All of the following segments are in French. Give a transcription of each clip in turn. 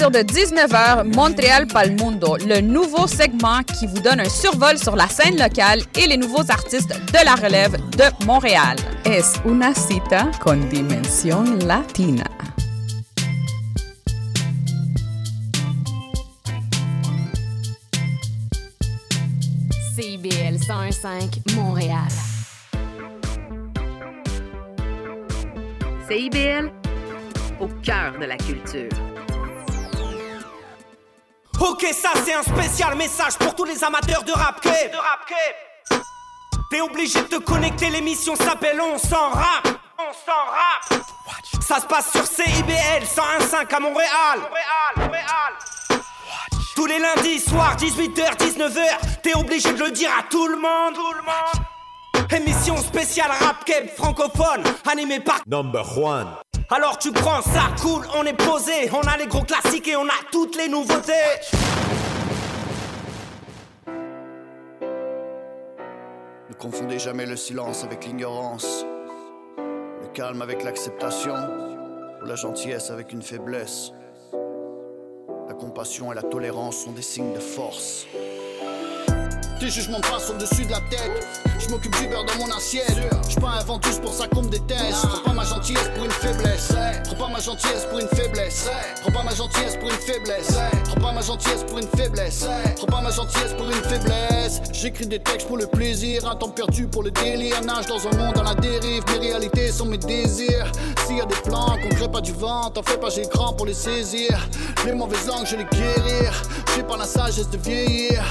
partir de 19h, Montréal Palmundo, le nouveau segment qui vous donne un survol sur la scène locale et les nouveaux artistes de la relève de Montréal. Es una cita con dimensión latina. CIBL 101.5 Montréal. CIBL, au cœur de la culture. Ok, ça c'est un spécial message pour tous les amateurs de rap De rap T'es obligé de te connecter, l'émission s'appelle On s'en rap. On s'en rap. Ça se passe sur CIBL 101.5 à Montréal. Montréal, Montréal. Tous les lundis soirs, 18h, 19h, t'es obligé de le dire à tout le monde. Tout le monde. Émission spéciale rap francophone, animée par Number one. Alors tu prends ça, cool, on est posé, on a les gros classiques et on a toutes les nouveautés. Ne confondez jamais le silence avec l'ignorance, le calme avec l'acceptation, ou la gentillesse avec une faiblesse. La compassion et la tolérance sont des signes de force. Tes jugements passent au-dessus de la tête. Je m'occupe du beurre dans mon assiette. Je pas un ventus pour ça qu'on me déteste. Prends pas ma gentillesse pour une faiblesse. Prends pas ma gentillesse pour une faiblesse. Prends pas ma gentillesse pour une faiblesse. Prends pas ma gentillesse pour une faiblesse. Prends pas ma gentillesse pour une faiblesse. J'écris des textes pour le plaisir, un temps perdu pour le délire. Nage dans un monde à la dérive. Mes réalités sont mes désirs. S'il y a des plans qu'on crée pas du vent, t'en fais pas, j'ai grand pour les saisir. Les mauvaises langues, je les guérir. J'ai pas la sagesse de vieillir.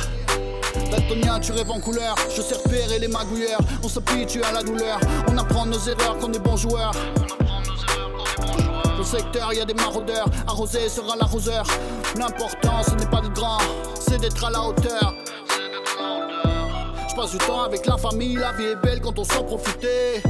Daltonien, tu rêves en couleur. Je sais repérer les magouilleurs. On s'habitue à la douleur. On apprend nos erreurs qu'on est bons joueurs. Dans le secteur, y a des maraudeurs. Arrosé sera l'arroseur. L'important, ce n'est pas de grand, c'est d'être à la hauteur. Je passe du temps avec la famille, la vie est belle quand on s'en profiter.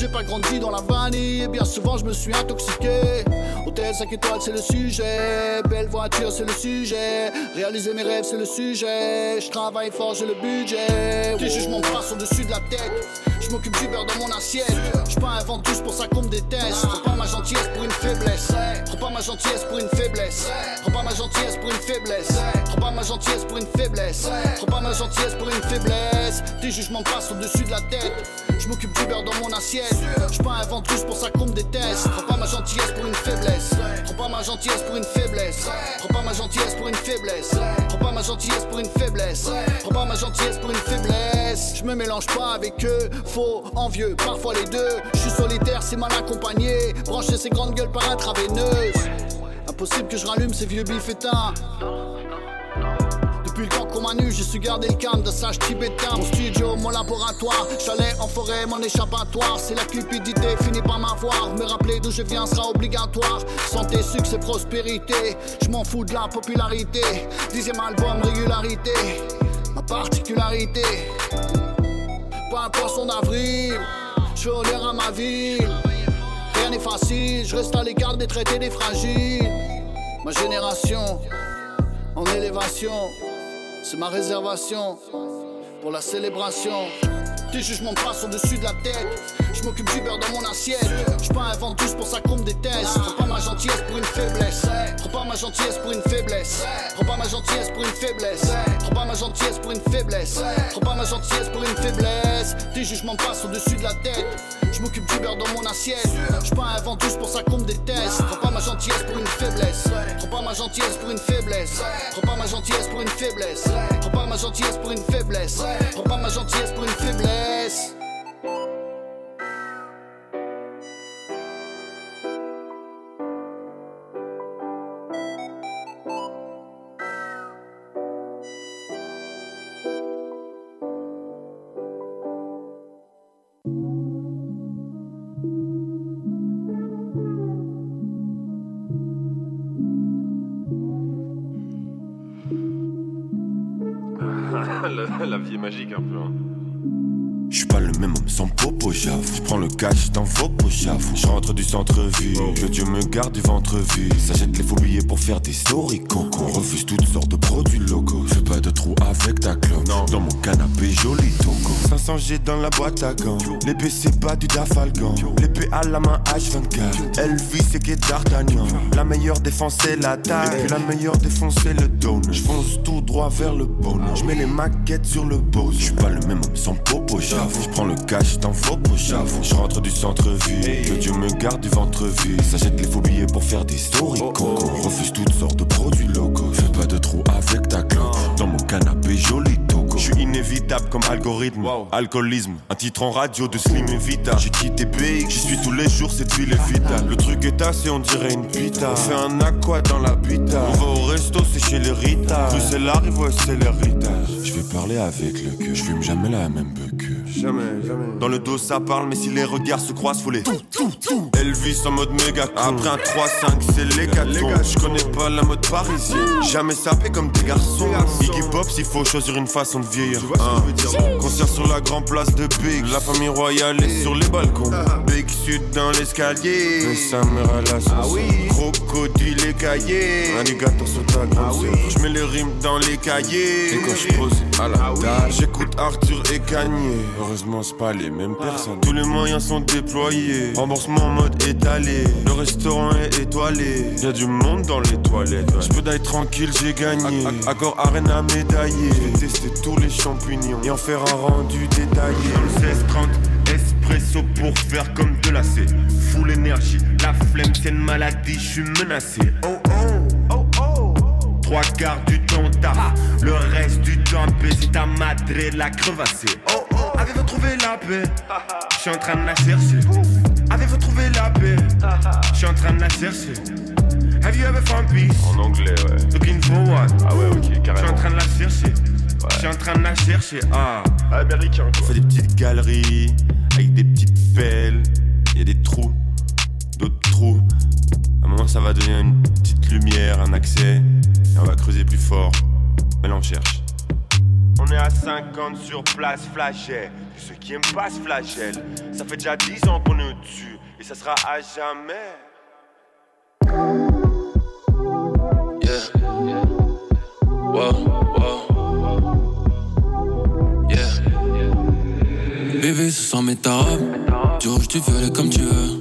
J'ai pas grandi dans la vanille et bien souvent je me suis intoxiqué. Hôtel 5 étoiles, c'est le sujet. Belle voiture, c'est le sujet. Réaliser mes rêves, c'est le sujet. Je travaille fort, j'ai le budget. Tes jugements passent au-dessus de la tête. Je m'occupe du beurre dans mon assiette. Je pas un ventus pour ça qu'on me déteste. Prends pas ma gentillesse pour une faiblesse. Prends pas ma gentillesse pour une faiblesse. Prends pas ma gentillesse pour une faiblesse. Prends pas ma gentillesse pour une faiblesse. Prends pas ma gentillesse pour une faiblesse. Tes jugements passent au-dessus de la tête. Je m'occupe du beurre dans mon assiette. Je pas un ventrus pour ça qu'on me déteste. Prends pas ma gentillesse pour une faiblesse. Prends pas ma gentillesse pour une faiblesse. Prends pas ma gentillesse pour une faiblesse. Prends pas ma gentillesse pour une faiblesse. Prends pas ma gentillesse pour une faiblesse. Je mélange pas avec eux, faux, envieux, parfois les deux. Je suis solitaire, c'est mal accompagné. Brancher ces grandes gueules par intraveineuse. Impossible que je rallume ces vieux bifétins. Depuis le temps qu'on m'a nu, j'ai su garder le calme d'un sage tibétain. Mon studio, mon laboratoire, chalet en forêt, mon échappatoire. C'est la cupidité, finit par m'avoir. Me rappeler d'où je viens sera obligatoire. Santé, succès, prospérité. Je m'en fous de la popularité. Dixième album, régularité. Ma particularité. Pas un poisson d'avril. Je honneur à ma ville. Rien n'est facile, je reste à l'écart des traités des fragiles. Ma génération en élévation. C'est ma réservation pour la célébration. Tes jugements passent au-dessus de la tête. Je m'occupe du beurre dans mon assiette. Je pas un ventus pour ça qu'on me déteste. Prends pas ma gentillesse pour une faiblesse. Prends pas ma gentillesse pour une faiblesse. Prends pas ma gentillesse pour une faiblesse. Ma gentillesse pour une faiblesse. Prends pas ma gentillesse pour une faiblesse. Tes jugements passent au-dessus de la tête. Je m'occupe du beurre dans mon assiette. Je pas un ventus pour ça qu'on me déteste. Prends pas ma gentillesse pour une faiblesse. Prends pas ma gentillesse pour une faiblesse. Prends pas ma gentillesse pour une faiblesse. Prends pas ma gentillesse pour une faiblesse. Prends pas ma gentillesse pour une faiblesse. Je suis pas le même homme sans popo, j'avoue. Je prends le cash dans vos j'avoue. Je rentre du centre-ville, que Dieu me garde du ventre vide. Ça jette les faux billets pour faire des stories, coco. On refuse toutes sortes de produits locaux. Je fais pas de trou avec ta clope. Dans mon canapé, joli toco. 500 G dans la boîte à gants. L'épée, c'est pas du Dafalgan. L'épée à la main H24. Elvis, c'est qui d'Artagnan. La meilleure défense, c'est la taille. Et puis la meilleure défense, c'est le don. Je fonce tout droit vers le bonheur. Je mets les maquettes sur le beau. Je suis pas le même homme sans popo, j'avoue. Je prends le cash dans vos poches, j'avoue. Je rentre du centre-ville. Que Dieu me garde du ventre vide. Jette les faux billets pour faire des stories, coco. On refuse toutes sortes de produits locaux. Fais pas de trou avec ta clope. Dans mon canapé, joli toco. Je suis inévitable comme algorithme. Alcoolisme, un titre en radio de Slim et Vita. J'ai quitté BX, j'y suis tous les jours, cette ville est vitale. Le truc est assez, on dirait une pita. On fait un aqua dans la pita. On va au resto, c'est chez les Rita. Bruxelles arrive, ouais, c'est l'héritage. Je vais parler avec le queue, je fume jamais la même que. Jamais, jamais. Dans le dos ça parle, mais si les regards se croisent, faut les tout, tout, tout. Elvis en mode méga Après un 3-5, c'est l'hécatombe. Je connais pas la mode parisienne. Jamais sapé comme des garçons. Iggy Pop, s'il faut choisir une façon de vieillir. Tu vois ce que je veux dire Hein. Concert sur la grande place de Big. La famille royale est sur les balcons. Big Sud dans l'escalier. Le Samer à la sauce. Ah oui. Crocodile écaillé. Alligator sur ta grande sœur. Je mets les rimes dans les cahiers. Et quand je pose à la table, j'écoute Arthur et Kanye. Heureusement, c'est pas les mêmes personnes. Tous les moyens sont déployés. Remboursement en mode étalé. Le restaurant est étoilé. Y a du monde dans les toilettes. Je peux d'aller tranquille, j'ai gagné. Accord arena médaillé. Je vais tester tous les champignons et en faire un rendu détaillé. Dans le 1630, espresso pour faire comme de la C. Full énergie, la flemme c'est une maladie, je suis menacé. Oh oh, oh oh. Trois quarts du temps taf, le reste du temps baiser ta madré de la crevassée. Oh, avez-vous trouvé la paix? Je suis en train de la chercher. Avez-vous trouvé la paix? Je suis en train de la chercher. Have you ever found peace? En anglais, ouais. Looking for what? Ah ouais, ok, Je suis en carrément. train de la chercher. Je suis en train de la chercher. Ah. Américain, On quoi. fait des petites galeries avec des petites pelles. Il y a des trous, d'autres trous. À un moment, ça va donner une petite lumière, un accès. Et on va creuser plus fort. Mais là, on cherche. On est à 50 sur place, flagelle. Puis ceux qui aiment pas ce flagelle. Ça fait déjà 10 ans qu'on est au-dessus. Et ça sera à jamais. Yeah. Wow, wow. Bébé, ce soir, mets ta robe. Du rouge, du violet comme tu veux.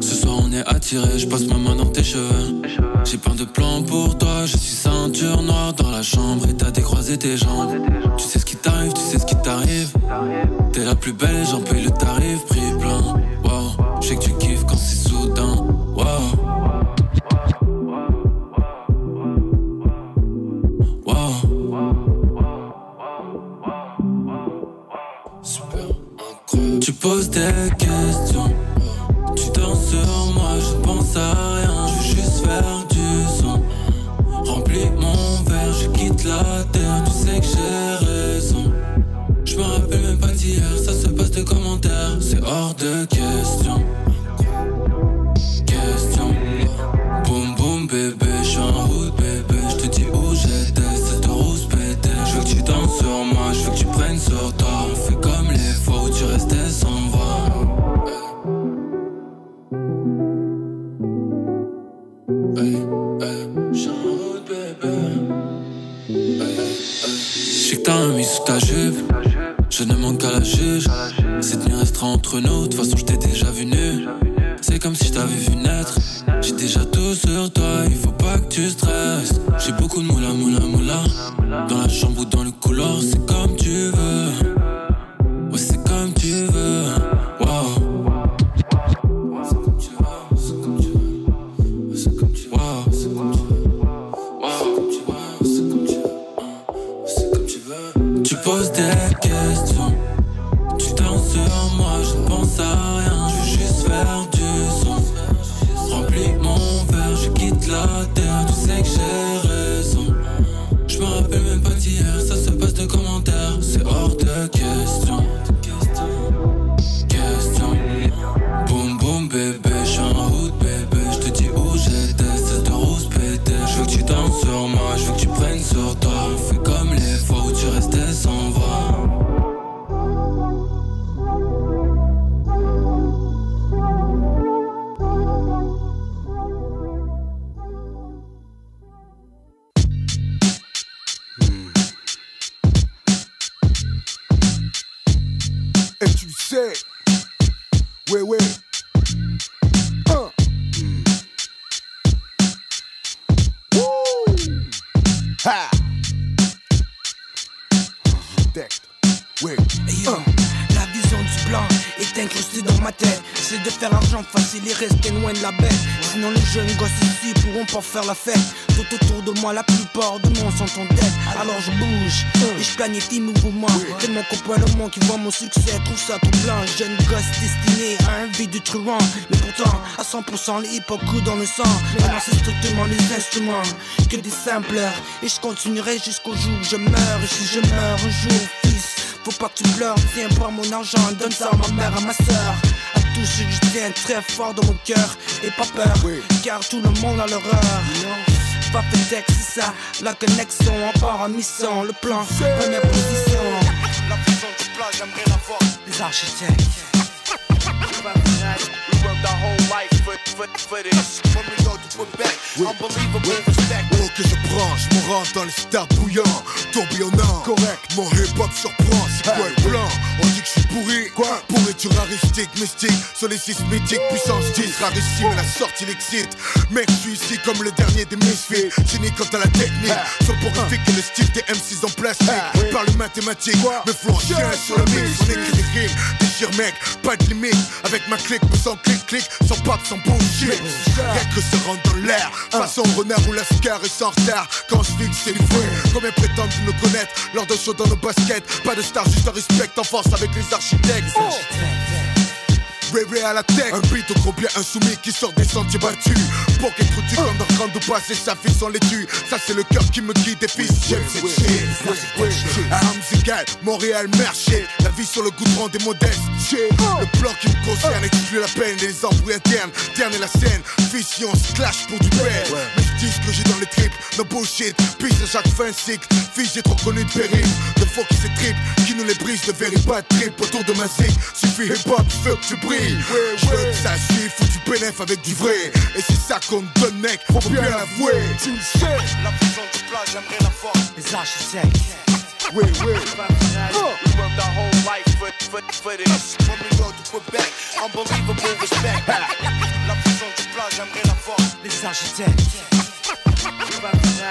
Ce soir, on est attiré. Je passe ma main dans tes cheveux. J'ai plein de plans pour toi. Je suis ceinture noire dans la chambre et t'as décroisé tes jambes. Tu sais ce qui t'arrive, tu sais ce qui t'arrive. T'es la plus belle j'en paye le tarif. Prix plein. Wow. Je sais que tu kiffes quand c'est soudain. Poses des questions. Cette nuit restera entre nous. De toute façon, je t'ai déjà vu nu. Mais pourtant, à 100% les hip hop coulent dans le sang. Maintenant c'est strictement les instruments que des sampleurs. Et je continuerai jusqu'au jour où je meurs. Et si je meurs un jour, fils. Faut pas que tu pleures, tiens pas mon argent, donne ça à ma mère, à ma soeur. À tout ce que je tiens très fort dans mon cœur. Et pas peur, car tout le monde a l'horreur. Pas fait c'est ça, la connexion, on part en mission. Le plan, première position. La prison du plat, j'aimerais la voir. Les architectes. For, for, for this. When we go to Quebec, unbelievable respect. Oh que je prends, je me rentre dans les stars bouillants, tourbillonnant. Correct. Mon hip-hop surprend, c'est quoi le plan? On dit que je suis pourri. Quoi? Aristique, mystique, solécisme mythique, puissance 10, rarissime, la sortie l'excite. Mec, je suis ici comme le dernier des misfits. Cynique quant à la technique, soporifique et le style des M6 en plastique. Par le mathématique, me chien sur le mix. On écrit des rimes, déchire mec, pas de limite. Avec ma clique, me sens clic-clic, sans pape, sans bullshit. Rien que se rendre dans l'air, façon renard ou lascar et sans retard. Quand je fixe, c'est fouet. Combien prétendent nous connaître lors de show dans nos baskets? Pas de star, juste un respect en force avec les architectes. Yeah. À la tech, un beat au combien insoumis qui sort des sentiers battus. Pour qu'être tu comme dans train de passer sa vie sans les tues. Ça c'est le cœur qui me guide, des fils, j'aime cette shit. Armes égales, Montréal, marché. La vie sur le goudron des modestes. Le plan qui me concerne exclut la peine et les embrouilles internes. Terne la scène, fission, se clash pour du père. Mais je dis ce que j'ai dans les tripes, no bullshit. Puis à chaque fin cycle, fils j'ai trop connu de péril. De faux qui s'étripent, qui nous les brise, de trip autour de ma zig. Suffit hip hop, veux que tu brilles. Je veux que ça suive, faut du bénéf avec du vrai. Et c'est ça qu'on me donne, mec, faut bien l'avouer. Tu le sais. La prison du plat, j'aimerais la voir. Les architectes. Oui, oui. We worked our whole life for, for, for this. When we go to Quebec, unbelievable respect. La prison du plat, j'aimerais la voir. Les architectes. We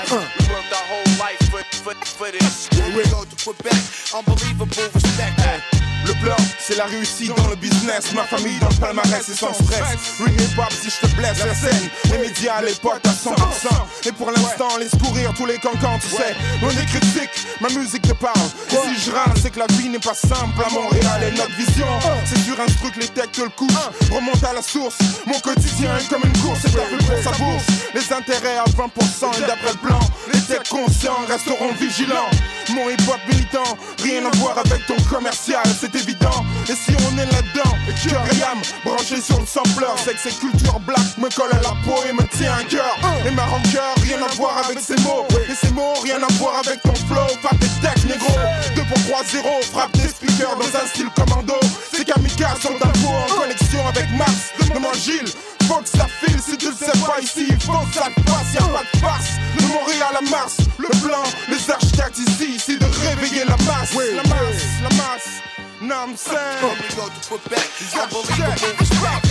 worked our whole life for, for, for this. When we go to Quebec, unbelievable respect. Le blanc, c'est la réussite dans le business. Ma famille dans le palmarès et sans stress. Real hip hop, si je te blesse, la scène. Les médias, les potes à 100%. Et pour l'instant, laisse courir tous les cancans, tu sais. On est critique, ma musique te parle. Et si je râle, c'est que la vie n'est pas simple à Montréal. Et notre vision, c'est sur un truc, les techs te le couchent. Remonte à la source, mon quotidien est comme une course. Et t'as pour sa bourse. Les intérêts à 20% et d'après Les techs conscients resteront vigilants. Mon hip hop militant, rien à voir avec ton commercial, c'est évident. Et si on est là-dedans, cœur et âme, branché sur le sampler, c'est que ces cultures black me collent à la peau et me tient un cœur. Et ma rancœur, rien à voir avec ces mots. Et ces mots, rien à voir avec ton flow, pas tes decks, négro. 2 pour 3 0 frappe des speakers dans un style commando. Ces kamikazes sont d'un en connexion avec Mars. Demande Gilles. Faut que ça file si tu le sais pas ici, faut que ça te passe, y'a pas de farce. De Montréal à Mars, le blanc, les architectes ici, ici de réveiller la masse. La masse, la masse. Know I'm saying? When we go to Quebec, unbelievable respect.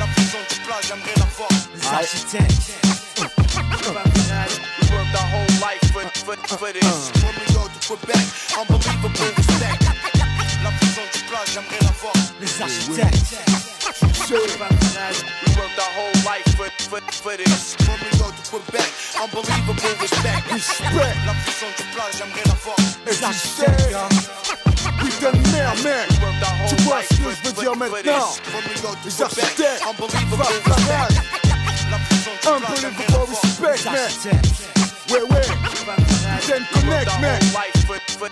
La prison du plat, j'aimerais la voir. Les architectes. We worked our whole life for, for, for this. When we go to Quebec, unbelievable respect. La prison du plat, j'aimerais la voir. Les architectes. We worked our whole life for, for, for this. When we go to Quebec, unbelievable respect. Respect. La prison du plat, j'aimerais la voir. Et tu sais, putain de merde, mec. We worked our Tu whole vois life ce que for, je veux for, dire for maintenant this. When we go to Les Quebec, architectes, unbelievable frappe la respect. rage. La prison du Un plat, peu les j'aimerais la vrais voir. respect, Les mec. architectes. Ouais, ouais. Putain de We worked connect, our mec. whole life for, for,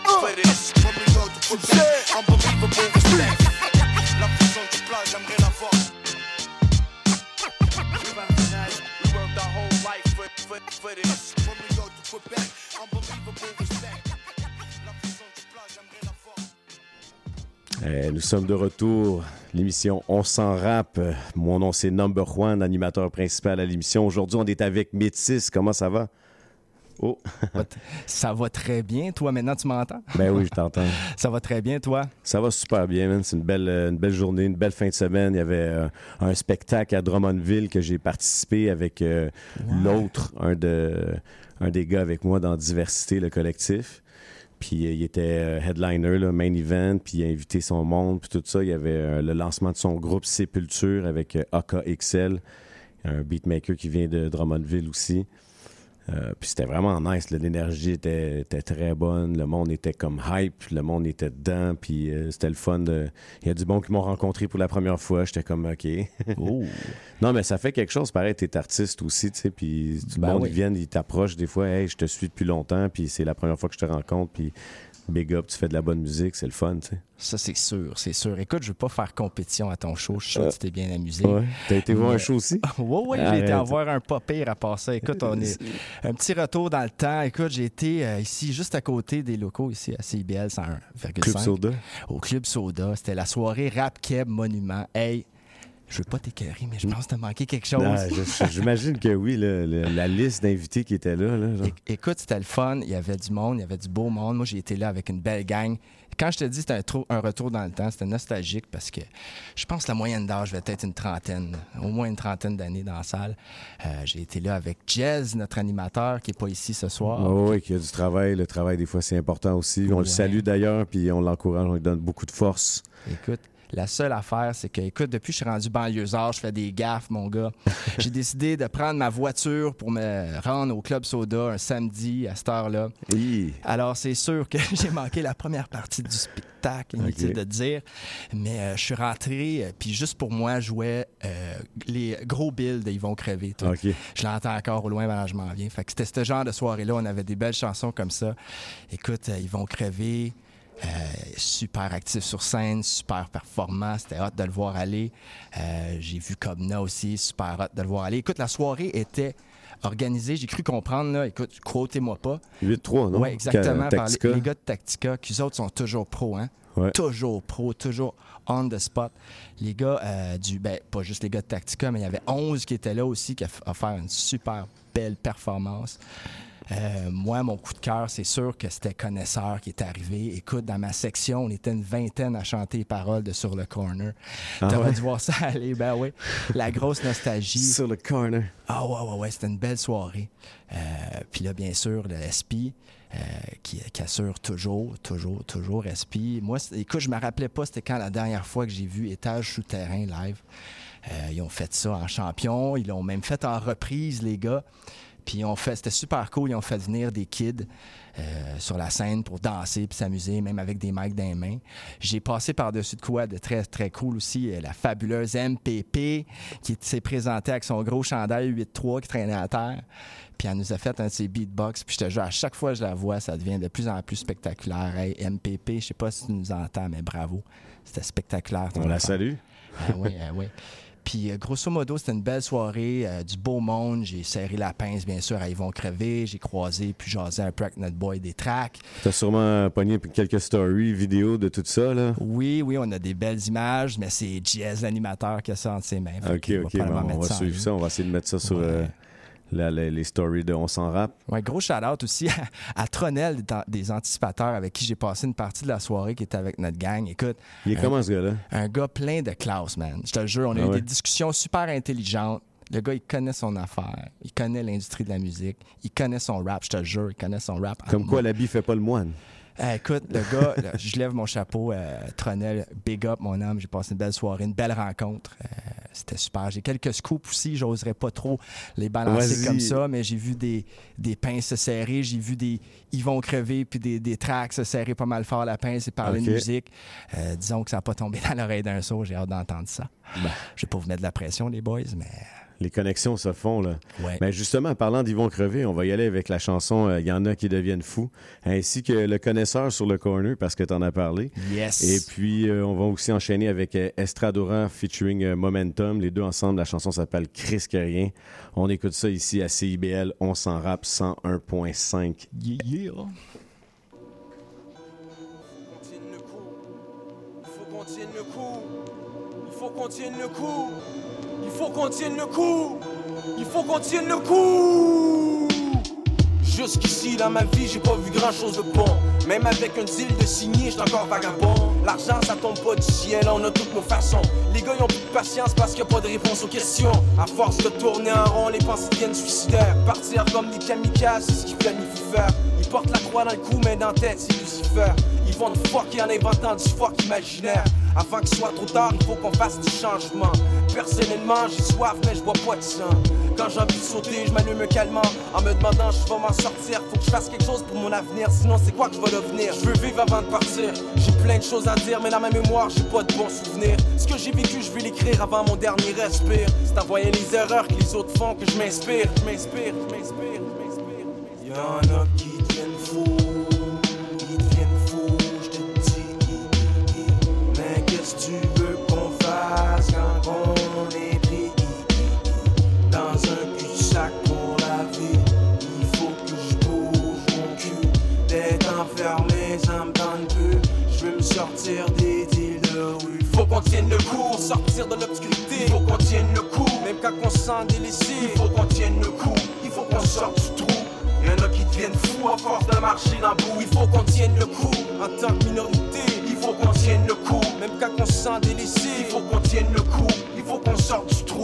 Eh, nous sommes de retour. L'émission On s'en rappe. Mon nom, c'est Number One, animateur principal à l'émission. Aujourd'hui, on est avec Métis. Comment ça va? Oh. ça va très bien. Toi, maintenant, tu m'entends? Ben oui, je t'entends. ça va très bien, toi? Ça va super bien, man. C'est une belle, une belle journée, une belle fin de semaine. Il y avait euh, un spectacle à Drummondville que j'ai participé avec euh, l'autre, un, de, un des gars avec moi dans Diversité, le collectif. Puis euh, il était euh, headliner, main event, puis il a invité son monde, puis tout ça. Il y avait euh, le lancement de son groupe Sépulture avec AKXL, un beatmaker qui vient de Drummondville aussi. Euh, puis c'était vraiment nice. L'énergie était, était très bonne. Le monde était comme hype. Le monde était dedans. Puis euh, c'était le fun. De... Il y a du bon qui m'ont rencontré pour la première fois. J'étais comme OK. non, mais ça fait quelque chose. Pareil, t'es artiste aussi. Tu sais, puis tout le Ben monde, oui. ils viennent, ils t'approchent des fois. Hey, je te suis depuis longtemps. Puis c'est la première fois que je te rencontre. Puis big up, tu fais de la bonne musique. C'est le fun. Tu sais. Ça, c'est sûr, c'est sûr. Écoute, je veux pas faire compétition à ton show. Je suis sûr que tu t'es bien amusé. Ouais. T'as été voir un show aussi? oui, oui, j'ai été Arrête. en voir un pas pire à passer. Écoute, on est un petit retour dans le temps. Écoute, j'ai été euh, ici, juste à côté des locaux, ici à CIBL 101,5. Club Soda? Au Club Soda. C'était la soirée Rap Keb Monument. Hey, je veux pas t'écœurer, mais je pense que t'as manqué quelque chose. J'imagine que oui. le- la liste d'invités qui était là. Écoute, c'était le fun. Il y avait du monde, il y avait du beau monde. Moi, j'ai été là avec une belle gang. Quand je te dis c'était un, retour dans le temps, c'était nostalgique parce que je pense que la moyenne d'âge va être une trentaine, au moins une trentaine d'années dans la salle. Euh, j'ai été là avec Jez, notre animateur, qui n'est pas ici ce soir. Oui, oui, qu'il y a du travail. Le travail, des fois, c'est important aussi. On Ouais. le salue d'ailleurs, puis on l'encourage, on lui donne beaucoup de force. Écoute, la seule affaire, c'est que, écoute, depuis que je suis rendu banlieusard, je fais des gaffes, mon gars. J'ai décidé de prendre ma voiture pour me rendre au Club Soda un samedi à cette heure-là. Alors, c'est sûr que j'ai manqué la première partie du spectacle, inutile de dire. Mais euh, je suis rentré, euh, puis juste pour moi, je jouais euh, les gros bills de Ils vont crever. tout. OK. Je l'entends encore au loin, ben, je m'en viens. Fait que c'était ce genre de soirée-là. On avait des belles chansons comme ça. Écoute, Ils vont crever. Euh, super actif sur scène, super performant. C'était hot de le voir aller. Euh, J'ai vu Cobna aussi, super hot de le voir aller. Écoute, la soirée était organisée. J'ai cru comprendre, là. Écoute, quotez-moi pas. 8-3, non? Oui, exactement. Par les, les gars de Tactica, qui autres sont toujours pros, hein? Ouais. Toujours pro, toujours on the spot. Les gars euh, du. Ben, pas juste les gars de Tactica, mais il y avait 11 qui étaient là aussi, qui a f- offert une super belle performance. Euh, moi, mon coup de cœur, c'est sûr que c'était Connaisseur qui est arrivé. Écoute, dans ma section, on était une vingtaine à chanter les paroles de Sur le Corner. Ah T'aurais ouais? dû voir ça aller, ben oui. La grosse nostalgie. Sur le corner. Ah ouais, ouais, ouais, c'était une belle soirée. Euh, Puis là, bien sûr, le SP euh, qui, qui assure toujours, toujours, toujours SP. Moi, écoute, je me rappelais pas c'était quand la dernière fois que j'ai vu Étage souterrain live. Euh, ils ont fait ça en champion, ils l'ont même fait en reprise, les gars. Puis ont fait, c'était super cool, ils ont fait venir des kids euh, sur la scène pour danser puis s'amuser, même avec des mics dans les mains. J'ai passé par-dessus de quoi de très, très cool aussi, euh, la fabuleuse MPP qui s'est présentée avec son gros chandail 8-3 qui traînait à terre. Puis elle nous a fait un de ses beatbox. Puis je te jure, à chaque fois que je la vois, ça devient de plus en plus spectaculaire. Hey, MPP, je sais pas si tu nous entends, mais bravo. C'était spectaculaire. On la affaire. salue. Ah oui, ah oui. Puis, euh, grosso modo, c'était une belle soirée, euh, du beau monde. J'ai serré la pince, bien sûr, à Ils vont crever. J'ai croisé, puis jasé un peu avec notre boy des tracks. T'as sûrement pogné quelques stories, vidéos de tout ça, là? Oui, oui, on a des belles images, mais c'est Jazz, l'animateur, qui a ça entre ses mains. OK, va OK. bon, on va ça en suivre ça. On va essayer de mettre ça sur euh, la- les stories de On s'en rappe. Ouais, gros shout-out aussi à, à Tronel des, des anticipateurs avec qui j'ai passé une partie de la soirée qui était avec notre gang. Écoute. Il est un- comment, ce gars-là? Un gars plein de classe, man. Je te le jure, on a Ah eu ouais? des discussions super intelligentes. Le gars, il connaît son affaire. Il connaît l'industrie de la musique. Il connaît son rap, je te jure, il connaît son rap. Comme quoi, l'habit fait pas le moine. Eh, écoute, le gars, là, je lève mon chapeau, euh, Tronel, big up mon homme, j'ai passé une belle soirée, une belle rencontre. Euh, C'était super. J'ai quelques scoops aussi, j'oserais pas trop les balancer comme ça, mais j'ai vu des, des pinces se serrer, j'ai vu des ils vont crever, puis des, des tracks se serrer pas mal fort la pince et parler de musique. Euh, disons que ça n'a pas tombé dans l'oreille d'un saut, j'ai hâte d'entendre ça. Ben. Je vais pas vous mettre de la pression, les boys, mais Les connexions se font, là. Ouais. Mais justement, en parlant d'Yvon Crevé, on va y aller avec la chanson euh, Il y en a qui deviennent fous, ainsi que Le connaisseur sur le corner, parce que tu en as parlé. Yes. Et puis, euh, on va aussi enchaîner avec euh, Estradora featuring euh, Momentum. Les deux ensemble, la chanson s'appelle Chris que rien. On écoute ça ici à CIBL, on s'en rappe 101.5. Yeah, yeah. qu'on tienne le coup. Il faut qu'on tienne le coup. Il faut qu'on tienne le coup. Il faut qu'on tienne le coup. Jusqu'ici, dans ma vie, j'ai pas vu grand chose de bon. Même avec un deal de signé, j'suis encore vagabond. L'argent, ça tombe pas du ciel, on a toutes nos façons. Les gars, ils ont plus de patience parce qu'il a pas de réponse aux questions. À force de tourner en rond, les pensées deviennent suicidaires. Partir comme des kamikazes, c'est ce qu'ils planifient faire. Ils portent la croix dans le cou, mais dans la tête, c'est Lucifer. Ils vont te fucker en inventant du fuck imaginaire. Avant qu'il soit trop tard, il faut qu'on fasse du changement. Personnellement, j'ai soif, mais je bois pas de sang. Quand j'ai envie de sauter, je m'allume calmant. En me demandant, je vais m'en sortir. Faut que je fasse quelque chose pour mon avenir, sinon c'est quoi que je vais devenir? Je veux vivre avant de partir. J'ai plein de choses à dire, mais dans ma mémoire, j'ai pas de bons souvenirs. Ce que j'ai vécu, je vais l'écrire avant mon dernier respire. C'est en voyant les erreurs que les autres font que je m'inspire. Je m'inspire, je m'inspire, je m'inspire. Y'en a qui deviennent fous. Ils deviennent fous, je te dis. Mais qu'est-ce que tu veux qu'on fasse quand on Enfermé, ça me tente plus. Je veux me sortir des deals de rue. Faut qu'on tienne le coup sortir de l'obscurité. Faut qu'on tienne le coup, même quand on se sent délaissé. Il faut qu'on tienne le coup, il faut qu'on sorte du trou. Y'en a qui deviennent fous à force de marcher dans le bout. Il faut qu'on tienne le coup en tant que minorité. Il faut qu'on tienne le coup, même quand on se sent délaissé. Il faut qu'on tienne le coup, il faut qu'on sorte du trou.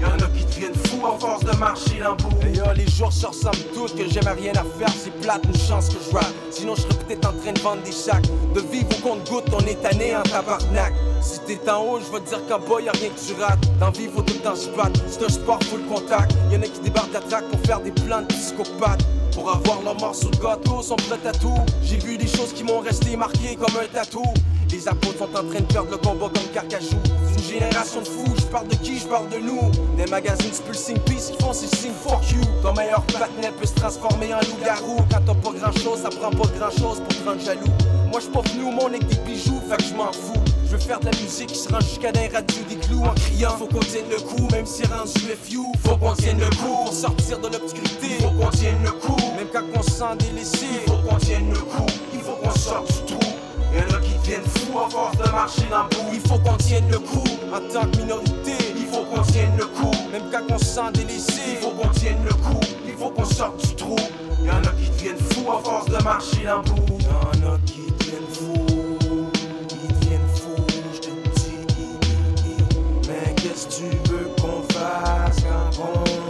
Y'en a qui deviennent fous à force de marcher dans le bout. Et yo, les jours se ressemblent tous, que j'aime rien à faire. C'est plate, une chance que je rappe. Sinon, je serais peut-être en train de vendre des sacs. De vivre au compte-goutte, on est tanné en tabarnak. Si t'es en haut, je vais te dire qu'en bas, y'a rien que tu rates. Dans vie, faut tout le temps se battre. C'est un sport full contact. Y'en a qui débarquent la traque pour faire des plans de psychopathes. Pour avoir leur sur le gâteau, sont prêts à tout. J'ai vu des choses qui m'ont resté marquées comme un tatou. Les apôtres sont en train de perdre le combat comme Carcachou. C'est une génération de fous, je parle de qui, je parle de nous. Des magazines Spulsing Peace qui font ces signes fuck you. Ton meilleur partenaire peut se transformer en loup-garou. Quand t'as pas grand chose, ça prend pas grand chose pour te rendre jaloux. Moi je venu au monde avec bijoux, fait que je m'en fous. Je veux faire de la musique qui se rend jusqu'à des radios des clous en criant. Faut qu'on tienne le coup, même si rendu FU. Faut qu'on tienne le coup pour sortir de l'obscurité. Faut qu'on tienne le coup, même quand on se sent délaissé. Faut qu'on tienne le coup, il faut qu'on sorte du trou. Y'en a qui deviennent fous à force de marcher dans bout. Il faut qu'on tienne le coup en tant que minorité. Il faut qu'on tienne le coup, même quand on se sent. Il faut qu'on tienne le coup, il faut qu'on sorte du trou. Y'en a qui deviennent fous à force de marcher dans le bout. Y'en a qui deviennent fous. Ils deviennent fous, je te dis. Mais qu'est-ce que tu veux qu'on fasse quand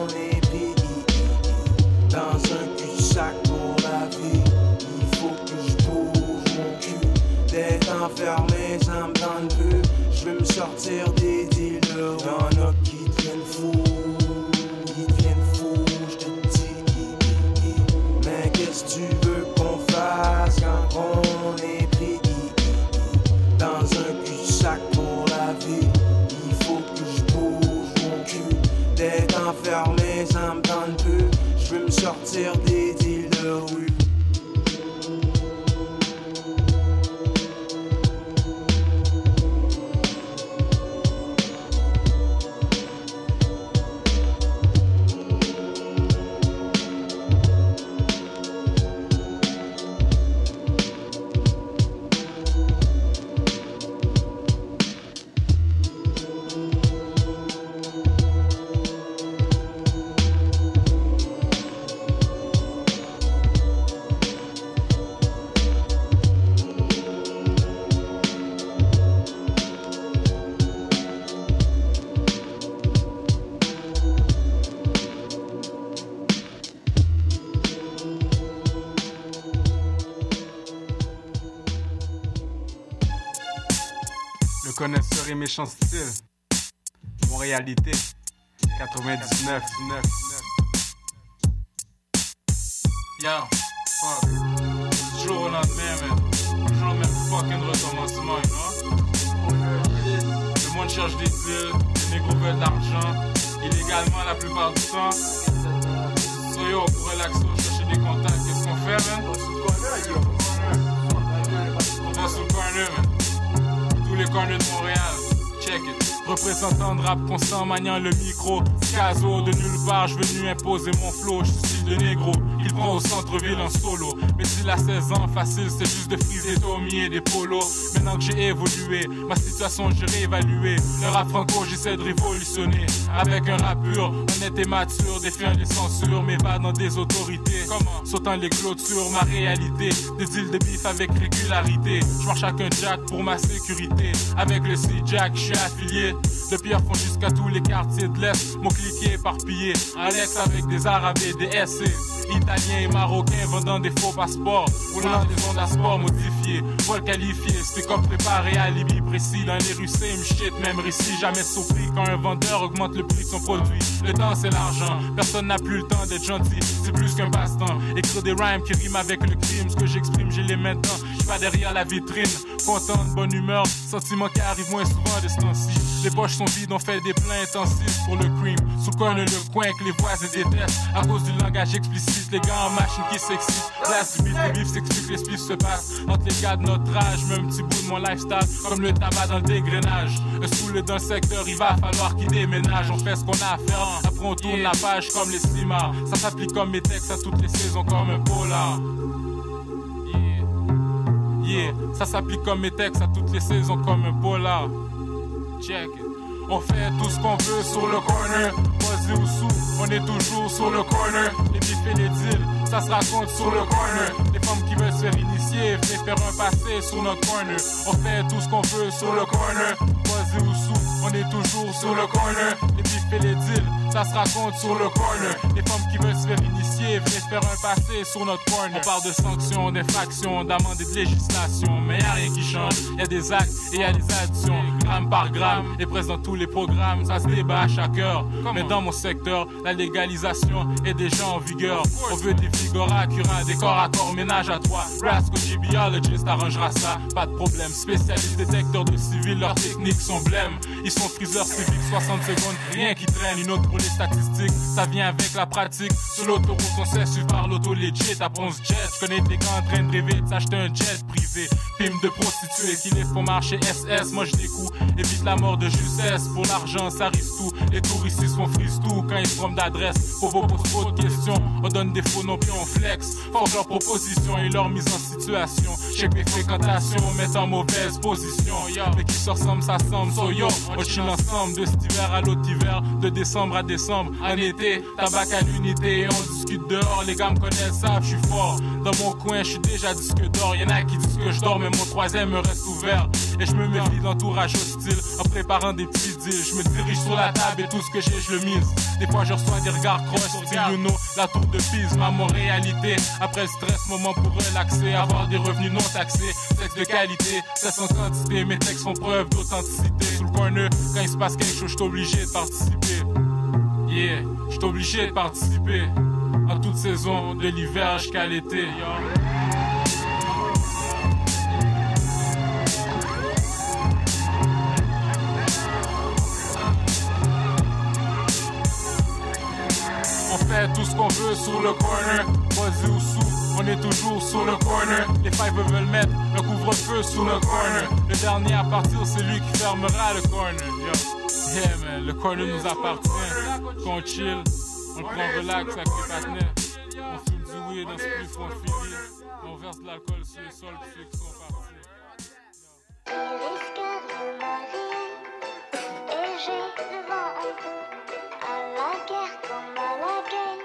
enfermé, ça me tente plus. Je veux me sortir des deals de rue. Méchant style. Montréalité. 99. Yo, fuck. Du jour au lendemain, man. Toujours le même fucking recommencement, you know? Le monde cherche des deals, les négros veulent de l'argent, illégalement la plupart du temps. So yo, pour relaxer, chercher des contacts, qu'est-ce qu'on fait, man? On va sur le corner, man. Tous les corners de Montréal. Check it. Représentant de rap constant, maniant le micro. Caso de nulle part, je venu imposer mon flow. Je suis de négro, il prend au centre-ville en solo. Mais s'il a 16 ans, facile, c'est juste de friser Tommy et des polos. Maintenant que j'ai évolué, ma situation j'ai réévalué. Le rap franco, j'essaie de révolutionner. Avec un rap pur, honnête et mature, défiant les censures, mais pas dans des autorités. Comment? Sautant les clôtures, ma réalité. Des îles de bif avec régularité. Je marche avec un jack pour ma sécurité. Avec le C-Jack, je suis affilié. De pierre font jusqu'à tous les quartiers de l'Est. Mon cliquet éparpillé. Alex avec des arabes et des SC. Italiens et marocains vendant des faux passeports. Roulant des ondes à sport modifiés. Vol qualifié, c'était comme préparé à alibi précis. Dans les rues, same shit, même récit. Jamais surpris quand un vendeur augmente le prix de son produit. Le temps, c'est l'argent. Personne n'a plus le temps d'être gentil. C'est plus qu'un passe-temps. Écrire des rhymes qui riment avec le crime. Ce que j'exprime, j'ai les mains dedans. Pas derrière la vitrine. Content, de bonne humeur. Sentiments qui arrivent moins souvent de ce. Les poches sont vides, on fait des plans intensifs pour le crime. Sous coin le coin que les voisins détestent. À cause du langage explicite, les gars en machine qui s'excitent. Place du bif, le bif s'explique, les spiffs se passent. Entre les gars de notre âge, même petit bout de mon lifestyle. Comme le tabac dans le dégrenage. Un saoulé dans le secteur, il va falloir qu'il déménage? On fait ce qu'on a à faire. Après, on tourne la page comme les cimas. Ça s'applique comme mes textes à toutes les saisons, comme un polar. Ça s'applique comme mes textes à toutes les saisons comme un polar. Check. On fait tout ce qu'on veut sur le corner. Posé ou sous, on est toujours sur le corner. Les bifs et les deals, ça se raconte sur le corner. Les femmes qui veulent se faire initier, venez faire un passé sur notre corner. On fait tout ce qu'on veut sur le corner. Posé ou sous, on est toujours sur le corner. Les bifs et les deals, ça se raconte sur le corner. Les femmes qui veulent se faire initier, venez faire un passé sur notre corner. On parle de sanctions, d'infractions, d'amendes et de législation. Mais y a rien qui change. Y a des actes et y des additions. Gramme par gramme, et présent tous les programmes, ça se débat à chaque heure. Mais dans mon secteur, la légalisation est déjà en vigueur. On veut des figures accurats, des corps à corps, ménage à toi. Rascal GBologist arrangera ça, pas de problème. Spécialiste détecteur de civils, leurs techniques sont blêmes. Ils sont friseurs civiques, 60 secondes, rien qui traîne. Une autre pour les statistiques, ça vient avec la pratique. Sur l'autoroute, on sait suivre par l'auto legit. Après, on se jet. Je connais des gars en train de rêver de s'acheter un jet privé. Pime de prostituées qui les font marcher SS. Moi, je découpe, évite la mort de justesse. Pour l'argent, ça risque tout. Les touristes ici sont frise tout quand ils se d'adresse. Pour vos pose trop de questions, on donne des faux noms puis on flex. Forge leurs propositions et leur mise en situation. Check mes fréquentations, mettre en mauvaise position. Mais qui se ressemble, ça semble. So yo, on chill ensemble de cet hiver à l'autre hiver, de décembre à décembre. En été, tabac à l'unité on discute dehors. Les gars me connaissent, savent, je suis fort. Dans mon coin, je suis déjà disque d'or. Y'en a qui disent que je dors, mais mon troisième me reste ouvert. Et je me méfie de l'entourage hostile en préparant des petits deals. Je me dirige sur la table et tout ce que j'ai, je le mise. Des fois, je reçois des regards croches, style you know, la tour de Pise, ma mon réalité. Après le stress, moment pour relaxer, avoir des revenus non taxés. Texte de qualité, texte en quantité, mes textes font preuve d'authenticité. Sous le corner, quand il se passe quelque chose, je suis obligé de participer. Yeah, je suis obligé de participer. À toute saison, de l'hiver jusqu'à l'été. On fait tout ce qu'on veut sur le corner, posé ou sous, on est toujours sur le corner. Les fives veulent mettre le couvre-feu sur le corner. Le dernier à partir, c'est lui qui fermera le corner. Yo. Yeah man, le corner nous appartient. Qu'on chill, on le prend relax avec les partenaires. On fume du weed, on se plus, on finit. On verse de l'alcool sur le sol pour ceux qui sont partis.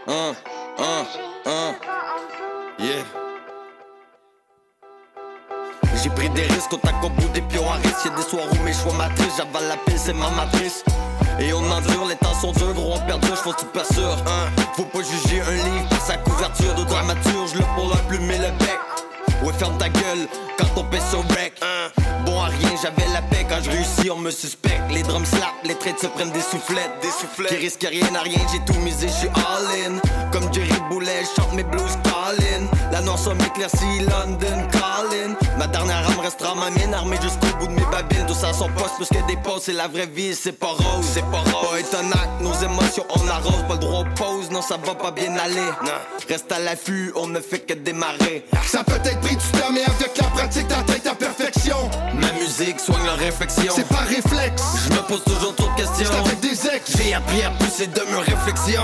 Un, un, un, yeah. J'ai pris des risques au tac au bout des pions à risque. Y'a des soirs où mes choix matrices, j'avale la pile, c'est ma matrice. Et on endure, les temps sont durs, gros, on perd deux, j'fonce super sûr. Hein. Faut pas juger un livre par sa couverture de dramaturge, le pour la plume et le bec. Ouais, ferme ta gueule quand on pèse sur. Hein. Bon à rien, j'avais la paix quand je réussis, on me suspecte. Les drums slap, les traites se prennent des soufflettes, des soufflettes. Qui risquent rien à rien, j'ai tout misé, j'suis all in. Comme Jerry Boulet, chante mes blues calling. La noire m'éclaircie, London calling. Ma dernière âme restera ma mienne, armée jusqu'au bout de mes babines. Tout ça à poste, parce que des pauses, c'est la vraie vie, c'est pas rose, c'est pas rose. Pas acte, nos émotions, on arrose. Pas le droit aux pauses, non, ça va pas bien aller. Reste à l'affût, on ne fait que démarrer. Ça peut être du temps, mais avec la pratique, t'atteins ta perfection. Ma musique soigne la réflexion. C'est pas réflexe. Je me pose toujours trop de questions. Avec des ex. J'ai appris à pousser de mes réflexions.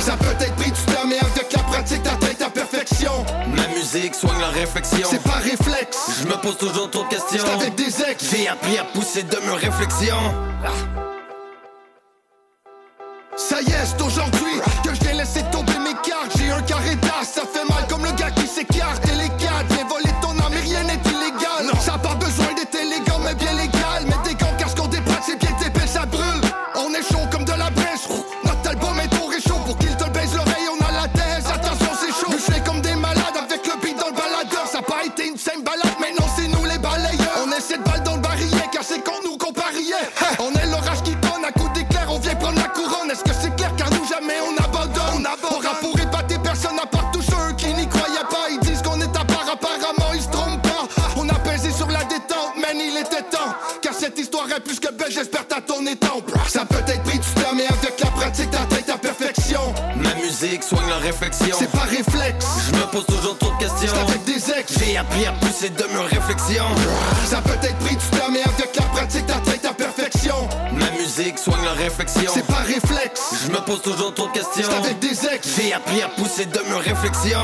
Ça peut être pris du temps, mais avec la pratique, t'atteins ta perfection. Ma musique soigne la réflexion. C'est pas réflexe. Je me pose toujours trop de questions. Avec des ex. J'ai appris à pousser de mes réflexions. Ça y est, c'est aujourd'hui que je laisser tomber mes cartes. J'ai un carré d'as, ça fait mal comme le gars qui s'écarte. Réflexe. Je me pose toujours trop de questions. Avec des ex. J'ai appris à pousser de mes réflexions. Ça peut être pris du temps, mais avec la pratique, t'atteins ta perfection. Ma musique soigne la réflexion. C'est pas réflexe. Je me pose toujours trop de questions. Avec des ex. J'ai appris à pousser de mes réflexions.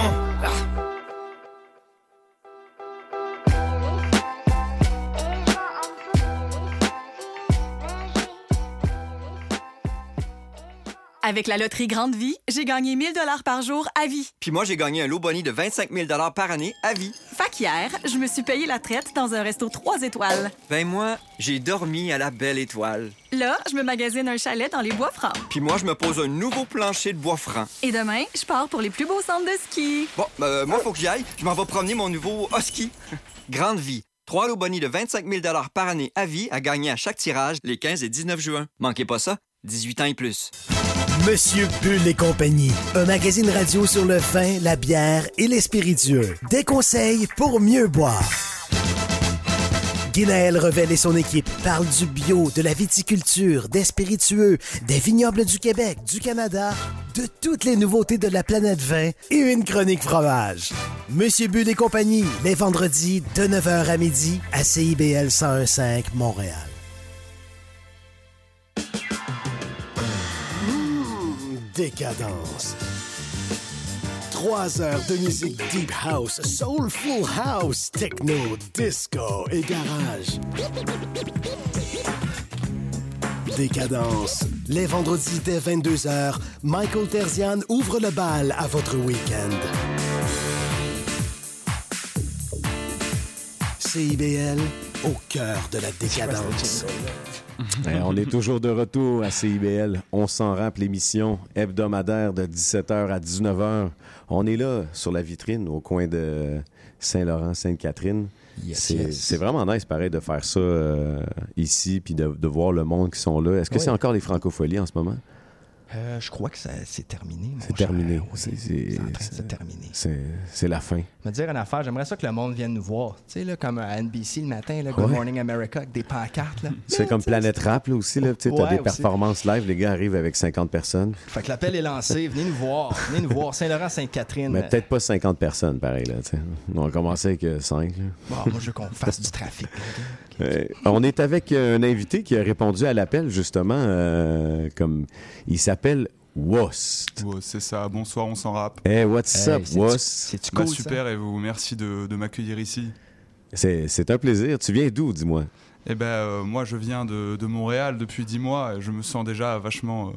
Avec la loterie Grande Vie, j'ai gagné 1000 dollars par jour à vie. Puis moi, j'ai gagné un lot boni de 25 000 par année à vie. Fait qu'hier, je me suis payé la traite dans un resto 3 étoiles. Ben moi, j'ai dormi à la belle étoile. Là, je me magasine un chalet dans les bois francs. Puis moi, je me pose un nouveau plancher de bois franc. Et demain, je pars pour les plus beaux centres de ski. Bon, ben, moi, faut que j'y aille. Je m'en vais promener mon nouveau husky. Grande vie. Trois lots boni de 25 000 par année à vie à gagner à chaque tirage les 15 et 19 juin. Manquez pas ça. 18 ans et plus. Monsieur Bull et compagnie, un magazine radio sur le vin, la bière et les spiritueux. Des conseils pour mieux boire. Guinaël Revel et son équipe parlent du bio, de la viticulture, des spiritueux, des vignobles du Québec, du Canada, de toutes les nouveautés de la planète vin et une chronique fromage. Monsieur Bull et compagnie, les vendredis de 9h à midi à CIBL 1015 Montréal. Décadence. Trois heures de musique deep house, soulful house, techno, disco et garage. Décadence. Les vendredis dès 22h, Michael Terzian ouvre le bal à votre week-end. CIBL, au cœur de la décadence. Ben, on est toujours de retour à CIBL. On s'en rappe l'émission hebdomadaire de 17h à 19h. On est là sur la vitrine au coin de Saint-Laurent, Sainte-Catherine. Yes, c'est yes. vraiment nice, pareil, de faire ça euh, ici puis de, de voir le monde qui sont là. Est-ce que Oui. c'est encore les francopholies en ce moment? Euh, je crois que c'est terminé. C'est terminé. C'est- se c'est- la fin. Me dire une affaire, j'aimerais ça que le monde vienne nous voir. Tu sais, là, comme à NBC le matin, là, Good Ouais. Morning America, avec des pancartes. Là. C'est comme Planète Rap là, aussi. Tu as des aussi. performances live. Les gars arrivent avec 50 personnes. Fait que l'appel est lancé. Venez nous voir. Venez nous voir. Saint-Laurent-Sainte-Catherine. Mais peut-être pas 50 personnes, pareil. Là, on va commencer avec 5. Bon, moi, je veux qu'on fasse du trafic. Euh, on est avec euh, un invité qui a répondu à l'appel, justement, euh, comme il s'appelle Wost. Ouais, c'est ça. Bonsoir, on s'en rappe. Hey, what's up, Wost? C'est-tu Bah, cool, ça? super, et vous, merci de, de m'accueillir ici. C'est c'est un plaisir. Tu viens d'où, dis-moi? Eh ben, euh, moi, je viens de, de Montréal depuis dix mois et je me sens déjà vachement, euh,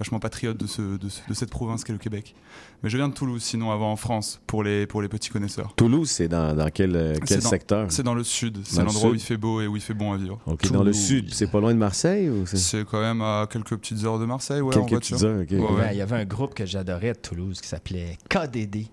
vachement patriote de, ce, de, ce- de cette province qu'est le Québec. Mais je viens de Toulouse, sinon avant en France, pour les, pour les petits connaisseurs. Toulouse, c'est dans, dans quel, euh, C'est quel dans- secteur? C'est dans le sud. C'est l'endroit où il fait beau et où il fait bon à vivre. OK, dans le sud. C'est pas loin de Marseille? ou c'est- C'est quand même à quelques petites heures de Marseille, ouais, en Quelques voiture. petites heures, ok. Ouais, Il y avait- ouais. Il y avait un groupe que j'adorais de Toulouse qui s'appelait KDD.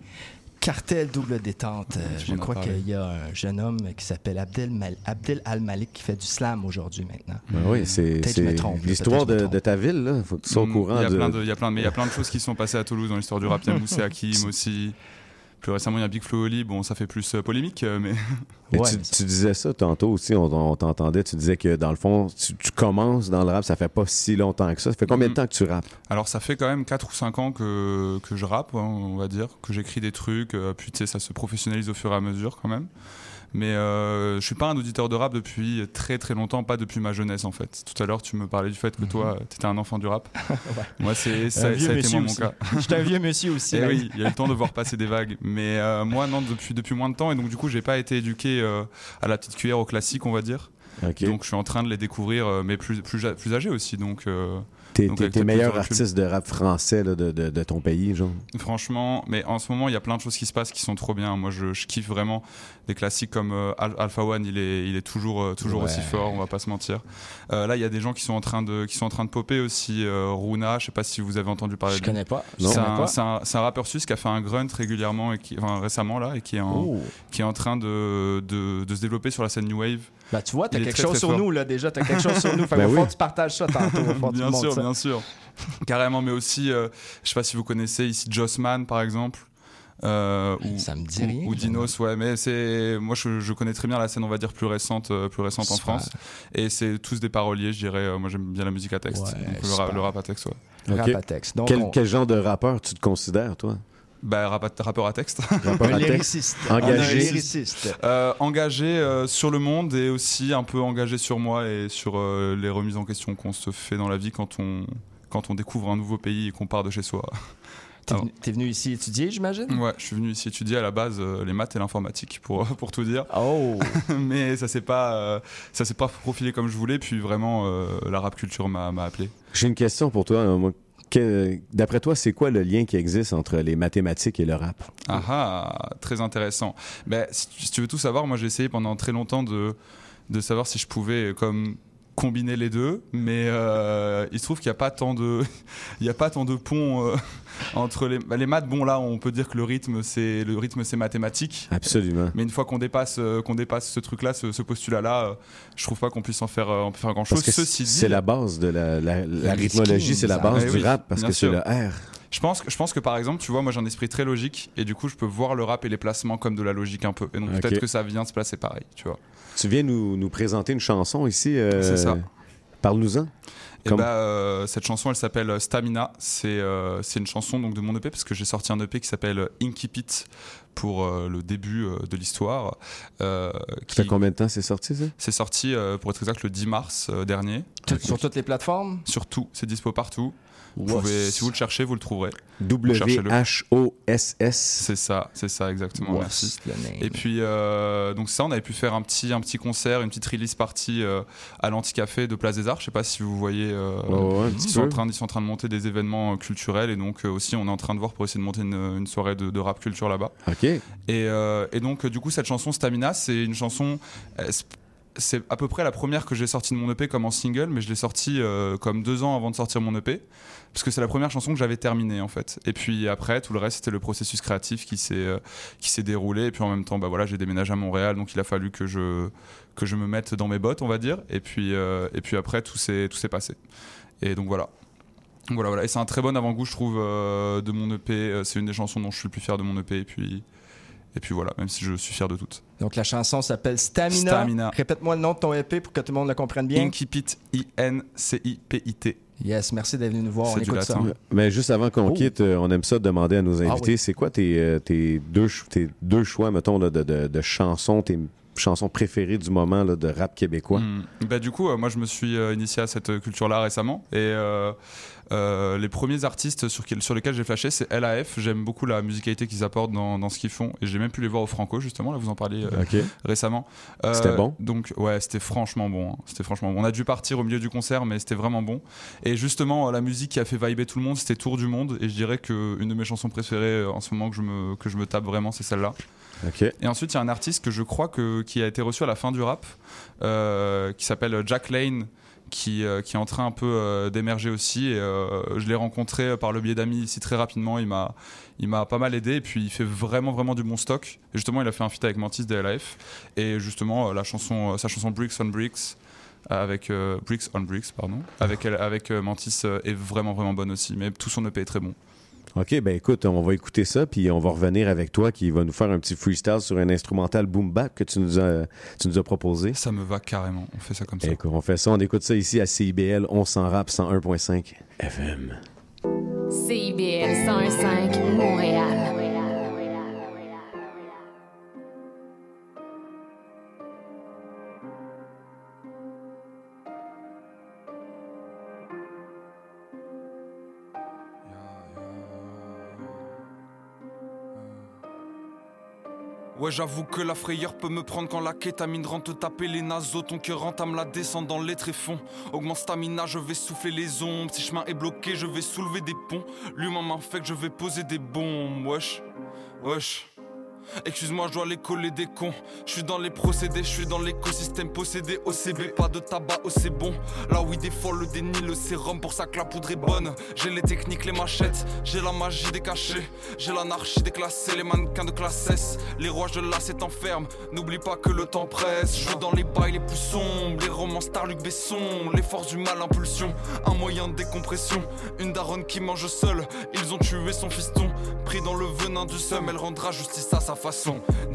Cartel double détente. Euh, Je crois qu'il y a un jeune homme qui s'appelle Abdel, Mal- Abdel Al-Malik qui fait du slam aujourd'hui maintenant. Ben oui, c'est Peut-être que je me c'est trompe, là, l'histoire de, de ta ville. Là. Faut que tu sois au Mm, courant Il y a de... plein de, il y a plein de, mais il y a plein de choses qui sont passées à Toulouse dans l'histoire du rap. Il y a Moussé Hakim aussi. Plus récemment, il y a Big Flo Oli. Bon, ça fait plus euh, polémique, euh, mais. Tu, tu disais ça tantôt aussi, on, on t'entendait, tu disais que dans le fond, tu, tu commences dans le rap, ça fait pas si longtemps que ça. Ça fait combien de Mhm. temps que tu rappes? Alors ça fait quand même 4 ou 5 ans que, que je rappe, hein, on va dire, que j'écris des trucs, euh, puis tu sais, ça se professionnalise au fur et à mesure quand même. Mais euh, je suis pas un auditeur de rap depuis très très longtemps, pas depuis ma jeunesse en fait. Tout à l'heure tu me parlais du fait que toi tu étais un enfant du rap. Moi c'est ça, ça a été moi mon cas. J'étais un vieux monsieur aussi, Et même. oui, il y a eu le temps de voir passer des vagues. Mais euh, moi non, depuis, depuis moins de temps et donc du coup j'ai pas été éduqué euh, à la petite cuillère au classique on va dire. Donc je suis en train de les découvrir, mais plus, plus, plus âgé aussi. Donc, euh, T'es t'es- avec t'es le plus meilleur de recul. artiste de rap français là, de, de- de ton pays, genre. Franchement, mais en ce moment, il y a plein de choses qui se passent qui sont trop bien. Moi, je, je kiffe vraiment des classiques comme euh, Al- Alpha One. Il est, il est toujours, euh, toujours Ouais. aussi fort. On va pas se mentir. Euh, là, il y a des gens qui sont en train de, qui sont en train de popper aussi. euh, Runa, je sais pas si vous avez entendu parler. Je de lui. connais pas. C'est un, pas. c'est un- c'est un rappeur suisse qui a fait un grunt régulièrement et qui, enfin, récemment là et qui est en, Oh. qui est en train de, de, de se développer sur la scène new wave. Bah, tu vois, t'as Il est quelque chose sur nous, là, déjà. T'as quelque chose sur nous. Fait Ben oui. faut que tu partages ça tantôt. Tu bien sûr, bien sûr. Carrément, mais aussi, euh, je sais pas si vous connaissez ici Jossman par exemple. euh, ou, Ça me dit ou- rien, Ou Dinos, ouais, mais c'est moi je, je connais très bien la scène, on va dire plus récente, euh, plus récente en. France, et c'est tous des paroliers, je dirais. euh, moi j'aime bien la musique à texte, Ouais, donc le, ra- super. le rap à texte, ouais. Rap Ok. à texte. Donc, quel, on- quel genre de rappeur tu te considères, toi? Bah, rappeur à texte. Rappeur Un à texte? Engagé? lyriciste. Euh, engagé euh, sur le monde et aussi un peu engagé sur moi et sur euh, les remises en question qu'on se fait dans la vie quand on, quand on découvre un nouveau pays et qu'on part de chez soi. T'es venu, venu ici étudier, j'imagine? Ouais, je suis venu ici étudier à la base euh, les maths et l'informatique pour, pour tout dire. Oh! Mais ça s'est pas, euh, ça s'est pas profilé comme je voulais. Puis vraiment, euh, la rap culture m'a m'a appelé. J'ai une question pour toi. euh, moi. D'après toi, c'est quoi le lien qui existe entre les mathématiques et le rap? Ah ah, très intéressant. Ben, si, tu- veux tout savoir, moi j'ai essayé pendant très longtemps de, de savoir si je pouvais comme combiner les deux, mais euh, il se trouve qu'il n'y a pas tant de, il y a pas tant de pont euh, entre les, bah, les maths. Bon là, on peut dire que le rythme c'est le rythme c'est mathématique. Absolument. Mais une fois qu'on dépasse, euh, qu'on dépasse ce truc-là, ce, ce postulat-là, je trouve pas qu'on puisse en faire, en faire Ceci dit, c'est la base de la, la- la Le rythmologie, c'est la base Eh du oui, rap parce que c'est le R. Je pense, que, je pense que par exemple, tu vois, moi j'ai un esprit très logique et du coup je peux voir le rap et les placements comme de la logique un peu. Et donc peut-être que ça vient se placer pareil, tu vois. Tu viens nous, nous présenter une chanson ici. euh, C'est ça. Parle-nous-en. Et Comme- bah, euh, cette chanson elle s'appelle Stamina. C'est euh, une chanson donc de mon EP parce que j'ai sorti un EP qui s'appelle Inky Pit pour euh, le début euh, de l'histoire. Euh, Ça fait combien de temps c'est sorti, ça? C'est sorti euh, pour être exact le 10 mars euh, dernier. Sur toutes les plateformes? Sur tout, c'est dispo partout. Pouvez, si vous le cherchez, vous le trouverez. W-H-O-S-S. C'est ça, c'est ça exactement. Merci. Et puis euh, donc ça, on avait pu faire un petit un petit concert, une petite release party euh, à l'Anticafé de Place des Arts. Je sais pas si vous voyez. euh, ouais, petit ils sont en train ils sont en train de monter des événements euh, culturels et donc aussi on est en train de voir pour essayer de monter une, une soirée de, de rap culture là-bas. OK. Et, et donc, du coup, cette chanson Stamina, c'est une chanson. C'est- à peu près la première que j'ai sortie de mon EP comme en single, mais je l'ai sortie euh, comme deux ans avant de sortir mon EP, parce que c'est la première chanson que j'avais terminée en fait. Et puis après, tout le reste, c'était le processus créatif qui s'est euh, qui s'est déroulé. Et puis en même temps, bah voilà, j'ai déménagé à Montréal, donc il a fallu que je que je me mette dans mes bottes, on va dire. Et puis euh, et puis après, tout s'est tout s'est passé. Et donc voilà. Voilà, voilà. Et c'est un très bon avant-goût, je trouve, de mon EP. C'est une des chansons dont je suis le plus fier de mon EP. Et puis, et puis voilà, même si je suis fier de toutes. Donc la chanson s'appelle Stamina. Stamina. Répète-moi le nom de ton EP pour que tout le monde le comprenne bien. Incipit, I-N-C-I-P-I-T. Yes, merci d'être venu nous voir. On écoute ça. Mais juste avant qu'on Oh. quitte, euh, on aime ça demander à nos Ah invités, oui. c'est quoi tes, euh, tes, deux, tes deux choix, mettons, là, de, de, de chansons, tes chansons préférées du moment là, de rap québécois? Hmm. Bah, du coup, euh, moi, je me suis euh, initié à cette euh, culture-là récemment. Et les premiers artistes sur, quel- sur lesquels j'ai flashé, c'est LAF. J'aime beaucoup la musicalité qu'ils apportent dans, dans ce qu'ils font. Et j'ai même pu les voir au Franco, justement. Là, vous en parliez récemment. C'était bon? Donc, ouais, c'était franchement bon. hein. C'était franchement bon. On a dû partir au milieu du concert, mais c'était vraiment bon. Et justement, la musique qui a fait vibrer tout le monde, c'était Tour du Monde. Et je dirais qu'une de mes chansons préférées en ce moment que je me, que je me tape vraiment, c'est celle-là. Et ensuite, il y a un artiste que je crois que, qui a été reçu à la fin du rap, euh, qui s'appelle Jack Lane, qui, euh, qui est en train un peu euh, d'émerger aussi. Et, je l'ai rencontré par le biais d'amis ici très rapidement. Il m'a, il m'a pas mal aidé. Et puis, il fait vraiment, vraiment du bon stock. Et justement, il a fait un feat avec Mantis DLF. Et justement, la chanson, sa chanson Bricks on Bricks. Avec Bricks on Bricks, pardon. Avec, avec Mantis est vraiment, vraiment bonne aussi. Mais tout son EP est très bon. OK, ben écoute, on va écouter ça, puis on va revenir avec toi qui va nous faire un petit freestyle sur un instrumental boom bap que tu nous as, tu nous as proposé. Ça me va carrément. On fait ça comme ça. Écoute, on fait ça, on écoute ça ici à CIBL, on s'en rap 101.5 FM. CIBL 101.5 Montréal. Ouais, j'avoue que la frayeur peut me prendre quand la kétamine rentre taper les naseaux. Ton cœur entame la descente dans les tréfonds. Augmente stamina, je vais souffler les ombres. Si chemin est bloqué, je vais soulever des ponts. L'humain m'infecte, je vais poser des bombes. Wesh, wesh. Excuse-moi, je dois les coller des cons. Je suis dans les procédés, je suis dans l'écosystème possédé. OCB, pas de tabac, oh c'est bon. Là oui, des folles, le déni, le sérum pour ça que la poudre est bonne. J'ai les techniques, les machettes, j'ai la magie des cachets. J'ai l'anarchie déclassée, les mannequins de classe S. Les rois, je la c'est enferme. N'oublie pas que le temps presse. Veux dans les bails les plus sombres, les romans Star Luc Besson. Les forces du mal, impulsion, un moyen de décompression. Une daronne qui mange seule, ils ont tué son fiston. Pris dans le venin du seum, elle rendra justice à sa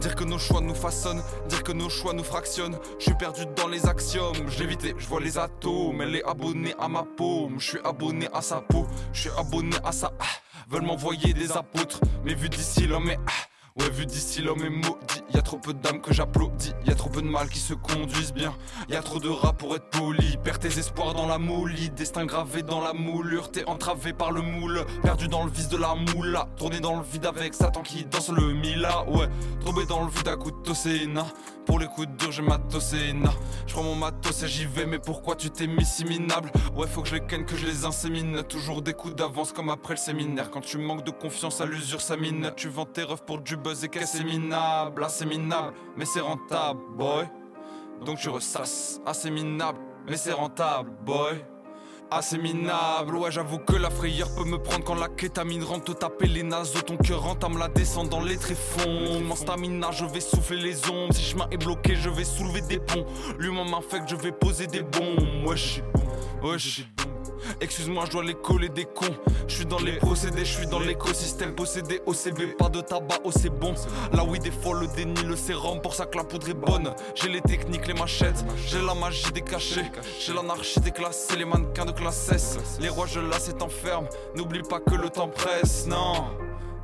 Dire que nos choix nous façonnent, dire que nos choix nous fractionnent. Je suis perdu dans les axiomes, je l'évitais, je vois les atomes. Elle est abonnée à ma paume, je suis abonné à sa peau, je suis abonné à sa. ah. Veulent m'envoyer des apôtres, mais vu d'ici l'homme est. ah. Ouais, vu d'ici l'homme est maudit, y a trop peu d'âmes que j'applaudis, y a trop peu de mal qui se conduisent bien, y a trop de rats pour être poli, perds tes espoirs dans la molie, destin gravé dans la moulure, t'es entravé par le moule, perdu dans le vice de la moula, tourné dans le vide avec Satan qui danse le Mila, ouais, tombé dans le vide à coups de toséna, pour les coups durs j'ai ma toséna, je prends mon matos et j'y vais, mais pourquoi tu t'es mis si minable? Ouais, faut que je les ken, que je les insémine, toujours des coups d'avance comme après le séminaire, quand tu manques de confiance à l'usure ça mine, tu vends tes refs pour du buzz et qu'est-ce c'est minable, mais c'est rentable, boy. Donc tu ressasses, assez minable, mais c'est rentable, boy. Assez minable, ouais j'avoue que la frayeur peut me prendre quand la kétamine rentre te taper les naseaux Ton cœur entame la descente dans les tréfonds. Mon stamina je vais souffler les ombres. Si chemin est bloqué je vais soulever des ponts. L'humain m'infecte je vais poser des bombes. Wesh, wesh Excuse-moi, je dois les coller des cons. Je suis dans les procédés, je suis dans l'écosystème possédé. OCB, pas de tabac, oh c'est bon. Là oui, des fois le déni, le sérum, pour ça que la poudre est bonne. J'ai les techniques, les machettes, j'ai la magie des cachets. J'ai l'anarchie des classes, les mannequins de classe S. Les rois, je la c'est enferme. N'oublie pas que le temps presse, non.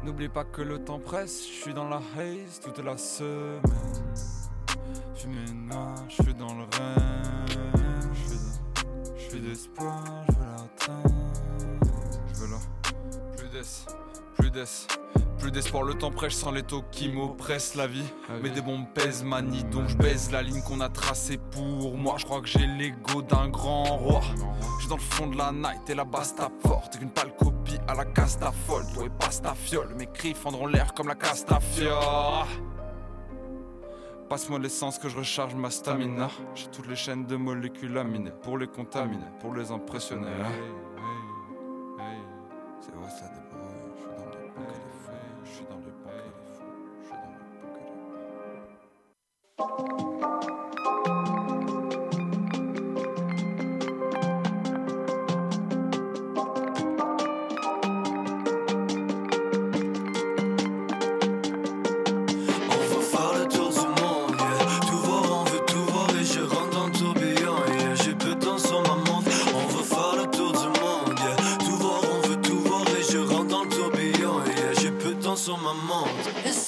N'oublie pas que le temps presse, je suis dans la haze toute la semaine. Je ménage, je suis dans le rêve. Je suis dans- Je suis d'espoir, Plus d'es, plus d'es. Plus d'espoir, le temps prêche sans les taux qui m'oppressent la vie. Mais des bombes pèsent manie, donc je baise la ligne qu'on a tracée pour moi. Je crois que j'ai l'ego d'un grand roi. Je suis dans le fond de la night et la basse tape forte. Qu'une pâle copie à la casta folle. Toi et passe ta fiole, mes cris fendront l'air comme la castafiore. Passe-moi l'essence que je recharge ma stamina. J'ai toutes les chaînes de molécules aminées pour les contaminer, pour les impressionner.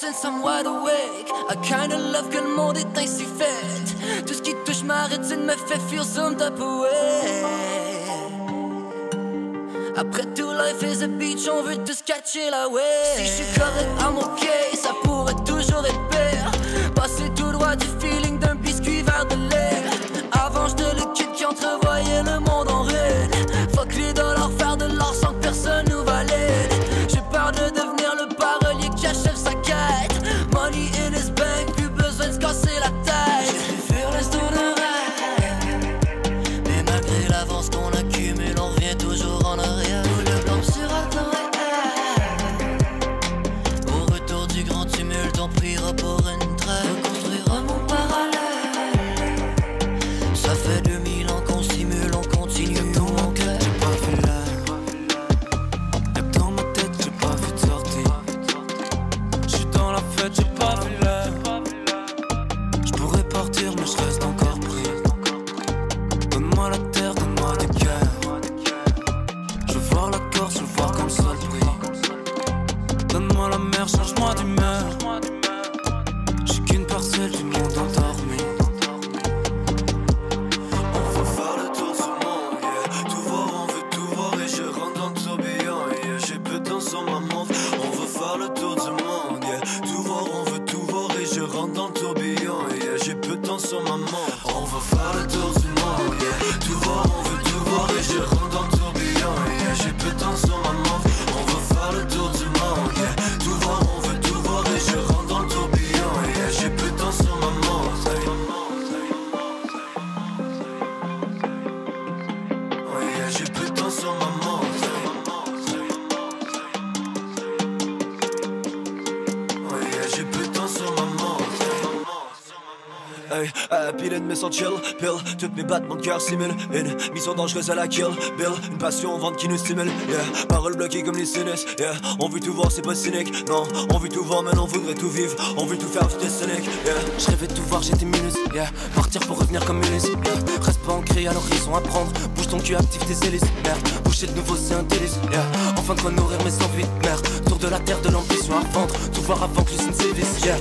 Since I'm wide awake, I kinda love que le way. Après tout, life is a beach, on veut tous catcher la wave. Si je suis correct, I'm okay, ça pourrait toujours être pire. Passer tout droit du feeling d'un biscuit vers de lait. Avant, j'étais le kid qui entrevoyait sans Toutes mes battements de cœur simulent Une mission dangereuse à la kill, Bill Une passion vente qui nous stimule, yeah Paroles bloquées comme les sinus, yeah On veut tout voir, c'est pas cynique, non On veut tout voir, mais on voudrait tout vivre On veut tout faire, est cynique, yeah Je rêvais de tout voir, j'étais minus, yeah. Partir pour revenir comme Mulus, yeah. Reste pas ancré à l'horizon, apprendre. Bouge ton cul, active tes hélices, merde. Bouger de nouveau, c'est un délice, yeah. Enfin de quoi nourrir mes envies de merde. Tour de la terre, de l'ambition à vendre. Tout voir avant que l'usine sévisse, yeah.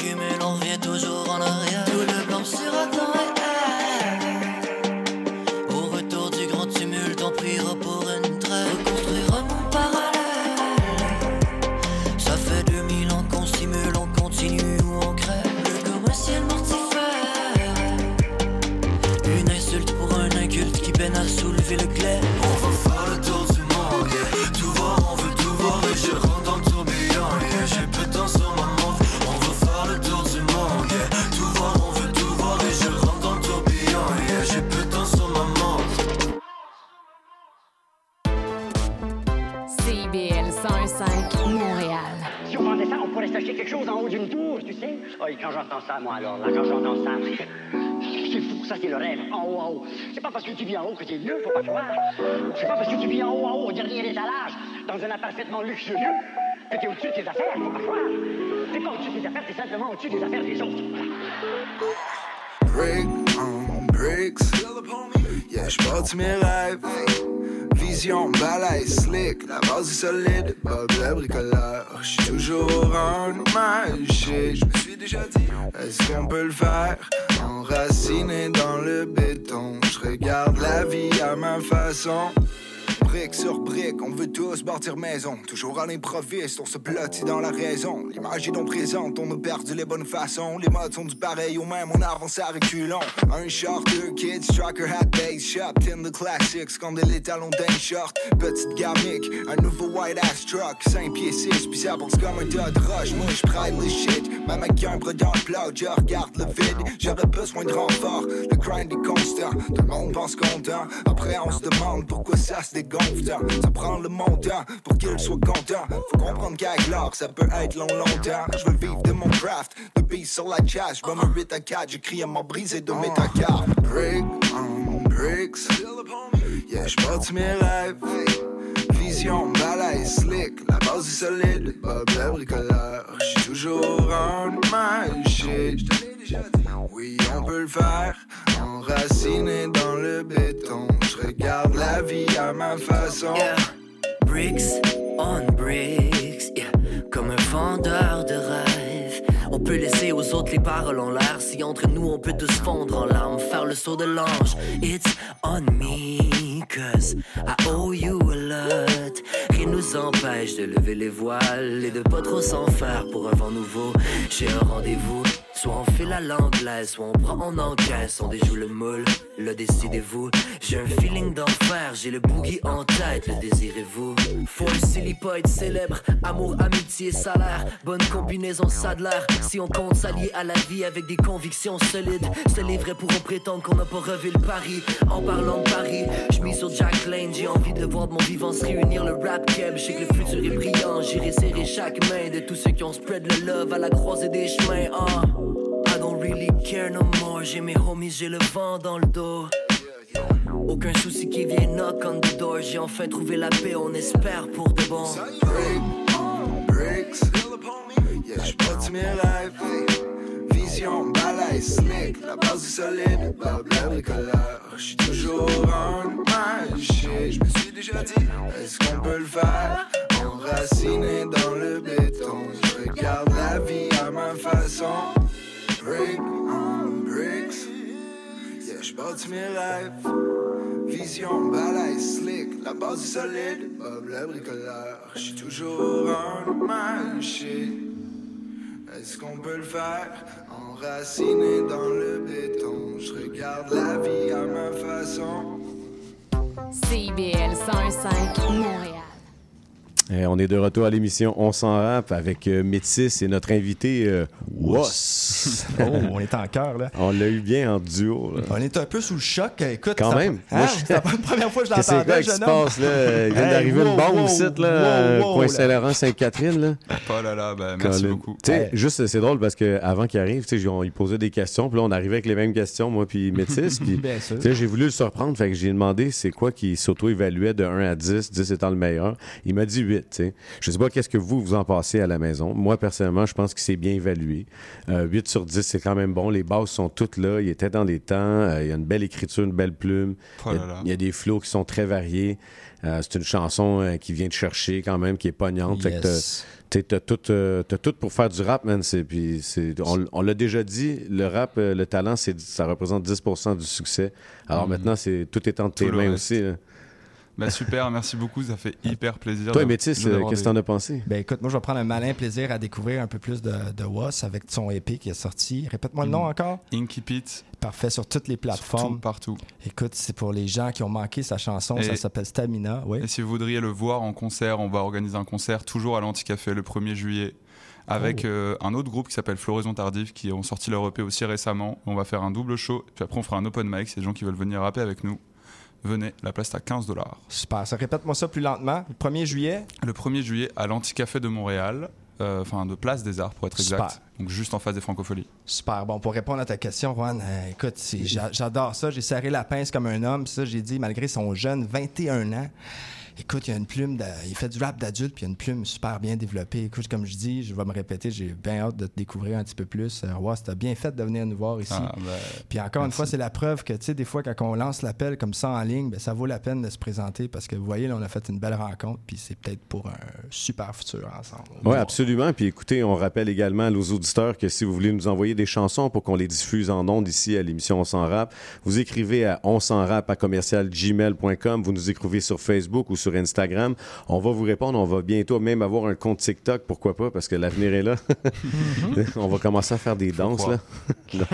Accumule, on revient toujours en arrière. J'entends ça, moi, alors, là, quand j'entends ça, c'est fou, ça, c'est le rêve. En haut, en haut. C'est pas parce que tu vis en haut que t'es vieux, faut pas croire. C'est pas parce que tu vis en haut, en haut, au dernier étalage, dans un appart parfaitement luxurieux, que t'es au-dessus de tes affaires, faut pas croire. T'es pas au-dessus de tes affaires, t'es simplement au-dessus des affaires des autres. Brick on bricks. Yeah, j'bâtis mes rêves. Vision, balèze, slick. La base est solide, Bob le bricoleur. J'suis toujours un magique. J'me suis déjà dit, est-ce qu'on peut le faire? Enraciné dans le béton. J'regarde la vie à ma façon. Brique sur brique, on veut tous bâtir maison. Toujours à l'improviste, on se blottit dans la raison. L'image est donc présente, on a perdu les bonnes façons. Les modes sont du pareil au même, on avance à reculons. Un short, deux kids, striker hat, base shop. In the classics, des les talons d'un short. Petite gamique, un nouveau white ass truck. 5 pieds 6, puis ça boxe comme un tas de roche. Moi j'pride le shit, même avec un bras dans le je regarde le vide. J'aurais besoin de renfort, le grind est constant. Tout le monde pense content. Après on se demande pourquoi ça se Ça prend le montant pour qu'il soit content. Faut comprendre qu'avec l'art, ça peut être long, longtemps. Je veux vivre de mon craft, de beat sur la chasse. Je me 8 à 4, j'écris à m'en briser de mes tacards. Brick on bricks. Yeah, j'bâtis mes rêves. Vision, balèze, slick. La base est solide, Bob le bricoleur. J'suis toujours Oui, on peut le faire. Enraciné dans le béton. Je regarde la vie à ma façon. Yeah. Bricks on bricks, yeah. comme un vendeur de rêves. On peut laisser aux autres les paroles en l'air. Si entre nous on peut tous fondre en larmes, faire le saut de l'ange. It's on me, cause I owe you a lot. Rien nous empêche de lever les voiles et de pas trop s'en faire pour un vent nouveau. J'ai un rendez-vous. Soit on fait la l'anglaise, soit on prend en encaisse, on déjoue le moule, le décidez-vous. J'ai un feeling d'enfer, j'ai le boogie en tête, le désirez-vous? Faut silly poète célèbre, amour, amitié, salaire, bonne combinaison, ça de l'air. Si on compte s'allier à la vie avec des convictions solides, c'est les vrais pourront prétendre qu'on n'a pas revu le pari. En parlant de Paris, je mis sur Jack Lane, j'ai envie de voir de mon vivant se réunir le rap keb. Je sais que le futur est brillant, j'irai serrer chaque main de tous ceux qui ont spread le love à la croisée des chemins. ah. Don't really care no more. J'ai mes homies, j'ai le vent dans le dos. Aucun souci qui vient knock on the door. J'ai enfin trouvé la paix, on espère pour de bon. bricks. Yeah, j'bâtis mes rêves. Vision, balèze, slick. La base est solide, Bob le bricoleur. J'suis toujours un magique. J'me suis déjà dit, est-ce qu'on peut le faire? Enraciné dans le béton. J'regarde la vie à ma façon. Brick on bricks. Yeah, j'bâtis mes rêves. Vision, balèze, slick, la base est solide. Bob le bricoleur, j'suis toujours man shit. Est-ce qu'on peut le faire? Enraciné dans le béton, je regarde la vie à ma façon. CIBL 105 Montréal. Eh, on est de retour à l'émission On s'en rappe avec euh, Métis et notre invité euh, Woss. Oh, on est en cœur, là. On l'a eu bien en duo. là. On est un peu sous le choc. Écoute, Quand c'est même. Hein? C'est la première fois que je l'entendais, quoi qui se passe là? Il vient Hey, d'arriver une wow, bombe wow, ici, là, euh, wow, coin là. Saint-Laurent, Sainte-Catherine. Là. Oh là là, bah, merci Colin. beaucoup. Tu sais, juste, c'est drôle parce qu'avant qu'il arrive, tu sais, on- il posait des questions, puis là, on arrivait avec les mêmes questions, moi, puis Métis. Puis, Bien sûr. j'ai voulu le surprendre, fait que j'ai demandé c'est quoi qui s'auto-évaluait de 1 à 10, 10 étant le meilleur. Il m'a dit 8, Je sais pas qu'est-ce que vous, vous en passez à la maison. Moi, personnellement, je pense qu'il s'est bien évalué. Euh, 8 sur 10, c'est quand même bon. Les bases sont toutes là. Il était dans les temps. Euh, il y a une belle écriture, une belle plume. Oh il, y a, là. il y a des flots qui sont très variés. Euh, c'est une chanson euh, qui vient te chercher quand même, qui est pognante. Que Yes. t'as- tout, euh, pour faire du rap, man. C'est, puis c'est, on, on l'a déjà dit, le rap, euh, le talent, c'est, ça représente 10% du succès. Alors Mhm. maintenant, c'est, tout est entre Tout tes mains reste. aussi. là. Bah, super, merci beaucoup, ça fait hyper plaisir. Toi, Métis, qu'est-ce que des- t'en as pensé? Ben écoute, moi je vais prendre un malin plaisir à découvrir un peu plus de, de Was avec son EP qui est sorti. Répète-moi le nom encore. Inky Pit. Parfait sur toutes les plateformes. Tout, partout. Écoute, c'est pour les gens qui ont manqué sa chanson, Et- ça s'appelle Stamina. Oui. Et si vous voudriez le voir en concert, on va organiser un concert toujours à l'Anticafé le 1er juillet avec Oh. euh, un autre groupe qui s'appelle Floraison Tardive qui ont sorti leur EP aussi récemment. On va faire un double show, puis après on fera un open mic. C'est des gens qui veulent venir rapper avec nous. Venez, la place est à 15 dollars. Super. Ça répète-moi ça plus lentement. Le 1er juillet? Le 1er juillet à l'Anticafé de Montréal, euh, enfin de Place des Arts pour être Super. exact. Donc juste en face des Francopholies. Super. Bon, pour répondre à ta question, Juan, euh, écoute, j'adore ça. J'ai serré la pince comme un homme. Ça, j'ai dit, malgré son jeune 21 ans, écoute, il y a une plume, de- il fait du rap d'adulte, puis il y a une plume super bien développée. Écoute, comme je dis, je vais me répéter, j'ai bien hâte de te découvrir un petit peu plus. Euh, ouais, c'était bien fait de venir nous voir ici. Ah, ben, puis encore une fois, c'est la preuve que, tu sais, des fois, quand on lance l'appel comme ça en ligne, ben, ça vaut la peine de se présenter parce que, vous voyez, là, on a fait une belle rencontre, puis c'est peut-être pour un super futur ensemble. Oui, absolument. Puis écoutez, on rappelle également à nos auditeurs que si vous voulez nous envoyer des chansons pour qu'on les diffuse en ondes ici à l'émission On s'en rap, vous écrivez à on s'en rap à commercial gmail.com, vous nous écrivez sur Facebook ou sur Instagram. On va vous répondre. On va bientôt même avoir un compte TikTok, pourquoi pas, parce que l'avenir est là. on va commencer à faire des danses. Là.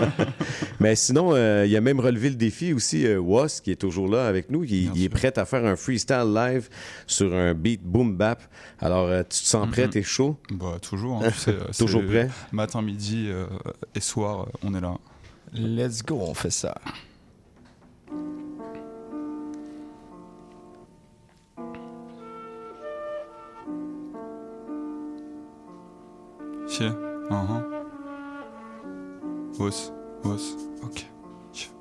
Mais sinon, euh, il y a même relevé le défi aussi, euh, Was, qui est toujours là avec nous. Il, il est prêt à faire un freestyle live sur un beat boom bap. Alors, euh, tu te sens prêt, Mhm. t'es chaud? Bah, toujours, hein, tu sais, Toujours prêt? Matin, midi euh, et soir, on est là. Let's go, on fait ça. Chier. Uh-huh. Os. Os. Ok. Chier.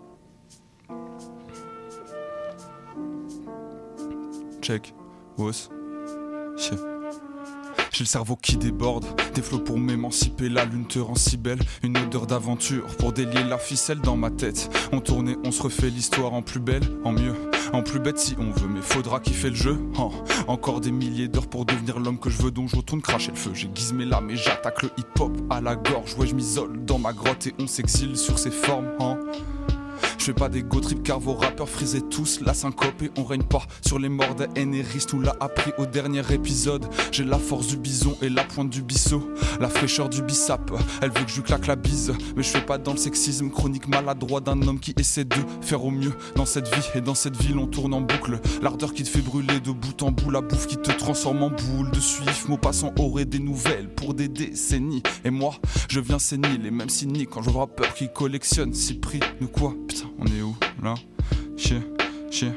Check. Os. Chier. J'ai le cerveau qui déborde, des flots pour m'émanciper, la lune te rend si belle, une odeur d'aventure pour délier la ficelle dans ma tête. On tourne et on se refait l'histoire en plus belle, en mieux, en plus bête si on veut, mais faudra kiffer le jeu. Oh, encore des milliers d'heures pour devenir l'homme que je veux, donc je retourne cracher le feu. J'ai mes lames et j'attaque le hip-hop à la gorge. Ouais, je m'isole dans ma grotte et on s'exile sur ses formes. hein. Je fais pas des go trip car vos rappeurs frisaient tous la syncope et on règne pas sur les morts des nous l'a appris au dernier épisode. J'ai la force du bison et la pointe du bisseau, la fraîcheur du bissap. Elle veut que je lui claque la bise, mais je fais pas dans le sexisme chronique maladroit d'un homme qui essaie de faire au mieux dans cette vie et dans cette ville on tourne en boucle. L'ardeur qui te fait brûler de bout en bout, la bouffe qui te transforme en boule de suif. Mots passants auraient des nouvelles pour des décennies. Et moi, je viens saigner les mêmes cyniques quand je vois rappeur qui collectionne six prix. Nous quoi Putain, on est où là? Chier, chier.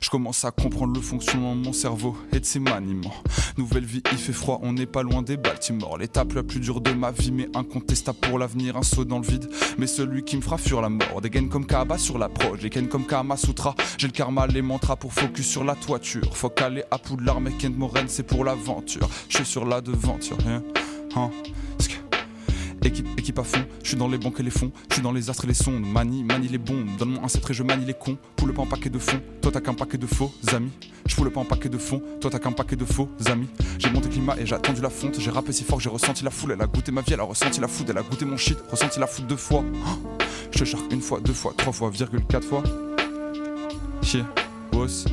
Je commence à comprendre le fonctionnement de mon cerveau et de ses maniements. Nouvelle vie, il fait froid, on n'est pas loin des Baltimore. L'étape la plus dure de ma vie, mais incontestable pour l'avenir, un saut dans le vide. Mais celui qui me fera fuir la mort. Des gains comme Kaaba sur l'approche, des gains comme Kama Sutra. J'ai le karma, les mantras pour focus sur la toiture. Faut caler à Poudlard, mais Kent Moren, c'est pour l'aventure. Je suis sur la devanture, hein, hein. Équipe, équipe à fond, je suis dans les banques et les fonds, je suis dans les astres et les sondes, manie, manie les bombes, donne-moi un et je manie les cons, poule pas un paquet de fond, toi t'as qu'un paquet de faux amis, je poule pas un paquet de fond, toi t'as qu'un paquet de faux amis, j'ai monté climat et j'ai attendu la fonte, j'ai rappé si fort j'ai ressenti la foule, elle a goûté ma vie, elle a ressenti la foudre, elle a goûté mon shit, ressenti la foudre deux fois, je te charque une fois, deux fois, trois fois, virgule quatre fois, Chier. Boss.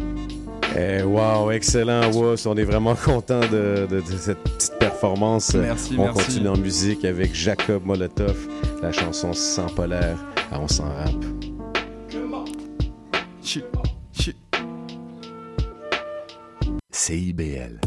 Eh, wow, excellent, Wuss. On est vraiment content de, de- de cette petite performance. Merci, On merci. continue en musique avec Jacob Molotov, la chanson Sans polaire. Ah, on s'en rappe. CIBL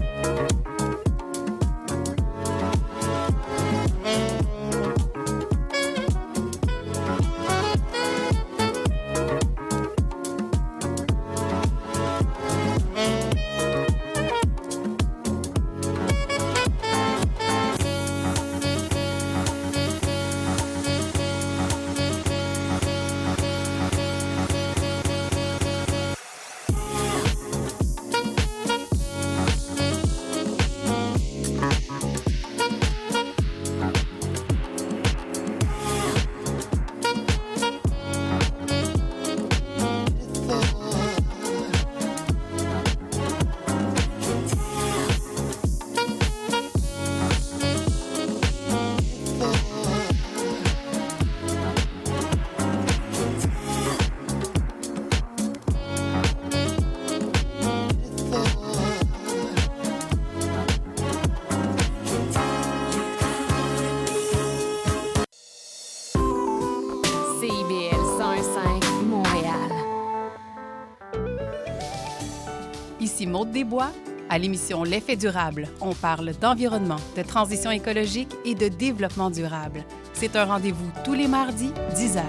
À l'émission L'effet durable, on parle d'environnement, de transition écologique et de développement durable. C'est un rendez-vous tous les mardis, 10 heures.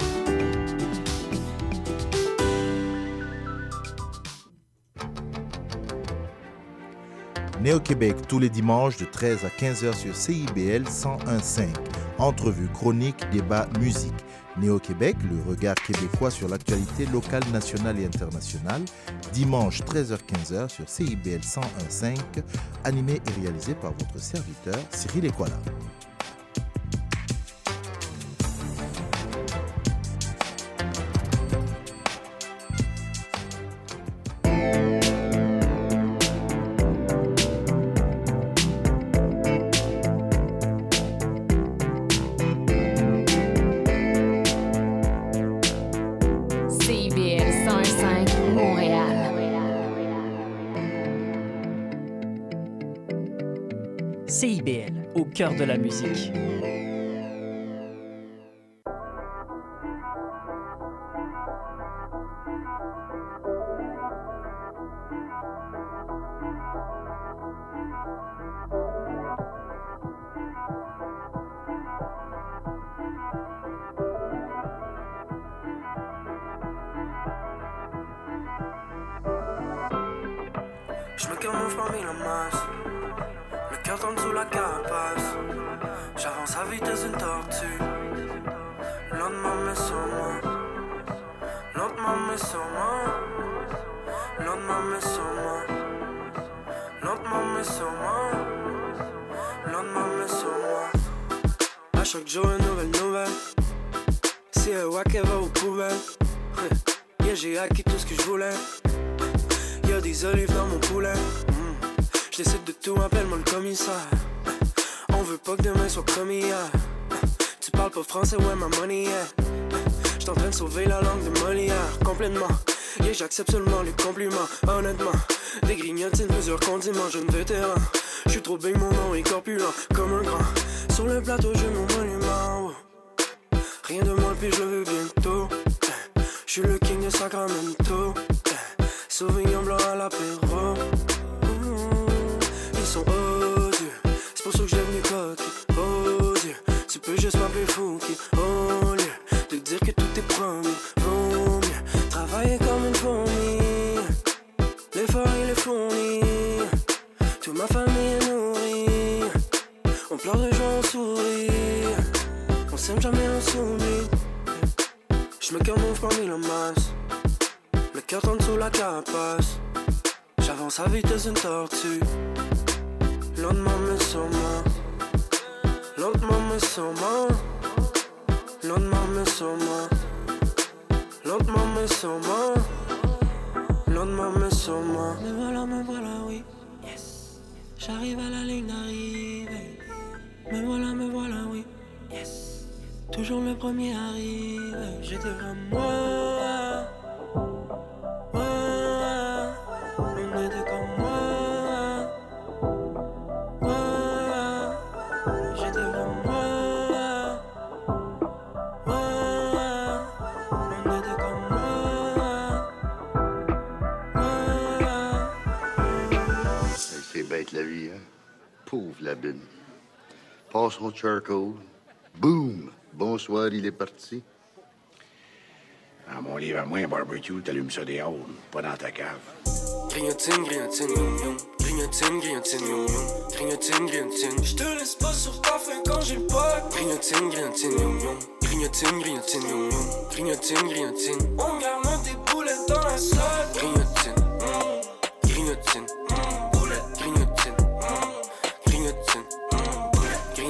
Néo-Québec tous les dimanches de 13 à 15h sur CIBL 101.5. Entrevue, chronique, débat, musique. Néo-Québec, le regard québécois sur l'actualité locale, nationale et internationale. Dimanche 13h-15h sur CIBL 101.5. Animé et réalisé par votre serviteur Cyril Equala. Je me camoufle parmi la masse. Tombe sous la carapace. J'avance à vitesse d'une tortue. Lentement mais sûrement. Lentement mais sûrement. Lentement mais sûrement. Lentement mais sûrement. Lentement mais sûrement. À chaque jour une nouvelle nouvelle. Si elle wack elle va aux poubelles. Yeah, j'ai acquis tout ce que je voulais. Y'a des olives dans mon poulet. Mm. Je décide de tout, appelle-moi le commissaire. On veut pas que demain soit comme hier. Tu parles pas français, ouais, ma money, yeah. J'suis en train de sauver la langue de Molière, complètement. Yeah, j'accepte seulement les compliments, honnêtement. Des grignotines, plusieurs condiments, jeune vétéran. J'suis trop big, mon nom est corpulent, comme un grand. Sur le plateau, j'ai mon monument. Rien de moins, puis je veux bientôt. J'suis le king de Sacramento. Sauvignon blanc à l'apéro. Sont. C'est pour ça que je devenu coquille. Oh Dieu, tu peux juste m'appeler Fouki. Au lieu de dire que tout est promis, vaut mieux travailler comme une fourmi. L'effort il est fourni. Toute ma famille est nourrie. On pleure de joie, on sourit. On s'aime jamais, on s'oublie. Je me camoufle parmi la masse. Le cœur tombe sous la carapace. J'avance à vitesse d'une tortue. Lentement mais sûrement. Lentement mais sûrement. Lentement mais sûrement. Lentement mais sûrement. Lentement mais sûrement. Me voilà, me voilà, oui. Yes. J'arrive à la ligne d'arrivée. Me voilà, me voilà, oui. Yes. Toujours le premier arrivé. J'étais comme moi. Hein? Pauvre la bine. Passe son charcoal. Boum! Bonsoir, il est parti. Dans mon livre à moi, un barbecue, t'allumes ça dehors, pas dans ta cave. Grignotine, grignotine, yum yum. Grignotine, grignotine, yum yum. Grignotine, grignotine. J'te laisse pas sur ta faim quand j'ai pas. Grignotine, grignotine, yum yum. Grignotine, grignotine, yum yum. Grignotine, grignotine. On garde des boulettes dans la salle. Grignotine,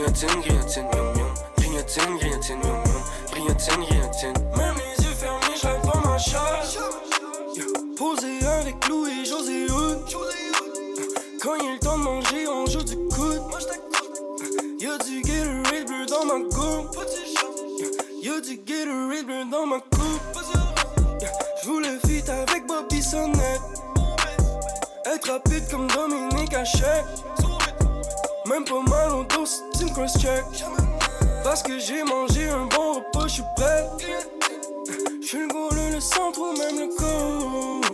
grignotine, grignotine, yum yum. Grignotine, grignotine, yum yum. Grignotine, grignotine. Même les yeux fermés, j'lève pas ma chasse. Posé avec Lou et José Hood. Quand il est le temps de manger, on joue du coude. Y'a du Gatorade bleu dans ma coupe. Y'a du Gatorade bleu dans ma coupe. J'voulais fit avec Bobby Sonnette. Être rapide comme Dominique Hachek. Même pas mal au dos tu me cross-check. Parce que j'ai mangé un bon repas, j'suis prêt. J'suis le goal, le centre ou même le coach.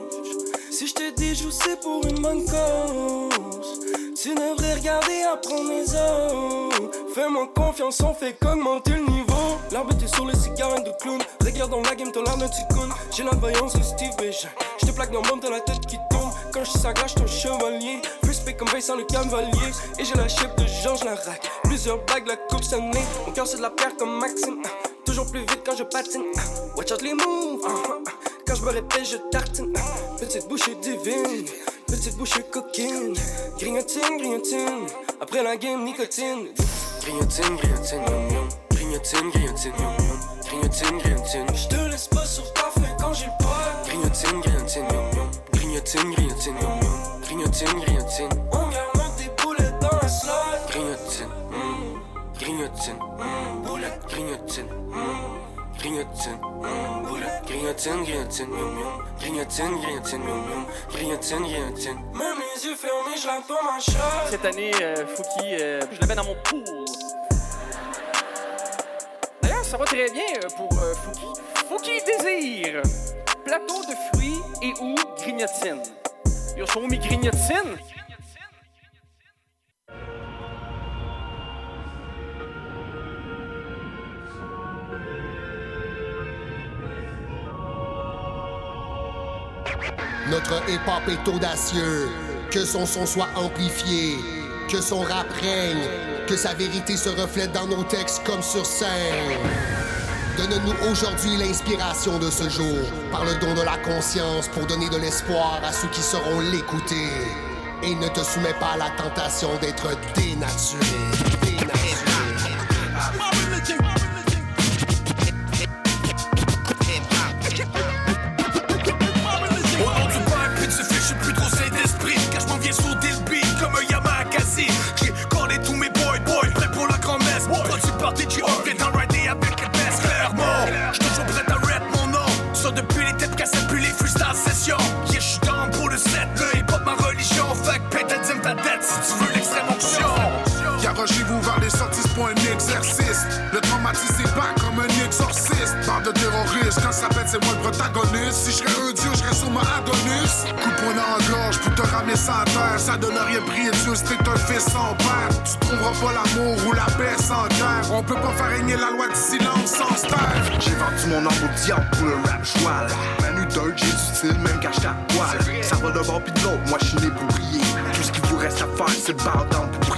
Si je te dis joue, c'est pour une bonne cause. Tu devrais regarder apprendre les autres. Fais-moi confiance, on fait qu'augmenter le niveau. L'arbitre est sur le cigare de clown. Regarde dans la game, t'as l'air d'un. J'ai la vaillance de Steve Bégin. Je te plaque dans le monde, t'as la tête qui tombe. Quand je suis sa glace, j'suis un chevalier. Respect comme Vincent le cavalier. Et j'ai la chef de Georges Larac. Plusieurs bagues, la coupe sonnée. Mon cœur c'est de la pierre comme Maxime. Toujours plus vite quand je patine. Watch out les moves. Ah, ah, ah. Quand je me répète, je tartine. Petite bouchée divine. Petite bouchée coquine. Grignotine, grignotine. Après la game, nicotine. Grignotine, grignotine. Grignotine, grignotine, yum. Grignotine, grignotine. Je te laisse pas sur ta quand j'ai pas. Grignotine, grignotine, yum yum. Grignotine, grignotine, yum yum. Grignotine, grignotine. On garde des boulettes dans la slot. Grignotine, mm. grignotine, mm. boulette, grignotine, mm. grignotine, mm. boulette, grignotine, grignotine, yum yum. Grignotine, grignotine, yum yum. Grignotine, grignotine. Même les yeux fermés, je pas ma chatte. Cette année, euh, Fouki, euh, je le mets dans mon pool. D'ailleurs, ça va très bien euh, pour euh, Fouki. Fouki désir. Plateau de fruits et ou grignotine. Yo, sont où mes grignotines? Notre hip-hop est audacieux, que son son soit amplifié, que son rap règne, que sa vérité se reflète dans nos textes comme sur scène. Donne-nous aujourd'hui l'inspiration de ce jour, par le don de la conscience pour donner de l'espoir à ceux qui sauront l'écouter. Et ne te soumets pas à la tentation d'être dénaturé. Dénaturé. Garagez-vous vers les sorties, pas un exercice. Le traumatisme pas comme un exorciste. Bande de terroristes, quand ça pète, c'est moi le protagoniste. Si je serais un dieu, je serais sur ma Adonis. Coup de poing dans la gorge pour te ramener sans terre. Ça donne rien pris Dieu si t'es un fils sans père. Tu trouveras pas l'amour ou la paix sans guerre. On peut pas faire régner la loi du silence sans taire. J'ai vendu mon âme au diable pour le rap joual. Manu dirt, j'ai du style, même quand j'étais à poil. Ça va d'un bord pis de l'autre, moi je suis né pour briller. Tout ce qu'il vous reste à faire, c'est le bar down pour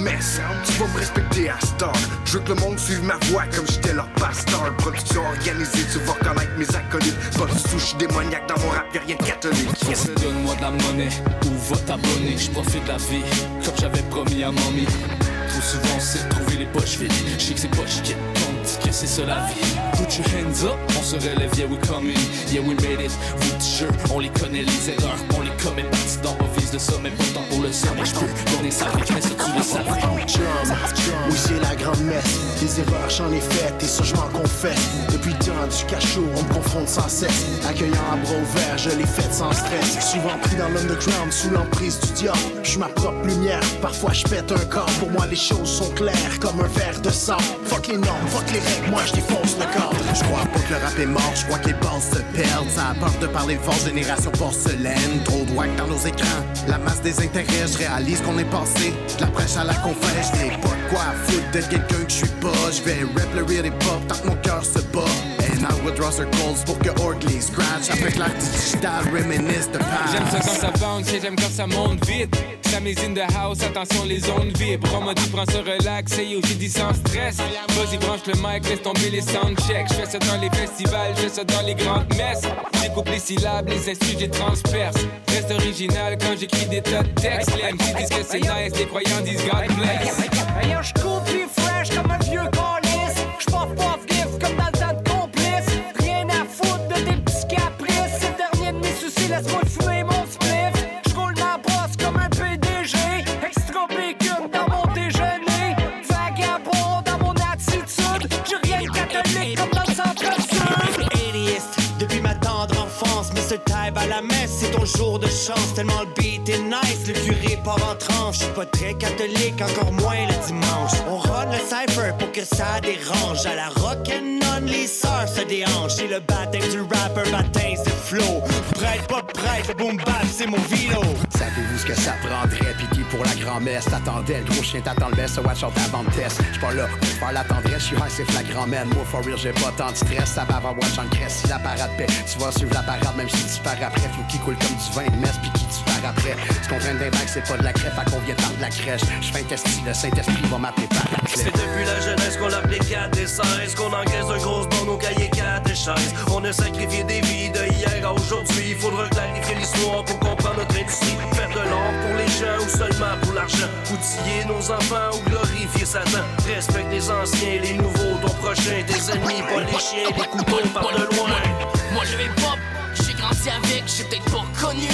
messe, tu vas me respecter à Star. Je veux que le monde suive ma voix comme j'étais leur pasteur. Production organisée, tu vas reconnaître mes acolytes. Pas du sushi démoniaque dans mon rap, y'a rien de catholique. Yes. Donne-moi de la monnaie ou va t'abonner? Je profite de la vie comme j'avais promis à mamie. Trop souvent, c'est de trouver les poches vides. Je sais que c'est poches qui comptent, que c'est ça la vie. Put your hands up, on se relève, yeah we coming. Yeah we made it. Vous t-shirt, on les connaît, les erreurs, on les commet. Parti dans ma vise de sommet, pourtant pour le sommet. Je peux donner sa ça tu le savais. Oui c'est la grande messe. Des erreurs, j'en ai faites et ça, je m'en confesse. Depuis le temps du cachot, on me confronte sans cesse. Accueillant à bras ouverts, je l'ai faite sans stress. Souvent pris dans l'underground, sous l'emprise du diable. Je suis ma propre lumière, parfois je pète un corps. Pour moi, les choses sont claires comme un verre de sang. Fuck les normes, fuck les règles, moi je défonce le corps. Je crois pas que le rap est mort, je crois les bases se perdent. Ça a peur de parler fort, génération porcelaine. Trop de dans nos écrans, la masse des intérêts. Je réalise qu'on est passé de la prêche à la confesse. Je pas de quoi foutre d'être quelqu'un que je suis pas. Je vais rap le real hip hop tant que mon cœur se bat. Circles pour que scratch. Avec l'art digital, reminisce de past. J'aime ça quand ça bounce et j'aime quand ça monte vite. Ça in the house, attention les zones vibrent. On m'a dit prends ce relax et yo j'ai dit sans stress. Vas-y branche le mic, laisse tomber les soundchecks. Je fais ça dans les festivals, je fais ça dans les grandes messes. Découpe les syllabes, les instruments, j'ai transperce. Reste original quand j'écris des tas de textes. Les MC disent que c'est nice, les croyants disent God bless. Ton jour de chance. Tellement le beat est nice, le curé part en tranche. Je suis pas très catholique, encore moins le dimanche. On run le cypher pour que ça dérange. À la rock and non, les sœurs se déhanchent. Et le baptême du rapper, baptême flow. Prête, pas prête, le boom bap, c'est mon vino. Savez-vous ce que ça prendrait? Piqué pour la grand-messe, t'attendais, le gros chien t'attend le best, so watch out avant de test. J'suis pas là pour faire la tendresse, j'suis high, c'est flagrant, man. Moi, for real, j'ai pas tant de stress, ça va avoir watch en crèche. Si la parade paie, tu vas suivre la parade, même si tu pars après. Faut qu'il coule comme du vin de messe, pis qui tu pars après. Ce qu'on traîne d'un bac, c'est pas de la crève, à qu'on vient de la crèche. J'fais un testi, le Saint-Esprit va m'appeler par la C'est depuis la jeunesse qu'on l'appelait 4 et 16 Qu'on encaisse de grosses bandes au cahier 4 et 16 On a sacrifié des vies de hier aujourd'hui Il faudra clarifier l'histoire pour comprendre notre industrie. Faire de l'or pour les gens ou seulement pour l'argent. Outiller nos enfants ou glorifier Satan Respecte les anciens, les nouveaux, ton prochain. Tes ennemis, pas les chiens, les couteaux par de loin. Moi je vais pop, j'ai grandi avec, j'ai peut-être pas connu.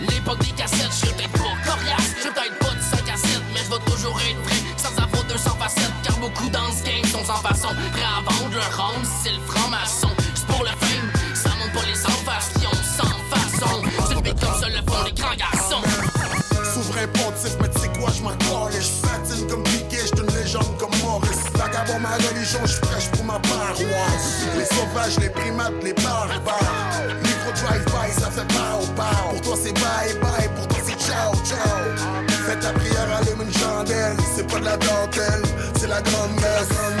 L'époque des cassettes, j'ai peut-être pas coriace. J'ai peut-être pas de 5 à 7, mais je vais toujours être vrai. Sans avoir 200 facettes, car beaucoup dans ce game sont sans façon. Prêts à vendre leur c'est le franc-maçon. C'est pour le beat comme ça le font les grands garçons Souverain pontif, mais tu sais quoi, je m'en. Je patine comme Piquet, je une légende comme Maurice. Vagabond, ma religion, je prêche pour ma paroisse. Les sauvages, les primates, les barbares. Micro drive-by, ça fait pow pow. Pour toi, c'est bye bye, pour toi, c'est ciao ciao. Fais ta prière, allume une chandelle. C'est pas de la dentelle, c'est la grande messe.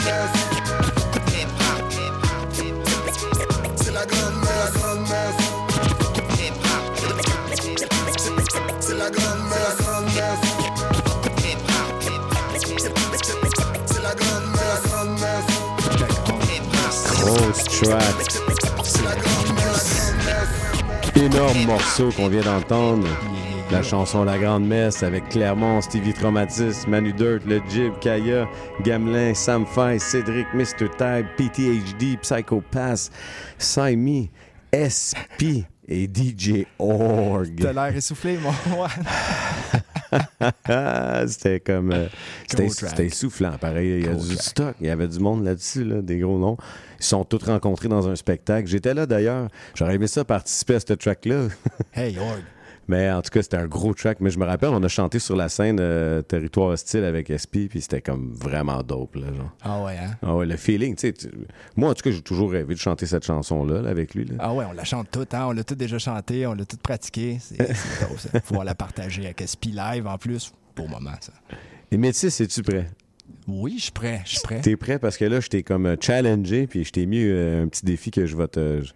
Énorme morceau qu'on vient d'entendre. La chanson La Grande Messe avec Clermont, Stevie Traumatis, Manu Dirt, Le Jib, Kaya, Gamelin, Sam Fay, Cédric, Mr. Tybe, PTHD, Psycho Pass, Saimi, SP et DJ Org. T'as l'air essoufflé, mon. c'était comme. euh, c'était essoufflant, pareil. Il y a Gros du track. stock. Il y avait du monde là-dessus, là, des gros noms. Ils sont tous rencontrés dans un spectacle. J'étais là d'ailleurs. J'aurais aimé ça participer à ce track-là. Hey, Org. Mais en tout cas, c'était un gros track. Mais je me rappelle, on a chanté sur la scène euh, Territoire hostile avec SP, puis c'était comme vraiment dope, là, genre. Ah ouais, hein? Ah ouais, le feeling, tu sais. tu- Moi, en tout cas, j'ai toujours rêvé de chanter cette chanson-là là, avec lui. Là. Ah ouais, on la chante toute, hein? On l'a tout déjà chanté, on l'a tout pratiqué. C'est dope, ça. Pouvoir la partager avec SP Live en plus. Beau moment, ça. Et Métis, es-tu prêt? Oui, je suis prêt, je suis prêt. T'es prêt? Parce que là, je t'ai comme euh, challengé, puis je t'ai mis euh, un petit défi que je vais te... Je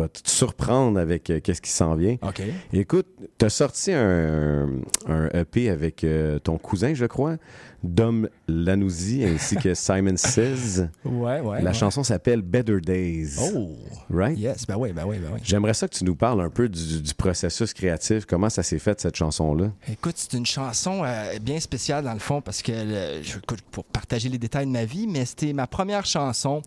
vais te surprendre avec euh, qu'est-ce qui s'en vient. OK. Écoute, t'as sorti un, un EP avec euh, ton cousin, je crois, Dom Lanouzi, ainsi que Simon Says. Ouais, ouais. La ouais. chanson s'appelle Better Days. Oh! Right? Yes, ben oui, ben oui, ben oui. J'aimerais ça que tu nous parles un peu du, du processus créatif. Comment ça s'est fait, cette chanson-là? Écoute, c'est une chanson euh, bien spéciale dans le fond parce que, le- je- écoute, pour partager les détails de ma vie, mais c'était ma première chanson.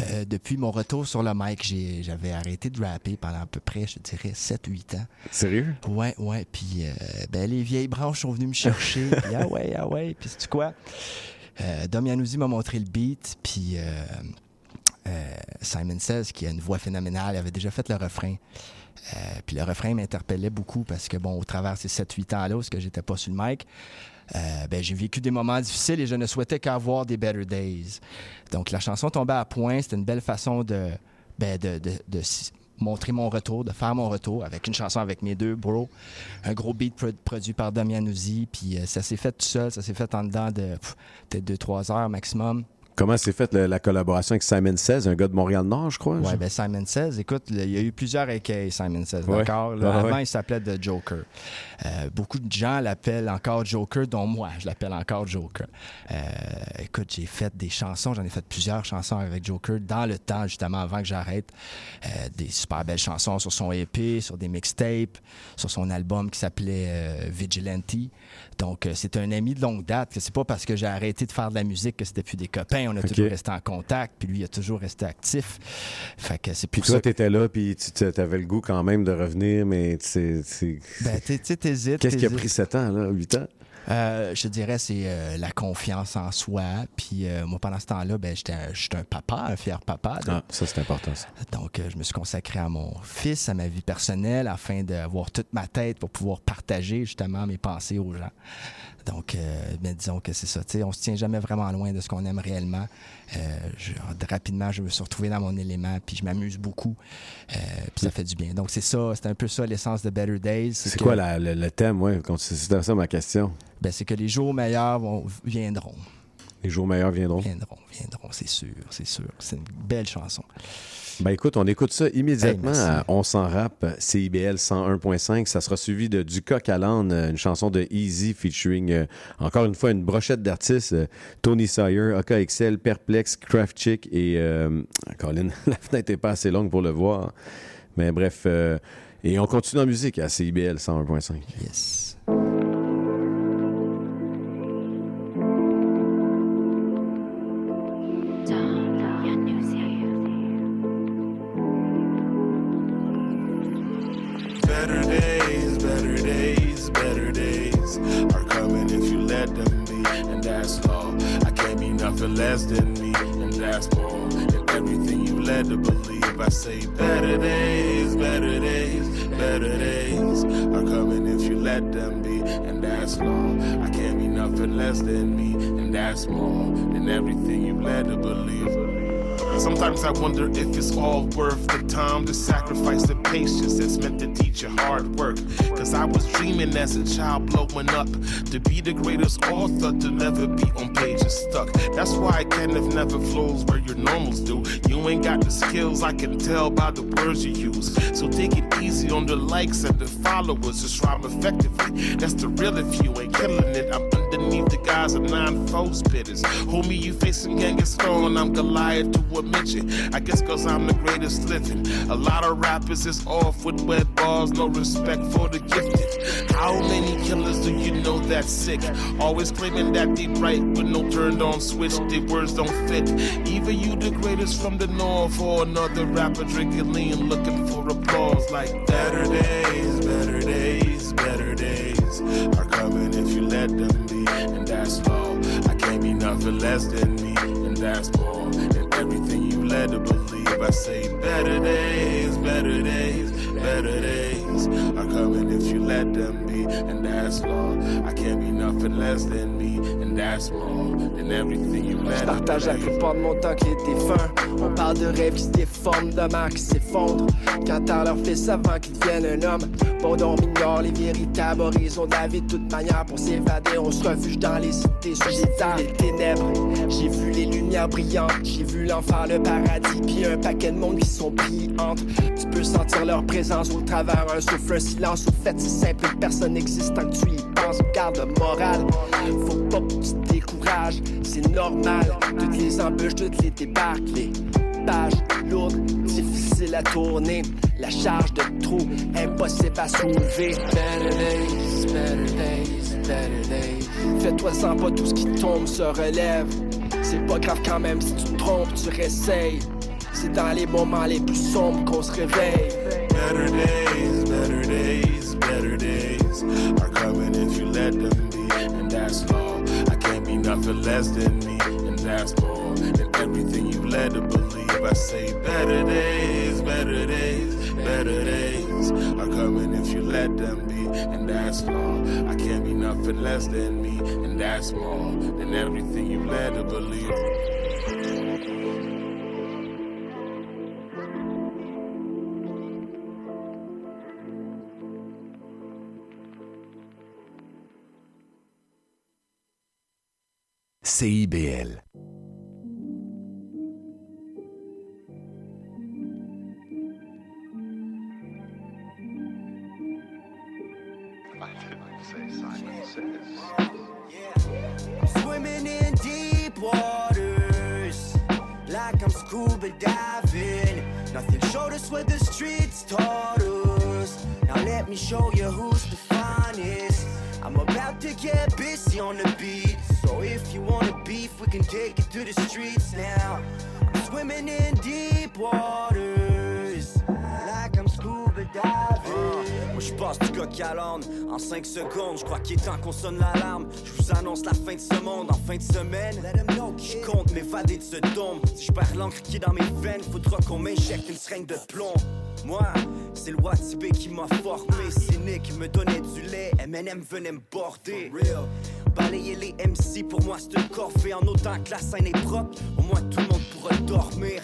Euh, depuis mon retour sur le mic, j'avais arrêté de rapper pendant à peu près, je dirais, 7-8 ans. Sérieux? Ouais, ouais. Puis, euh, ben, les vieilles branches sont venues me chercher. puis, ah ouais, ah ouais. Puis, c'est quoi? Euh, Dom Yanouzi m'a montré le beat, puis Simon Says, qui a une voix phénoménale, avait déjà fait le refrain. Euh, puis le refrain m'interpellait beaucoup parce que, bon, au travers de ces 7-8 ans-là, où ce que j'étais pas sur le mic, euh, ben, j'ai vécu des moments difficiles et je ne souhaitais qu'avoir des better days. Donc la chanson tombait à point, c'était une belle façon de, ben, montrer mon retour, de faire mon retour avec une chanson avec mes deux bros, un gros beat pro- produit par Damian puis euh, ça s'est fait tout seul, ça s'est fait en dedans de peut-être 2-3 heures maximum. Comment s'est faite la collaboration avec Simon 16, un gars de Montréal-Nord, je crois? Ouais, ben Simon Says, écoute, il y a eu plusieurs AKA Simon Says, Ouais. d'accord? Avant, ouais. il s'appelait The Joker. Euh, beaucoup de gens l'appellent encore Joker, dont moi, je l'appelle encore Joker. Euh, écoute, j'ai fait des chansons, j'en ai fait plusieurs chansons avec Joker dans le temps, justement, avant que j'arrête. Euh, des super belles chansons sur son EP, sur des mixtapes, sur son album qui s'appelait Vigilante. Donc, euh, c'est un ami de longue date. que C'est pas parce que j'ai arrêté de faire de la musique que c'était plus des copains. On a toujours resté en contact, puis lui, il a toujours resté actif. Fait que c'est Puis toi, tu étais là, puis tu avais le goût quand même de revenir, mais tu sais, c'est- Ben, tu sais, t'hésites. Qu'est-ce qui a pris 7 ans, là, 8 ans? Euh, je te dirais, c'est euh, la confiance en soi. Puis euh, moi, pendant ce temps-là, ben, j'étais un, j'étais un papa, un fier papa. Ah, ça, c'est important, ça. Donc, euh, je me suis consacré à mon fils, à ma vie personnelle, afin d'avoir toute ma tête pour pouvoir partager justement mes pensées aux gens. Donc, euh, ben, disons que c'est ça. tu sais, On se tient jamais vraiment loin de ce qu'on aime réellement. Euh, je- rapidement, je me suis retrouvé dans mon élément, puis je m'amuse beaucoup. Euh, puis ça fait du bien. Donc, c'est ça. C'est un peu ça l'essence de Better Days. C'est que- quoi la- le, le thème, ouais? C'était ça ma question. Ben, c'est que les jours meilleurs vont, viendront. Les jours meilleurs viendront. Viendront, viendront, c'est sûr, c'est sûr. C'est une belle chanson. Ben écoute, on écoute ça immédiatement Hey, merci. à On s'en rappe, CIBL 101.5. Ça sera suivi de Du coq à l'âne, une chanson de Easy featuring, euh, encore une fois, une brochette d'artistes. euh, Tony Sawyer, AKXL, Perplex, Craft Chick et... euh, Colin, la fenêtre n'est pas assez longue pour le voir. Mais bref, euh, et on continue en musique à CIBL 101.5. Yes. Less than me, and that's more than everything you led to believe. I say better days, better days, better days are coming if you let them be, and that's all. I can't be nothing less than me, and that's more than everything you led to believe. Sometimes I wonder if it's all worth the time to sacrifice patience that's meant to teach you hard work. Cause I was dreaming as a child blowing up to be the greatest author to never be on pages stuck. That's why I kind of never flows where your normals do. You ain't got the skills, I can tell by the words you use. So take it easy on the likes and the followers, just rhyme effectively. That's the real if you ain't killing it. I'm the guys of nine foe spitters. Homie, you facing Genghis Stone, I'm Goliath to a midget. I guess cause I'm the greatest living. A lot of rappers is off with wet balls, no respect for the gifted. How many killers do you know that's sick? Always claiming that they right with no turned on switch, their words don't fit. Even you the greatest from the north or another rapper drinking lean looking for applause like better days, better days, better days are coming if you let them be, and that's all. I can't be nothing less than me, and that's more than everything you led to believe. I say better days, better days, better days are coming if you let them be, and that's. I can't be nothing less than me, and that's more than everything you Je partage la plupart de mon temps qui est défunt. On parle de rêves qui se déforment, de mères qui s'effondrent. Quand à leur fils avant qu'ils deviennent un homme. Bon, on ignore les véritables horizons de la vie de toute manière. Pour s'évader, on se refuge dans les cités suicidaires, les ténèbres. J'ai vu les lumières brillantes, j'ai vu l'enfer, le paradis, puis un paquet de monde qui sont pris entre. Tu peux sentir leur présence au travers un souffle, un silence. Au fait, c'est simple, personne n'existe tant que tu y penses. Garde le moral, faut pas que tu te décourages, c'est normal. Toutes les embûches, toutes les débarques, les pages lourdes, difficiles à tourner. La charge de trop, impossible à soulever. Better days, better days, better days. Fais-toi sans pas tout ce qui tombe se relève. C'est pas grave quand même si tu te trompes, tu réessayes. C'est dans les moments les plus sombres qu'on se réveille. Better days, better days, better days are coming if you let them be, and that's law. I can't be nothing less than me, and that's more than everything you led to believe. I say better days, better days, better days are coming if you let them be, and that's law. I can't be nothing less than me, and that's more than everything you've led to believe. CIBL. Swimming in deep waters, like I'm scuba diving. Nothing showed us what the streets taught us. Now let me show you who's the finest. I'm about to get busy on the beat, so if you wanna beef, we can take it to the streets now. I'm swimming in deep waters, like I'm scuba diving. Moi je passe du coq à l'âne en 5 secondes. Je crois qu'il est temps qu'on sonne l'alarme. Je vous annonce la fin de ce monde en fin de semaine. Je compte m'évader de ce dôme. Si je perds l'encre qui est dans mes veines, faudra qu'on m'injecte une seringue de plomb. Moi, c'est le Watibé qui m'a formé. Cynique me donnait du lait. MNM venait me border. Balayer les MC pour moi c'est une corvée. En autant que la scène est propre, au moins tout le monde pourra dormir.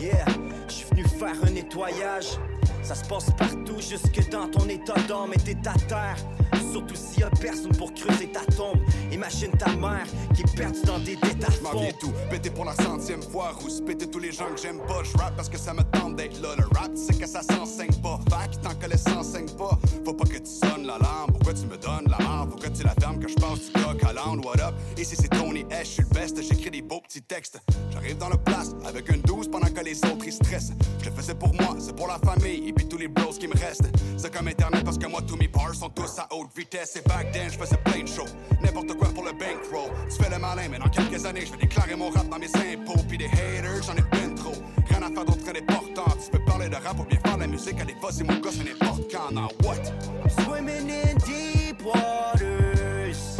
Yeah, je suis venu faire un nettoyage. Ça se passe partout, jusque dans ton état d'âme et t'es à terre. Surtout s'il y a personne pour creuser ta tombe. Imagine ta mère qui est perdue dans des détails. M'en tout, péter pour la centième fois, rousse, péter tous les gens que j'aime pas. Je rap parce que ça me tente d'être là. Le rap, c'est que ça s'enseigne pas. Que tant que les s'enseigne pas, faut pas que tu sonnes l'alarme. Pourquoi tu me donnes la? Faut que tu la fermes, que je passe du coq à l'âne. What up? Ici c'est Tony S, je suis le best, j'écris des beaux petits textes. J'arrive dans le place avec un 12 pendant que les autres ils stressent. Je le faisais pour moi, c'est pour la famille et puis tous les bros qui me restent. C'est comme internet parce que moi tous mes bars sont tous à haute vitesse. Et back then, je faisais plein de shows. N'importe quoi pour le bankroll. Tu fais le malin, mais dans quelques années, je vais déclarer mon rap dans mes impôts. Puis des haters, j'en ai ben trop. Rien à faire d'autre d'important. Tu peux parler de rap ou bien faire la musique. Fois, c'est mon gars, c'est n'importe quand. Now what? Swimming in deep waters,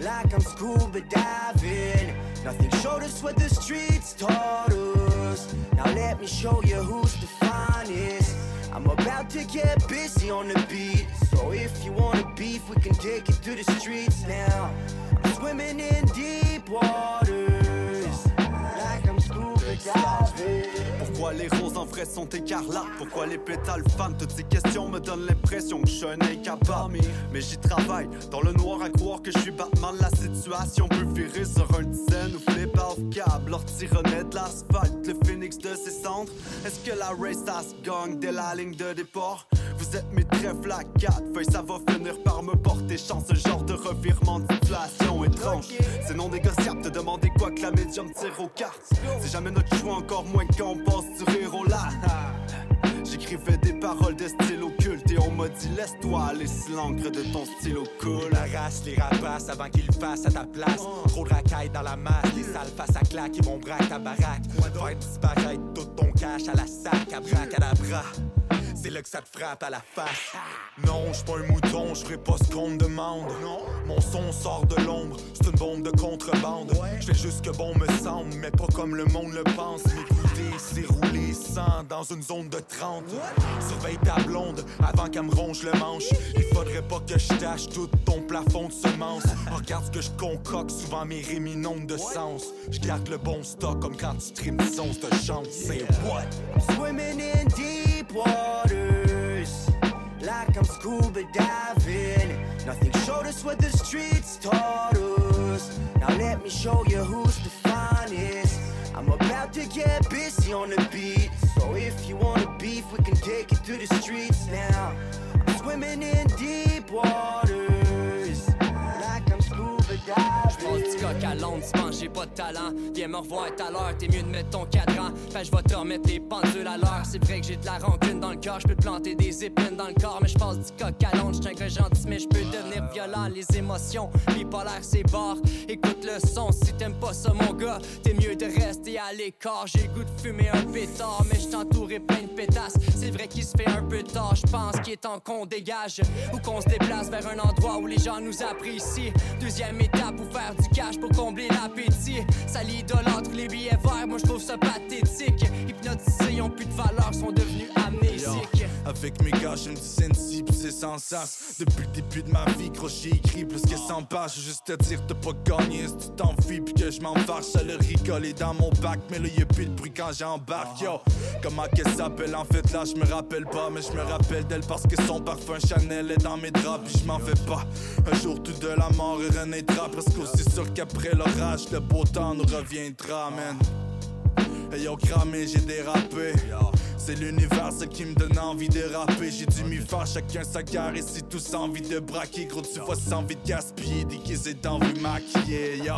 like I'm scuba diving. Nothing showed us what the streets taught us. Now let me show you who's the finest. I'm about to get busy on the beat, so if you wanna beef, we can take it to the streets now. I'm swimming in deep waters, Pourquoi les roses en vrai sont écarlates Pourquoi les pétales fanent Toutes ces questions me donnent l'impression que je suis un incapable Mais j'y travaille, dans le noir à croire que je suis Batman. La situation peut virer sur un dizaine ou flip off câble. Leur tironnet de l'asphalte, le phoenix de ses cendres. Est-ce que la race ça se dès la ligne de départ? Vous êtes mes trèfles à quatre feuilles Ça va finir par me porter chance. Ce genre de revirement de situation étrange. C'est non négociable, te demander quoi que la médium tire aux cartes C'est jamais notre choix, encore moins quand on passe du rire au là J'écrivais des paroles de style occulte Et on m'a dit laisse-toi aller si l'encre de ton stylo cool La race les rapaces avant qu'ils le fassent à ta place. Trop de racailles dans la masse, les sales face à claque, ils vont braquer ta baraque. Faire disparaître tout ton cash à la sac, à braque à la bras. C'est là que ça te frappe à la face. Non, je pas un mouton, je ferai pas ce qu'on me demande. Mon son sort de l'ombre, c'est une bombe de contrebande. Je fais juste que bon me semble, mais pas comme le monde le pense. M'écouter, c'est rouler sans dans une zone de 30. Surveille ta blonde avant qu'elle me ronge le manche. Il faudrait pas que je tâche tout ton plafond de semences. Regarde ce que je concocte, souvent mes inondent de sens. Je garde le bon stock comme quand tu trimes le son, te chante. C'est what? Swimming in deep waters, like I'm scuba diving. Nothing showed us what the streets taught us. Now let me show you who's the finest. I'm about to get busy on the beat, so if you wanna beef, we can take it to the streets now. I'm swimming in deep waters, like I'm scuba diving. Coq à Londres, j'ai pas de talent. Viens me revoir à l'heure, t'es mieux de mettre ton cadran. Fait je vais te remettre les pendules à l'heure. C'est vrai que j'ai de la rancune dans le cœur, je peux te planter des épines dans le corps, mais je passe du coq à l'onde. J'suis un gars gentil, mais je peux devenir violent. Les émotions, bipolaire, c'est barre. Écoute le son, si t'aimes pas ça, mon gars, t'es mieux de rester à l'écart. J'ai goût de fumer un pétard, mais je t'entourerai plein de pétasses. C'est vrai qu'il se fait un peu tard, je qu'il est temps qu'on dégage ou qu'on se déplace vers un endroit où les gens nous apprécient. Deuxième étape pour faire du cash pour combler l'appétit. Ça l'idolâtre les billets verts, moi je trouve ça pathétique. Hypnotisés, ont plus de valeur, sont devenus amnésiques. Avec mes gars, je me dis c'est sans sens. Depuis le début de ma vie, gros, j'ai écrit plus que 100 pages. Juste te dire, t'as pas gagné si tu t'enfuis, puis que je m'en fâche. Ça le rigoler dans mon bac, mais là, y'a plus de bruit quand j'embarque. Yo, comment qu'elle s'appelle? En fait là, je me rappelle pas, mais je me rappelle d'elle parce que son parfum Chanel est dans mes draps, puis je m'en fais pas. Un jour, tout de la mort renaîtra, presque aussi sûr qu'après l'orage, le beau temps nous reviendra, man. Yo, cramé, j'ai dérapé. C'est l'univers ce qui me donne envie de rapper. J'ai dû m'y faire chacun sa gare et si tous envie de braquer. Gros, tu vois sans envie de gaspiller, déguisé d'envie maquillée, yo.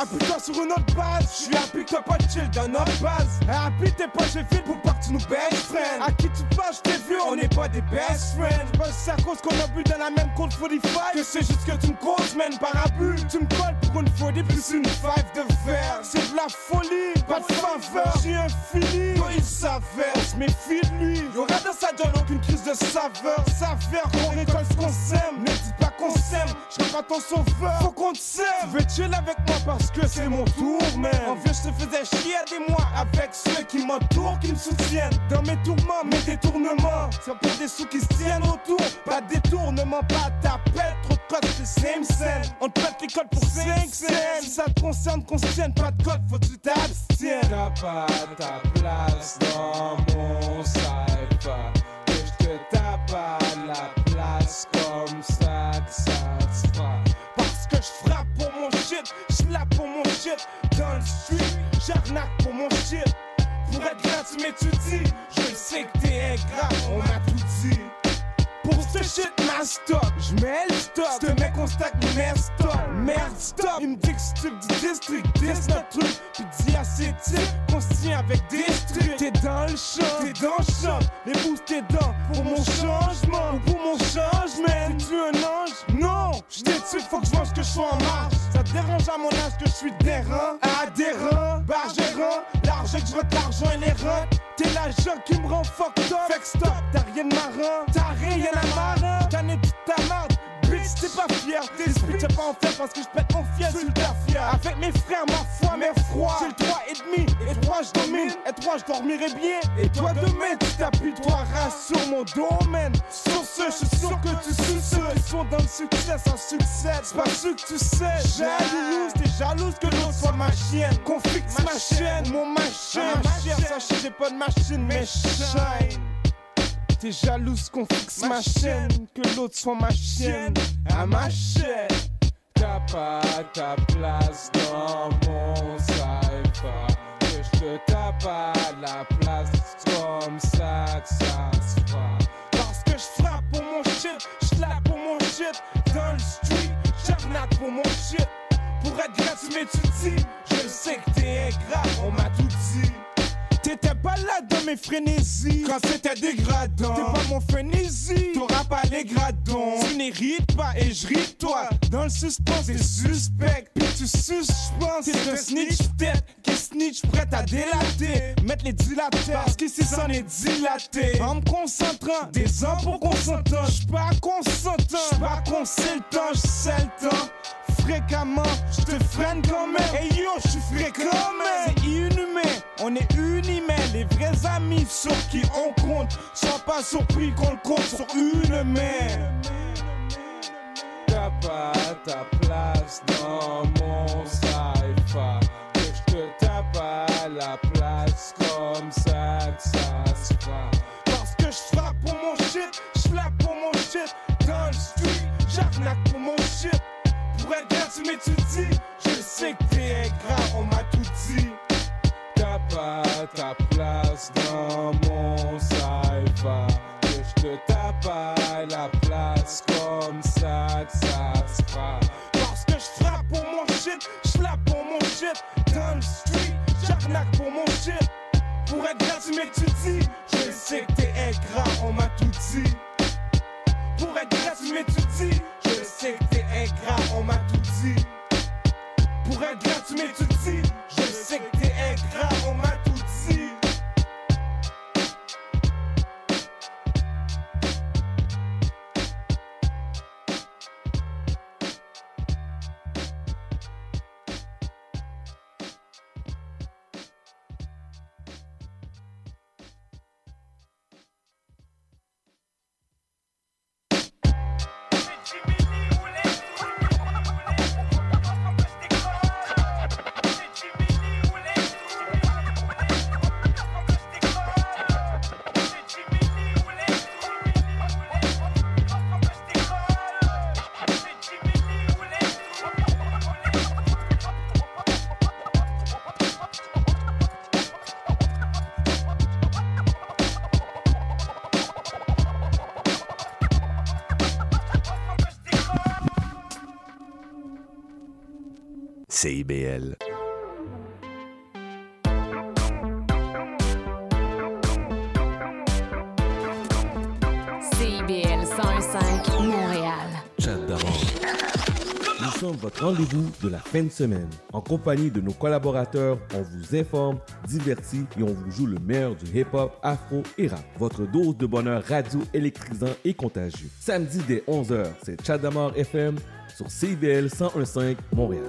Appuie-toi sur une autre base Je suis happy que pas de chill dans notre base. Happy t'es pas j'ai vite pour pas que tu nous best friends. À qui tu je t'ai vu On n'est pas des best friends. Pas c'est à cause qu'on a bu dans la même compte 45 Que c'est juste que tu me causes man par abus. Tu me colles pour une fois des plus une five de verre. C'est de la folie Pas de faveur. J'ai un feeling Yo, il s'avère. Je méfie de lui Y'aura dans sa donne aucune crise de saveur. Saveur qu'on récolte ce qu'on sème Ne dis pas qu'on s'aime Je pas ton sauveur. Faut qu'on te sème Tu veux chill avec moi parce que c'est mon tour man. En vieux je te faisais chier des mois Avec ceux qui m'entourent Qui me soutiennent. Dans mes tourments mes détournements. C'est pour des sous qui se tiennent autour. Pas de détournement Pas pète Trop de codes c'est same scène On te pète les codes pour 5 cents Si ça te concerne qu'on se tienne Pas de code faut que tu t'abstiennes. T'as pas ta place dans mon cypher Que je te tape à la place comme ça que ça shit. Je pour mon shit. Dans le street J'arnaque pour mon shit. Pour être gratuit mais tu dis Je sais que t'es ingrat. On m'a ce shit, ma stop, j'mets le mec, on stack, merde stop. Merde stop. Il me dit que truc du district, dis notre truc. Puis dis à ces types qu'on se tient avec des. T'es dans le champ, t'es dans le champ. Les boosts tes dents pour mon changement. Ou pour mon changement. Es-tu un ange? Non, j't'ai dessus, faut que je mange que je sois en marche. Ça te dérange à mon âge que je suis terrain. Adhérent, bargérant. L'argent que je vote l'argent reins. T'es l'agent qui me rend fucked up. Fait stop, t'as rien de marin. T'as rien à marin. T'en es toute ta marde. Bitch, t'es pas fier. T'es speech, pas en faire parce que je pète mon fier. Le fier. Avec mes frères, ma foi, mes froids. J'ai le 3 et demi. Et 3, je domine. Et 3, je dormirai bien. Et toi, demain, tu t'appuies, toi, race sur mon domaine. Sur ce, je suis sûr que tu suis ceux qui sont dans le succès sans succès. C'est pas ce que tu sais. Jalouse, t'es jalouse que l'autre soit ma chienne. Fixe ma chaîne, mon machin. Ma chère, sachez, j'ai pas de machine, mais shine. T'es jalouse qu'on fixe ma chaîne, que l'autre soit ma chienne, à ma chaîne. T'as pas ta place dans mon cypher, que je te tape à la place, comme ça que ça se fera. Parce que je frappe pour mon shit, je pour mon shit, dans le street, j'arnaque pour mon shit. Gratuit, mais tu dis, je sais que t'es ingrat, on m'a tout dit. T'étais pas là dans mes frénésies. Quand c'était dégradant. T'es pas mon frénésie. T'auras pas les gradons. Tu n'hérites pas et je ris toi. Dans le suspense t'es suspect. Puis tu suces j'pense T'es un snitch tête. Qui snitch prête à délater, mettre les dilateurs, parce qu'ici c'en est dilaté. En me concentrant, des ans pour qu'on s'entende. J'suis pas consentant, j'suis pas consultant, j'sais le temps. Fréquemment, j'te freine quand même. Hey yo, j'suis fréquent même. C'est inhumain, on est unimé. Les vrais amis sur qui on compte, sois pas surpris qu'on le compte sur une main. T'as pas ta place dans mon cypher. Que j'te tape à la place comme ça que ça se fait. Parce que j'frappe pour mon shit, j'flappe pour mon shit. Dans le street, j'arnaque pour mon shit. Bien, tu m'étudies. Je sais que t'es ingrat, on m'a tout dit. T'as pas ta place dans mon cypher. Que j'te tape à la place comme ça ça se. Parce que j'frappe pour mon shit, j'flappe pour mon shit. Dans le street, j'arnaque pour mon shit. Pour être bien, tu m'étudies. Je sais que t'es ingrat, on m'a tout dit. Pour être bien, tu m'étudies. Je sais que on m'a tout dit. Pour être bien, tu m'étudies. Votre rendez-vous de la fin de semaine. En compagnie de nos collaborateurs, on vous informe, divertit et on vous joue le meilleur du hip-hop, afro et rap. Votre dose de bonheur radio électrisant et contagieux. Samedi dès 11h, c'est Chadamar FM sur CIBL 1015 Montréal.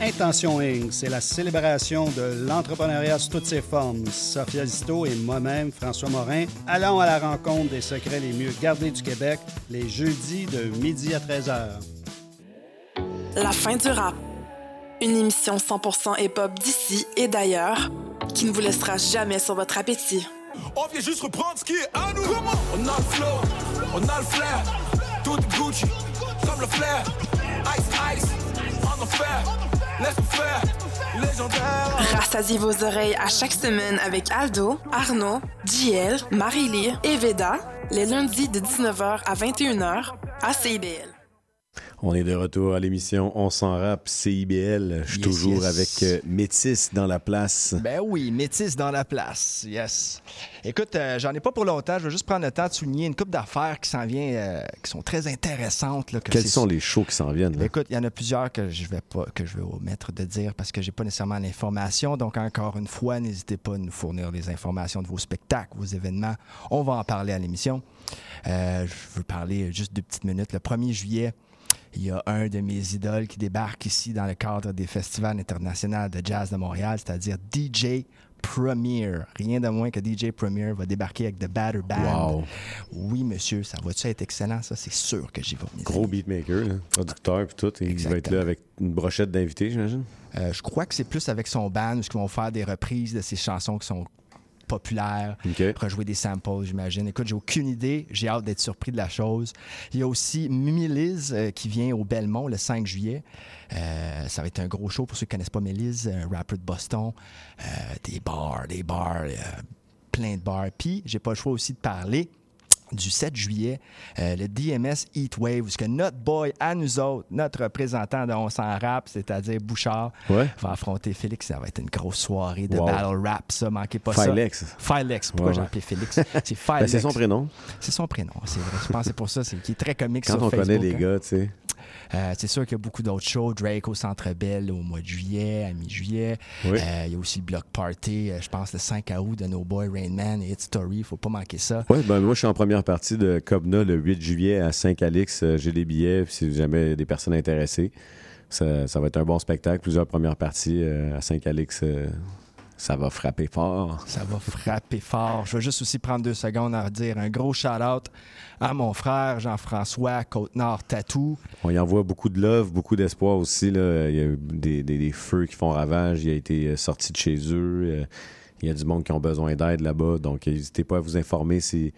Intention Inc., c'est la célébration de l'entrepreneuriat sous toutes ses formes. Sophia Zito et moi-même, François Morin, allons à la rencontre des secrets les mieux gardés du Québec les jeudis de midi à 13h. La fin du rap. Une émission 100% hip-hop d'ici et d'ailleurs qui ne vous laissera jamais sur votre appétit. On vient juste reprendre ce qui est à nous. On a le flow, on a le flair. Tout Gucci, comme le flair. Ice, ice, on enfer. Rassasiez vos oreilles à chaque semaine avec Aldo, Arnaud, JL, Marie-Lee et Veda, les lundis de 19h à 21h à CIBL. On est de retour à l'émission On s'en rap CIBL. Je suis toujours yes. avec euh, Métis dans la place. Ben oui, métis dans la place, yes. Écoute, euh, j'en ai pas pour longtemps. Je vais juste prendre le temps de souligner une coupe d'affaires qui s'en vient, euh, qui sont très intéressantes. là, que Quels sont les shows qui s'en viennent? là? Écoute, il y en a plusieurs que je vais pas que je vais omettre de dire parce que j'ai pas nécessairement l'information. Donc encore une fois, n'hésitez pas à nous fournir les informations de vos spectacles, vos événements. On va en parler à l'émission. Je veux parler juste deux petites minutes. Le 1er juillet, il y a un de mes idoles qui débarque ici dans le cadre des festivals internationaux de jazz de Montréal, c'est-à-dire DJ Premier. Rien de moins que DJ Premier va débarquer avec The Batter Band. Wow. Oui, monsieur, ça va-tu être excellent, ça? C'est sûr que j'y vais. Gros beatmaker, là, producteur puis tout. Et il va être là avec une brochette d'invités, j'imagine? Euh, je crois que c'est plus avec son band où ils vont faire des reprises de ses chansons qui sont populaires, rejouer des samples, j'imagine. Écoute, j'ai aucune idée. J'ai hâte d'être surpris de la chose. Il y a aussi Mélise euh, qui vient au Belmont le 5 juillet. Euh, ça va être un gros show pour ceux qui ne connaissent pas Mélise, un rapper de Boston. Euh, des bars, des bars, euh, plein de bars. Puis, j'ai pas le choix aussi de parler du 7 juillet, euh, le DMS Heatwave, où ce que notre boy à nous autres, notre représentant de On s'en rap, c'est-à-dire Bouchard, Ouais. va affronter Félix. Ça va être une grosse soirée de Wow. battle rap, ça, manquez pas Filex. ça. Filex. Pourquoi Ouais, j'ai appelé Félix? C'est Filex. Ben, c'est son prénom. C'est son prénom, c'est vrai. Je pense que c'est pour ça, c'est qu'il est très comique Quand sur on Facebook. connaît les hein. gars, tu sais. Euh, c'est sûr qu'il y a beaucoup d'autres shows. Drake au Centre Bell au mois de juillet, à mi-juillet. Oui. Euh, il y a aussi le Block Party, euh, je pense, le 5 août de No Boy, Rain Man et Hit Story. faut pas manquer ça. Oui, ben moi, je suis en première partie de Cobna le 8 juillet à Saint-Calix. J'ai des billets, si jamais des personnes intéressées. Ça, ça va être un bon spectacle. Plusieurs premières parties à Saint-Calix. Ça va frapper fort. Ça va frapper fort. Je vais juste aussi prendre deux secondes à dire un gros shout-out à mon frère Jean-François Côte-Nord Tatou. On y envoie beaucoup de love, beaucoup d'espoir aussi. Là. Il y a eu des, des- des feux qui font ravage. Il a été euh, sorti de chez eux. Euh, Il y a du monde qui ont besoin d'aide là-bas. Donc, n'hésitez pas à vous informer si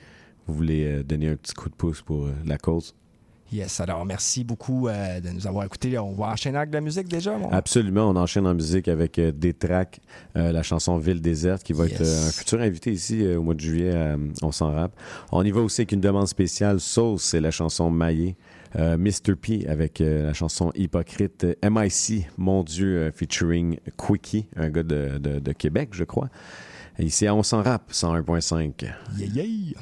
vous voulez euh, donner un petit coup de pouce pour la cause. Yes, alors merci beaucoup euh, de nous avoir écoutés. On va enchaîner avec de la musique déjà. mon- Absolument. On enchaîne en musique avec euh, des tracks, euh, la chanson Ville déserte, qui va être Yes. euh, un futur invité ici euh, au mois de juillet. à, euh, on s'en rappe. On y va aussi avec une demande spéciale. Sauce, c'est la chanson Maillé. Euh, Mr. P avec euh, la chanson Hypocrite. Euh, MIC, Mon Dieu, euh, featuring Quickie, un gars de, de- de Québec, je crois. Et ici à On s'en rappe, 101.5. Yeah, yeah.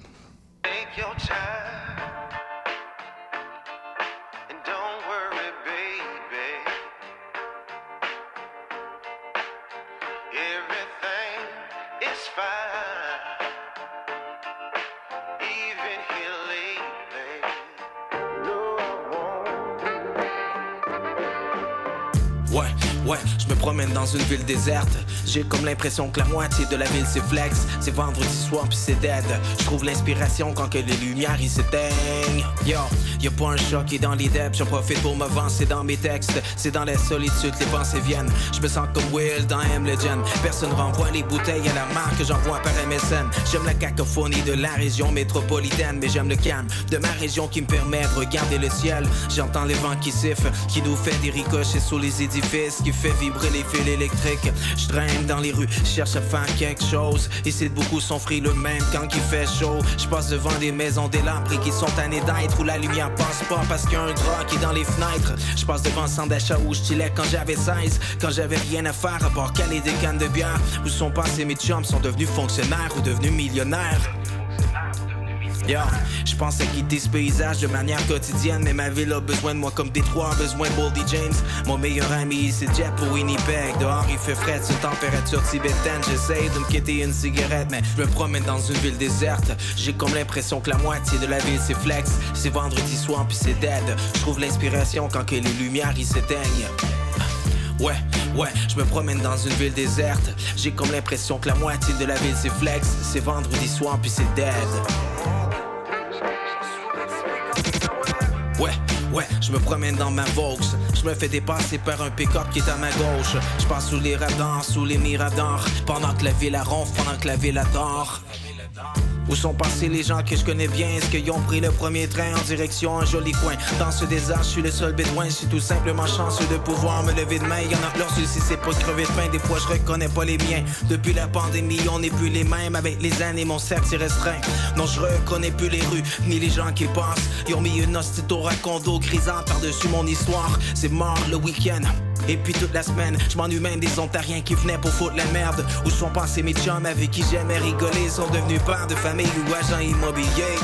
Je me dans une ville déserte. J'ai comme l'impression que la moitié de la ville c'est flex. C'est vendredi soir puis c'est dead. Je trouve l'inspiration quand que les lumières ils s'éteignent. Yo, y a pas un chat qui est dans les. J'en profite pour m'avancer dans mes textes. C'est dans la solitude les pensées viennent. Je me sens comme Will dans M Legend. Personne renvoie les bouteilles à la marque que j'envoie par MSN. J'aime la cacophonie de la région métropolitaine, mais j'aime le calme de ma région qui me permet de regarder le ciel. J'entends les vents qui sifflent, qui nous fait des ricochets sous les édifices, qui fait vibrer les fils électriques. Je traîne dans les rues, cherche à faire quelque chose. Ici, beaucoup sont frileux même quand il fait chaud. Je passe devant des maisons délabrées qui sont tannées d'être où la lumière passe pas parce qu'il y a un drap qui est dans les fenêtres. Je passe devant le centre d'achat où je quand j'avais 16, quand j'avais rien à faire à part caler des cannes de bière. Où sont passés mes chums, sont devenus fonctionnaires ou devenus millionnaires? Yo, je pense à quitter ce paysage de manière quotidienne, mais ma ville a besoin de moi comme Détroit a besoin de Boldy James. Mon meilleur ami, c'est Jet pour Winnipeg. Dehors, il fait frais, c'est température tibétaine. J'essaye de me quitter une cigarette, mais je me promène dans une ville déserte. J'ai comme l'impression que la moitié de la ville c'est flex. C'est vendredi soir, puis c'est dead. Je trouve l'inspiration quand que les lumières ils s'éteignent. Ouais, ouais, je me promène dans une ville déserte. J'ai comme l'impression que la moitié de la ville c'est flex. C'est vendredi soir, puis c'est dead. Ouais, ouais, je me promène dans ma Vaux. Je me fais dépasser par un pick-up qui est à ma gauche. Je passe sous les radars, sous les miradors. Pendant que la ville a ronfle, pendant que la ville adore. Où sont passés les gens que je connais bien? Est-ce qu'ils ont pris le premier train en direction un joli coin? Dans ce désastre, je suis le seul bédouin. Je suis tout simplement chanceux de pouvoir me lever de main. Y'en a leur souci, c'est pas crever de faim. Des fois, je reconnais pas les miens. Depuis la pandémie, on n'est plus les mêmes. Avec les années, mon cercle s'est restreint. Non, je reconnais plus les rues, ni les gens qui passent. Ils ont mis une hostie au racondo grisant par-dessus mon histoire. C'est mort le week-end. Et puis toute la semaine, je m'ennuie même des Ontariens qui venaient pour foutre la merde. Où sont passés mes chums avec qui j'aimais rigoler? Sont devenus pères de famille ou agents immobiliers.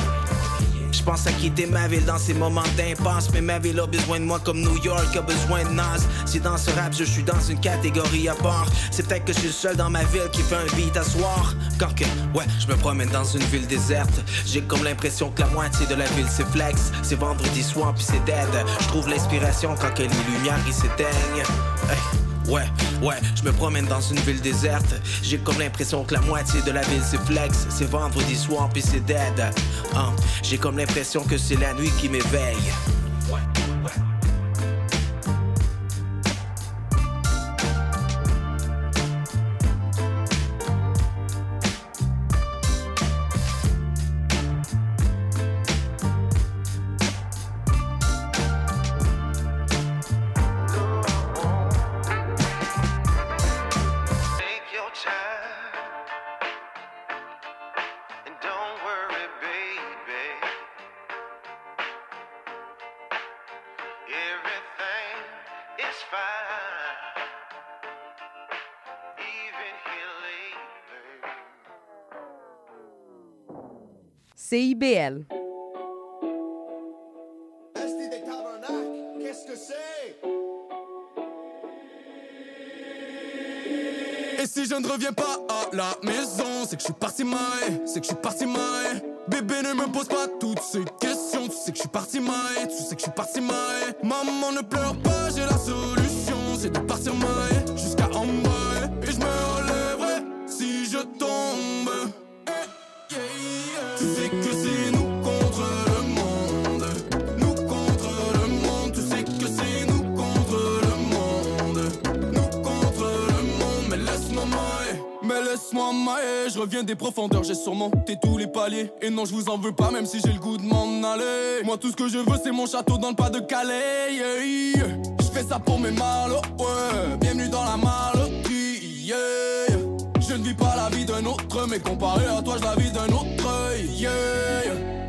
Je pense à quitter ma ville dans ces moments d'impasse. Mais ma ville a besoin de moi comme New York a besoin de Nas. Si dans ce rap je suis dans une catégorie à part C'est peut-être que je suis le seul dans ma ville qui fait un beat à soir. Quand que, ouais, je me promène dans une ville déserte. J'ai comme l'impression que la moitié de la ville c'est flex. C'est vendredi soir puis c'est dead. Je trouve l'inspiration quand que les lumières ils s'éteignent. Ouais, ouais, je me promène dans une ville déserte. J'ai comme l'impression que la moitié de la ville c'est flex. C'est vendredi soir puis c'est dead. Hein, J'ai comme l'impression que c'est la nuit qui m'éveille. Et si je ne reviens pas à la maison, c'est que je suis parti mal, c'est que je suis parti mal. Bébé ne me pose pas toutes ces questions, tu sais que je suis parti mal, tu sais que je suis parti mal. Maman ne pleure pas, j'ai la solution, c'est de partir mal. Laisse-moi mailler. Je reviens des profondeurs, j'ai surmonté tous les paliers. Et non, je vous en veux pas, même si j'ai le goût de m'en aller. Moi, tout ce que je veux, c'est mon château dans le pas de Calais. yeah, yeah. Je fais ça pour mes malheurs, ouais. Bienvenue dans la maloterie, yeah. Je ne vis pas la vie d'un autre, mais comparé à toi, je la vis d'un autre, yeah.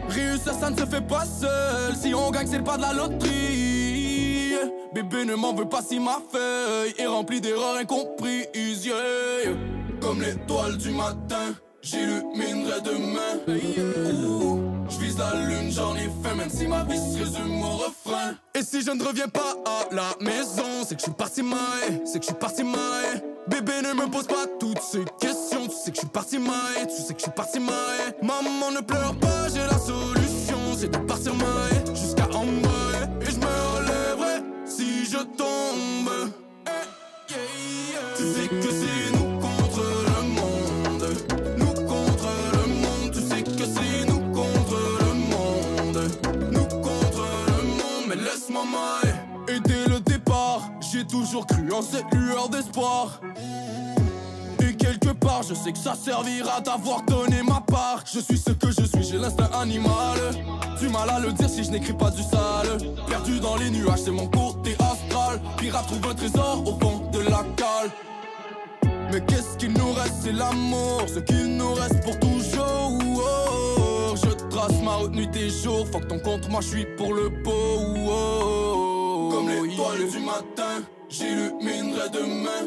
Réussir, ça ne se fait pas seul. Si on gagne, c'est pas de la loterie. Bébé ne m'en veut pas si ma feuille est remplie d'erreurs incomprises, yeah. Comme l'étoile du matin, j'illuminerai demain. Je vise la lune, j'en ai faim, même si ma vie se résume au refrain. Et si je ne reviens pas à la maison, c'est que je suis parti maille, c'est que je suis parti maille. Bébé ne me pose pas toutes ces questions, tu sais que je suis parti maille, tu sais que je suis parti maille. Maman ne pleure pas, j'ai la solution, c'est de partir maille jusqu'à bas. Et je me relèverai si je tombe. Eh. Tu sais que c'est j'ai toujours cru en cette lueur d'espoir. Et quelque part, je sais que ça servira d'avoir donné ma part. Je suis ce que je suis, j'ai l'instinct animal. Du mal à le dire si je n'écris pas du sale. Perdu dans les nuages, c'est mon côté astral. Pirate trouve un trésor au fond de la cale. Mais qu'est-ce qu'il nous reste, c'est l'amour, ce qu'il nous reste pour toujours. Oh, je trace ma route nuit et jour, fuck ton compte, moi je suis pour le beau. Oh, Comme l'étoile du matin, j'illuminerai demain.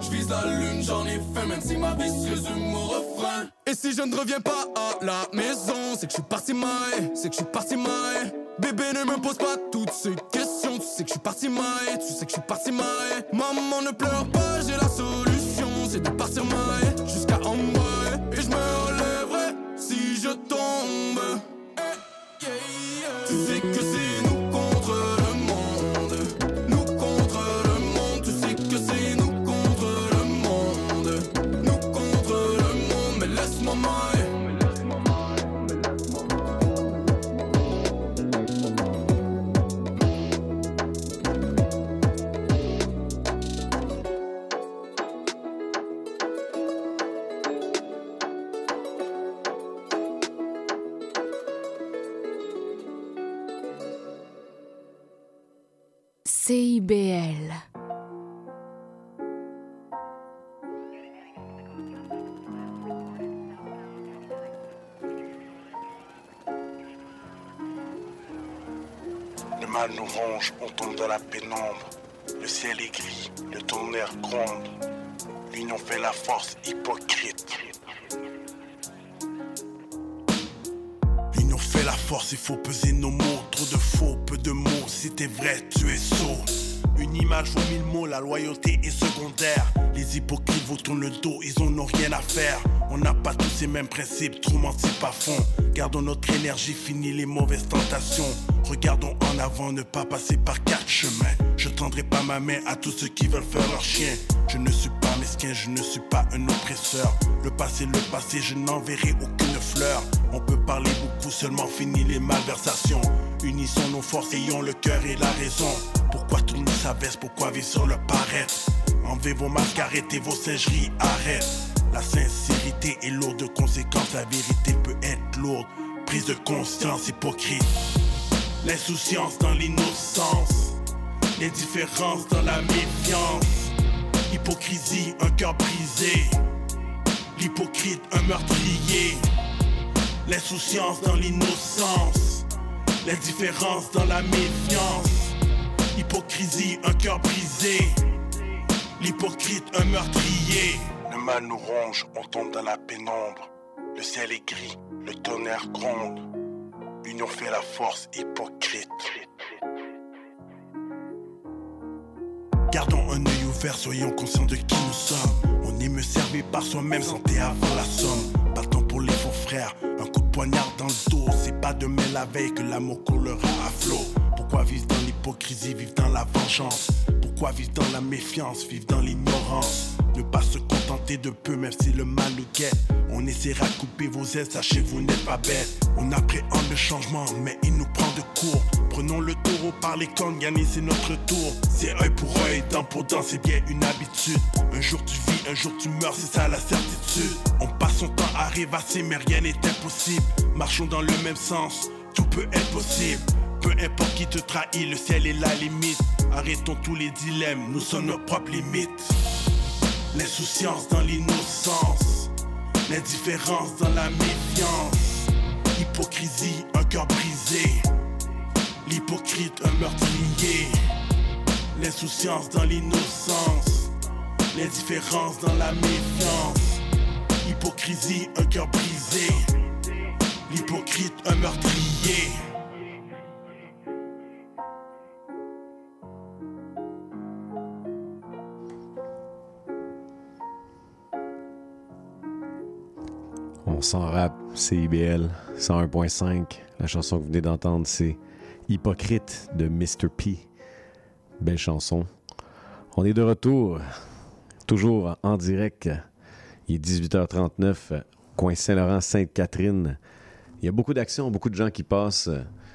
Je vise la lune, j'en ai faim, même si ma vie se résume au refrain. Et si je ne reviens pas à la maison, c'est que je suis parti maille, c'est que je suis parti maille. Bébé ne me pose pas toutes ces questions, tu sais que je suis parti maille, tu sais que je suis parti maille. Maman ne pleure pas, j'ai la solution, c'est de partir maille jusqu'à bas. Et je me relèverai si je tombe. Eh, yeah, yeah. Tu sais que c'est CIBL. Le mal nous ronge, on tombe dans la pénombre. Le ciel est gris, le tonnerre gronde. L'union fait la force, hypocrite. La force, il faut peser nos mots. Trop de faux, peu de mots. Si t'es vrai, tu es sot. Une image vaut mille mots, la loyauté est secondaire. Les hypocrites vous tournent le dos, ils en ont rien à faire. On n'a pas tous ces mêmes principes, trop menti pas fond. Gardons notre énergie, fini les mauvaises tentations. Regardons en avant, ne pas passer par quatre chemins. Je tendrai pas ma main à tous ceux qui veulent faire leur chien. Je ne suis pas mesquin, je ne suis pas un oppresseur. Le passé, le passé, je n'enverrai aucune fleur. On peut parler beaucoup, seulement fini les malversations. Unissons nos forces, ayons le cœur et la raison. Pourquoi tourner sa veste, pourquoi vivre sur le paraître Enlevez vos masques, arrêtez vos singeries, arrête. La sincérité est lourde de conséquences, la vérité peut être lourde. Prise de conscience hypocrite. L'insouciance dans l'innocence. Les différences dans la méfiance. Hypocrisie, un cœur brisé. L'hypocrite, un meurtrier. L'insouciance dans l'innocence. Les différences dans la méfiance. Hypocrisie, un cœur brisé. L'hypocrite, un meurtrier. Nous ronge, on tombe dans la pénombre. Le ciel est gris, le tonnerre gronde. L'union fait la force, hypocrite. Gardons un œil faire, soyons conscients de qui nous sommes. On est mieux servi par soi-même, santé avant la somme. Pas le temps pour les faux frères, un coup de poignard dans le dos. C'est pas demain la veille que l'amour coulera à flot. Pourquoi vivre dans l'hypocrisie, vivre dans la vengeance? Pourquoi vivre dans la méfiance, vivre dans l'ignorance? Ne pas se contenter de peu, même si le mal nous guette. On essaiera de couper vos ailes, sachez vous n'êtes pas bête. On appréhende le changement, mais il nous prend de court. Prenons le taureau par les cornes, gagner c'est notre tour. C'est œil pour œil, dent pour dent, c'est bien une habitude. Un jour tu vis, un jour tu meurs, c'est ça la certitude. On passe son temps à rêvasser, mais rien n'est impossible. Marchons dans le même sens, tout peut être possible. Peu importe qui te trahit, le ciel est la limite. Arrêtons tous les dilemmes, nous sommes nos propres limites. L'insouciance dans l'innocence, l'indifférence dans la méfiance. Hypocrisie, un cœur brisé. L'hypocrite, un meurtrier. L'insouciance dans l'innocence, l'indifférence dans la méfiance. Hypocrisie, un cœur brisé. L'hypocrite, un meurtrier. On s'en rappe, CIBL 101.5. La chanson que vous venez d'entendre, c'est Hypocrite de Mr. P. Belle chanson. On est de retour, toujours en direct. Il est 18h39, coin Saint-Laurent, Sainte-Catherine. Il y a beaucoup d'actions, beaucoup de gens qui passent.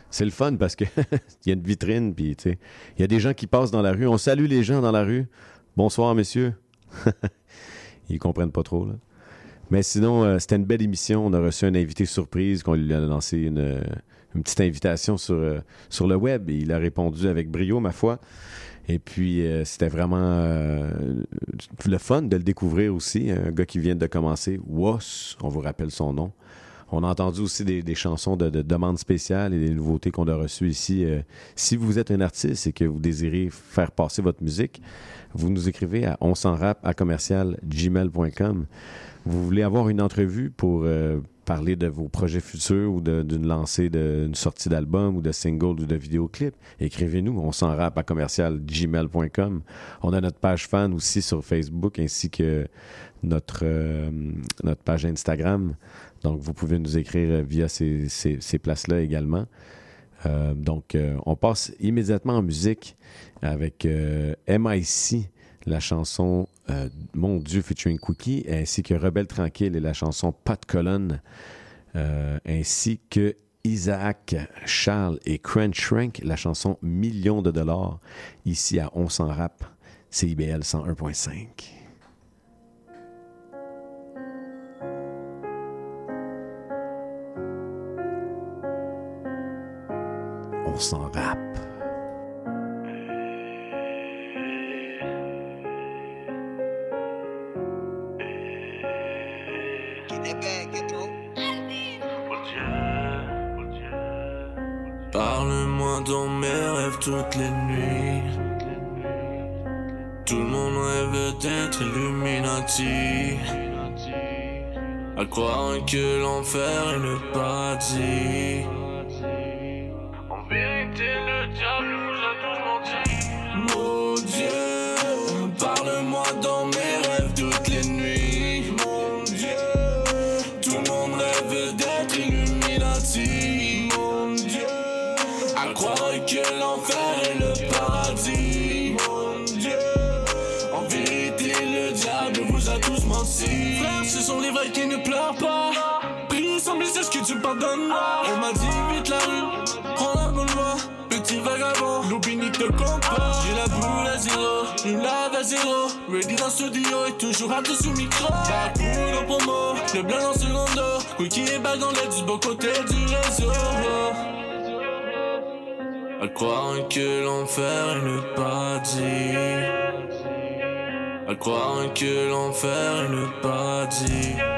C'est le fun parce qu'il y a une vitrine, puis il y a des gens qui passent dans la rue. On salue les gens dans la rue. Bonsoir, messieurs. Ils comprennent pas trop, là. Mais sinon, euh, c'était une belle émission. On a reçu un invité surprise qu'on lui a lancé une, euh, petite invitation sur, euh, sur le web et il a répondu avec brio, ma foi. Et puis, c'était vraiment le fun de le découvrir aussi. Un gars qui vient de commencer, Woss, on vous rappelle son nom. On a entendu aussi des, chansons de, de demande spéciale et des nouveautés qu'on a reçues ici. Si vous êtes un artiste et que vous désirez faire passer votre musique, vous nous écrivez à on à commercial gmail.com. Vous voulez avoir une entrevue pour euh, parler de vos projets futurs ou d'une lancée d'une sortie d'album ou de single ou de vidéoclip, écrivez-nous. On s'en rap à commercial gmail.com. On a notre page fan aussi sur Facebook ainsi que notre, euh, notre page Instagram. Donc, vous pouvez nous écrire via ces, ces- ces places-là également. Euh, donc, euh, on passe immédiatement en musique avec euh, MIC, la chanson euh, Mon Dieu featuring Cookie, ainsi que Rebelle Tranquille et la chanson Pas de colonne, euh, ainsi que Isaac, Charles et Crunch Shrank, la chanson Millions de dollars, ici à On s'en rap, CIBL 101.5. On s'en rappe. À croire que l'enfer est le paradis. Dans le studio et toujours à sous micro. Backwood au pommeau, le blanc ce dos. Cookie et balle dans l'air du bon côté du réseau. À croire que l'enfer est le paradis. À croire que l'enfer est le paradis.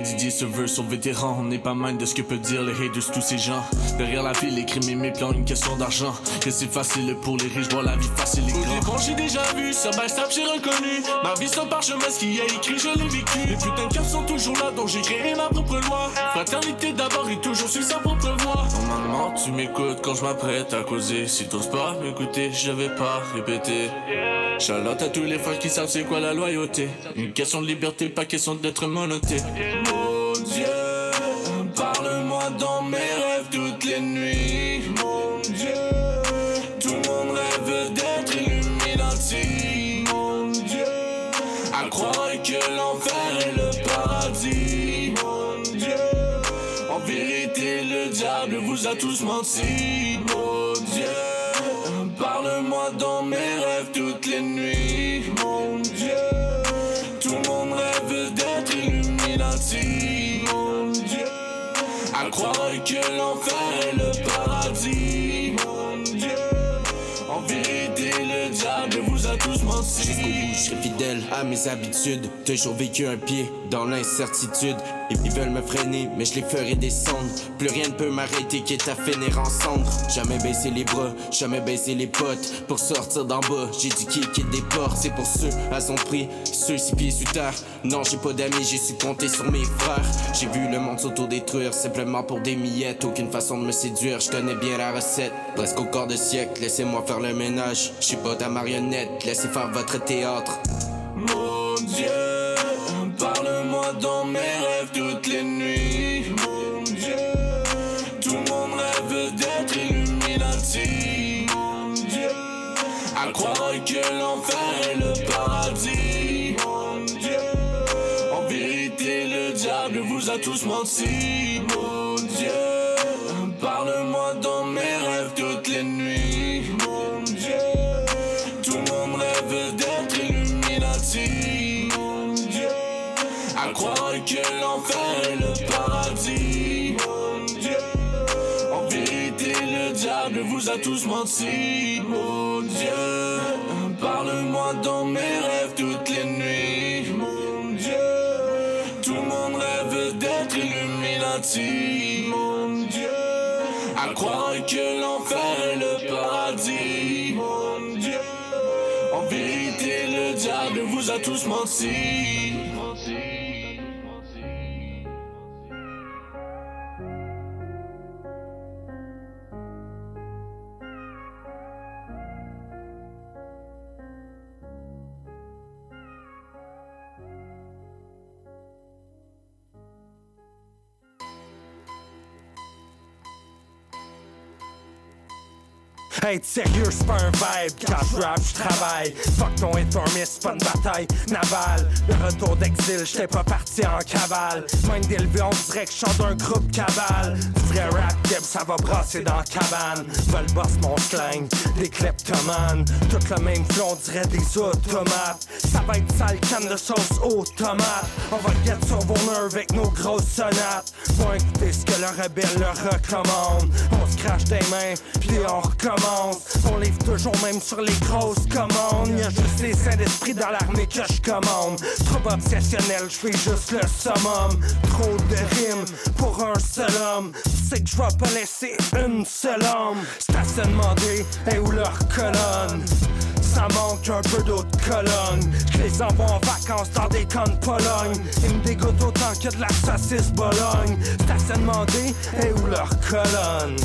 Dédier ce verse sur vétéran. On n'est pas mal de ce que peuvent dire les haters, tous ces gens. Derrière la vie, les crimes et mes plans, une question d'argent. Que c'est facile pour les riches, voir la vie facile Au grands. j'ai déjà vu, ça backstab, j'ai reconnu. Ma vie un parchemin, ce qui est écrit, je l'ai vécu. Les putains de cœurs sont toujours là, donc j'ai créé ma propre loi. Fraternité d'abord et toujours sur sa propre voie. Normalement, tu m'écoutes quand je m'apprête à causer. Si t'oses pas m'écouter, je vais pas répéter. Charlotte à tous les frères qui savent c'est quoi la loyauté. Une question de liberté, pas question d'être monoté. Mon Dieu, parle-moi dans mes rêves toutes les nuits. Mon Dieu, tout le monde rêve d'être Illuminati. Mon Dieu, à croire que l'enfer est le paradis. Mon Dieu, en vérité, le diable vous a tous menti. L'enfer est le paradis. Mon Dieu, en vérité, le diable vous a tous menti. Serai fidèle à mes habitudes. Toujours vécu un pied dans l'incertitude. Ils, veulent me freiner, mais je les ferai descendre. Plus rien ne peut m'arrêter, quitte à finir en. Jamais baisser les bras, jamais baisser les potes. Pour sortir d'en bas, j'ai dû kicker des portes. C'est pour ceux à son prix, ceux six pieds sur terre. Non, j'ai pas d'amis, j'ai su compter sur mes frères. J'ai vu le monde s'autodétruire simplement pour des miettes. Aucune façon de me séduire, je connais bien la recette. Presque au quart de siècle, laissez-moi faire le ménage. Je suis pas ta marionnette, laissez faire votre théâtre. Mon Dieu, parle-moi dans mes rêves toutes les nuits. Mon Dieu, tout monde rêve d'être Illuminati. Mon Dieu, à croire que l'enfer est le paradis. Mon Dieu, en vérité, le diable vous a tous menti. Mon Dieu, parle-moi dans mes rêves toutes les nuits. Que l'enfer est le paradis. Mon Dieu, en vérité, le diable vous a tous menti. Mon Dieu, parle-moi dans mes rêves toutes les nuits. Mon Dieu, tout le monde rêve d'être Illuminati. Mon Dieu, à croire que l'enfer est le paradis. Mon Dieu, en vérité, le diable vous a tous menti. Être sérieux, c'est pas un vibe. Quand je rap, je travaille. Fuck ton miss, c'est pas une bataille navale. Le retour d'exil, j'étais pas parti en cavale. Même d'élevé, on dirait que je chante d'un groupe cabale. Vrai rap, Gib, ça va brasser dans la cabane. Vol boss, mon slang, des kleptomanes. Tout le même flow, on dirait des automates. Ça va être sale canne de sauce aux tomates. On va get sur vos nerfs avec nos grosses sonates. Faut écouter ce que le rebelle leur recommande. On se crache des mains, puis on On livre toujours même sur les grosses commandes. Y'a juste les saints d'esprit dans l'armée que je commande. Trop obsessionnel, je fais juste le summum. Trop de rimes pour un seul homme. C'est que je vais pas laisser une seule homme. C'est à et où leur colonne? Ça manque un peu d'autres colonnes. Je les envoie en vacances dans des camps de Pologne. Ils me dégoûtent autant que de la saucisse Bologne. C'est à et où leur colonne?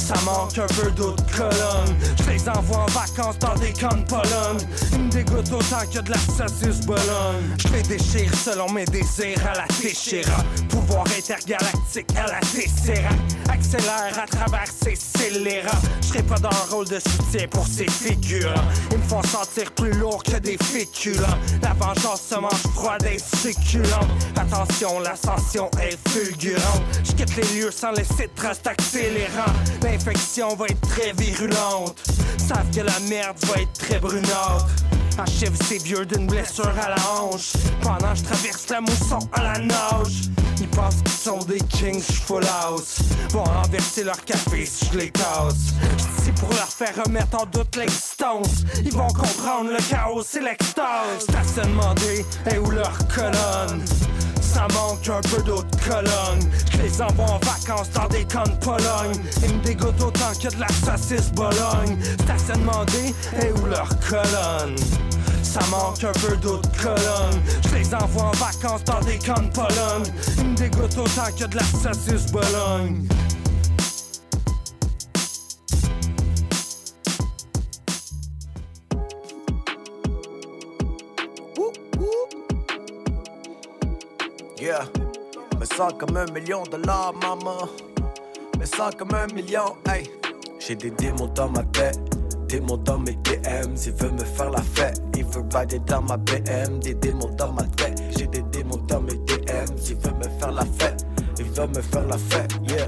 Ça manque un peu d'autres colonnes. Je les envoie en vacances dans des camps de Pologne. Ils me dégoûtent autant que de la saucisse Bologne. Je les déchire selon mes désirs à la Téchéra. Pouvoir intergalactique à la Tessera. Accélère à travers ces scélérats. Je serai pas dans un rôle de soutien pour ces figures. Ils me font sentir plus lourd que des féculents. La vengeance se mange froide et succulente. Attention, l'ascension est fulgurante. Je quitte les lieux sans laisser de traces accélérant. L'infection va être très virulente. Savent que la merde va être très brunante. Achève ces vieux d'une blessure à la hanche. Pendant je traverse la mousson à la nage. Ils pensent qu'ils sont des kings, full house. Vont renverser leur café si je les casse. J'suis pour leur faire remettre en doute l'existence. Ils vont comprendre le chaos et l'extase. Stationnement des et où leur colonne? Ça manque un peu d'autres colonnes. Je les envoie en vacances dans des camps de Pologne. Ils me dégoûtent autant que de la saucisse Bologne. Stationnement des et où leur colonne? Ça manque un peu d'autres colonnes. Je les envoie en vacances dans des camps de Pologne. Ils me dégoûtent autant que de la saucisse Bologne. Yeah, me sens comme un million de dollars, maman. Me sens comme un million, hey. J'ai des démons dans ma tête, démons dans mes DM. S'il veut me faire la fête, il veut rider dans ma BM. Des démons dans ma tête, j'ai des démons dans mes DM. S'il veut me faire la fête, il veut me faire la fête, yeah.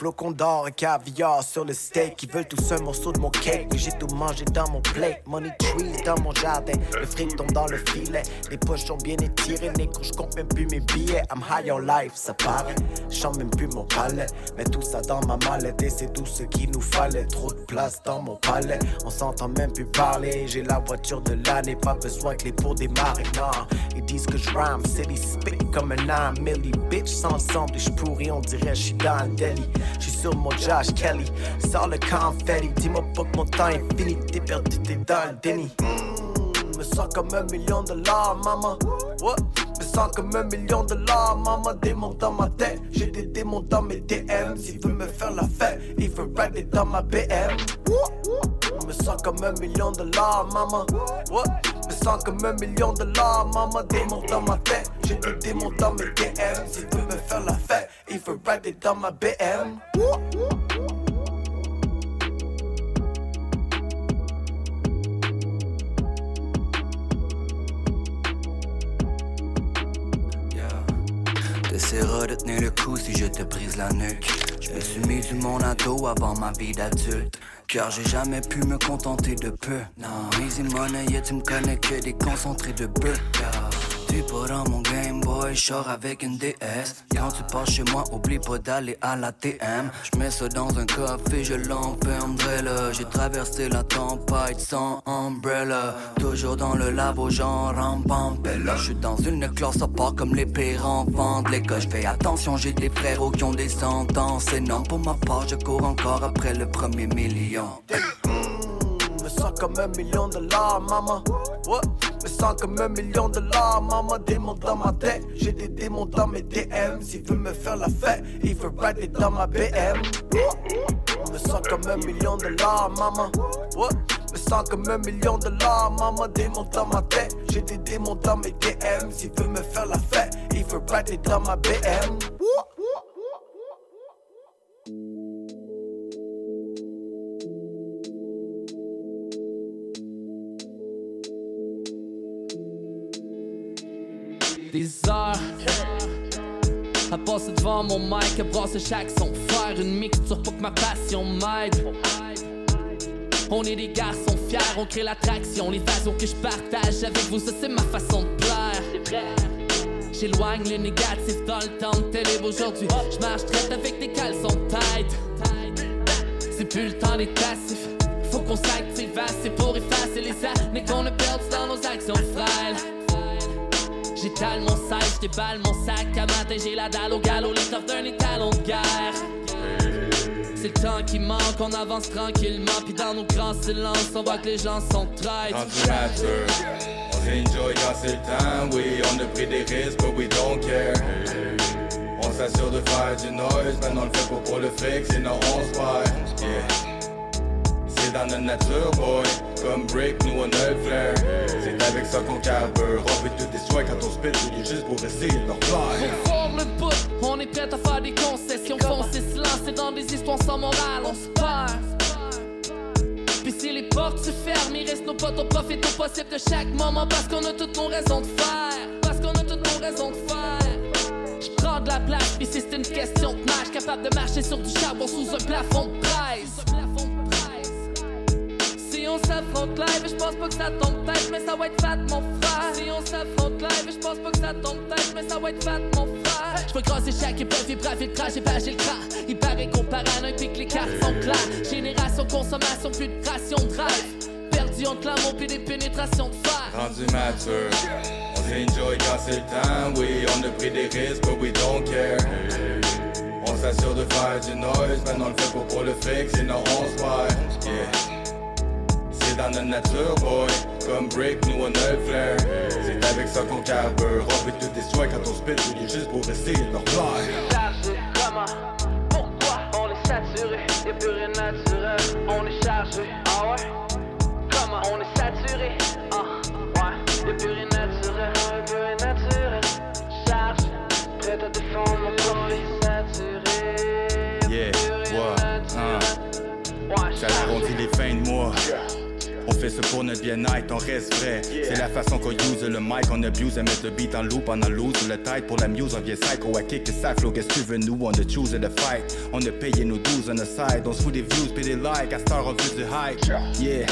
Flocons d'or et caviar sur le steak. Ils veulent tous un morceau de mon cake. J'ai tout mangé dans mon plate. Money trees dans mon jardin. Le fric tombe dans le filet. Les poches sont bien étirées. Négro, je compte même plus mes billets. I'm high on life, ça paraît. J'chante même plus mon palais. Mais tout ça dans ma mallette. Et c'est tout ce qu'il nous fallait. Trop de place dans mon palais. On s'entend même plus parler. J'ai la voiture de l'année. Pas besoin que les pour démarrer. Non, ils disent que je rhyme. City spit comme un âme. Millie bitch ensemble. Et j'pourris, on dirait j'suis dans le. J'suis sur mon Josh Kelly. Sors le confetti. Dis-moi pas que mon temps est fini. T'es perdu, t'es dans le déni. Mm, me sens comme un million de dollars, maman. What? Me sens comme un million de dollars, maman. Démons dans ma tête. J'ai des démons dans mes DM. S'il veut me faire la fête, il veut rider dans ma BM. Me sens comme un million de dollars, maman. What? Me sens comme un million de dollars, maman. Démons dans ma tête. J'ai des démons dans mes DM. S'il veut me faire la fête, il veut rider dans ma BM. T'essaieras de tenir le coup si je te brise la nuque. Je me suis mis du monde à dos avant ma vie d'adulte. Car j'ai jamais pu me contenter de peu. Non, easy money, yeah, tu me connais que des concentrés de bœuf. Mon Game Boy, sors avec une DS. Quand tu passes chez moi, oublie pas d'aller à la TM. Je mets ça dans un café, je l'enfermerai là. J'ai traversé la tempête sans umbrella. Toujours dans le labo, genre en Pampella. Je suis dans une classe à part comme les pires enfants de l'école. Je fais attention, j'ai des frérots qui ont des sentences énormes. Pour ma part, je cours encore après le premier million. Sens comme un million de dollars, maman. What? Me sens comme un million de dollars, maman. Démons dans ma tête, j'ai des démons dans mes DM. S'il veut me faire la fête, il veut rider dans ma BM. Me sens comme un million de dollars, maman. What? Me sens comme un million de dollars, maman. Démons dans ma tête, j'ai des démons dans mes DM. S'il veut me faire la fête, il veut rider dans ma BM. Des heures à passer devant mon mic, à brasser chaque son, faire une mixture pour que ma passion m'aide. On est des garçons fiers, on crée l'attraction, l'évasion que je partage avec vous, ça c'est ma façon de plaire. J'éloigne le négatif dans le temps de télé aujourd'hui. Je marche traite avec des caleçons de tête. C'est plus le temps d'être passif. Faut qu'on s'active assez pour effacer les années qu'on a perdu dans nos actions frêles. J'étale mon sac, j'déballe mon sac à matin, j'ai la dalle au galop, l'étoffe d'un étalon de guerre. C'est le temps qui manque, on avance tranquillement, puis dans nos grands silences, on voit que les gens sont. Antimatter. On s'enjoy c'est le temps, oui, on a pris des risques, but we don't care. On s'assure de faire du noise, maintenant on le fait pas pour le fric, sinon on se perd. Yeah. C'est dans notre nature, boy. Comme Brick, nous on a le flair. C'est avec ça qu'on carbure. On peut tout détruire quand on spit, tout juste pour essayer de leur bout, on est prêt à faire des concessions. Foncer, se lancer dans des histoires sans morale, on se perd. Puis si les portes se ferment, il reste nos potes, on profite au possible de chaque moment parce qu'on a toutes nos raisons de faire. Parce qu'on a toutes nos raisons de faire. Je prends de la place, puis si c'est une question de marche, capable de marcher sur du charbon sous un plafond de presse. On s'affronte live, je pense pas que ça tombe mais ça va être fat, mon frère. Si on s'affronte live, je pense pas que ça tombe mais ça va être fat, mon frère. Je crosser chaque épreuve, vibra, crash et le cra. Il paraît qu'on paranoïe, puis que les cartes sont claires. Génération, consommation, plus de ration, drive. Perdu entre l'amour, puis des pénétrations de fer. Rendu mature, on s'enjoy quand c'est le temps. Oui, on a pris des risques, but we don't care. On s'assure de faire du noise, maintenant on le fait pas pour le fric, sinon on se perd. Yeah. Dans notre nature, boy. Comme Brick, nous on a le flair. C'est avec ça qu'on carbure. On peut tout destroy quand on spit, tout juste pour essayer de leur plaire. Comment Pourquoi On est saturé, y'a plus rien naturel? On est chargé, ah ouais? Comment On est saturé, fait ça pour notre bien-être, on reste vrai. C'est la façon qu'on use le mic, on abuse à mettre le beat en loop, on en lose le tête pour la muse, on vient psycho à kick ça flow, qu'est-ce que tu nous, on a choose the fight. On a payé nos 12 on the side, on se fout des views pis des likes, à star on veut du hype. Yeah.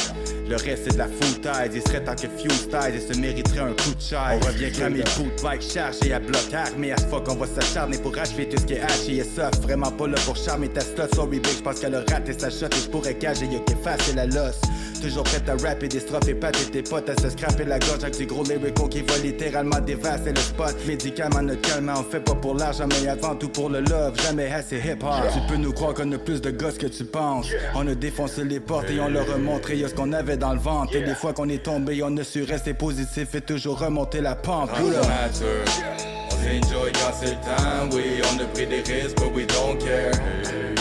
Le reste c'est de la foutaise, il serait tant que fuse ties et se mériterait un coup de chaise. On revient cramer le boot bike chargé à bloc armé à ce fuck on va s'acharner pour achever tout ce qui est haché et soft. Vraiment pas là pour charmer ta slut, sorry bitch, parce qu'elle a raté sa shot et je pourrais cager, y'a qu'effacer la losse. Toujours prête à rapper des strophes et pâter tes potes à se scraper la gorge avec du gros lyrical qui va littéralement dévasser le spot. Médicament notre calme, on fait pas pour l'argent mais avant tout pour le love, jamais assez hip hop. Tu peux nous croire qu'on a plus de gosses que tu penses. On a défoncé les portes et on leur a montré ce qu'on avait dans le ventre. Et des fois qu'on est tombé, on a su rester positif et toujours remonter la pente. On s'enjoy quand c'est le temps, oui, on a pris des risques, but we don't care.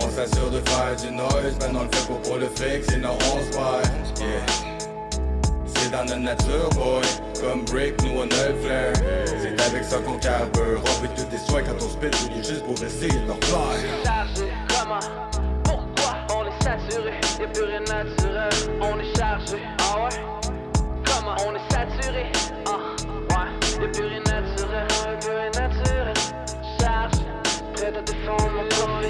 On s'assure de faire du noise, maintenant on le fait pas pour le fric, sinon on se. C'est dans notre nature, boy. Comme Brick, nous on a le flair. C'est avec ça qu'on carbure. On peut tout destroy quand on spit, tout juste pour essayer de leur comment? Pourquoi On est saturé, y'a plus rien naturel. On est chargé, ah ouais? Comment On est saturé, ah ouais Y'a plus rien naturel, y'a plus rien naturel. Chargé, prêt à défendre mon corps,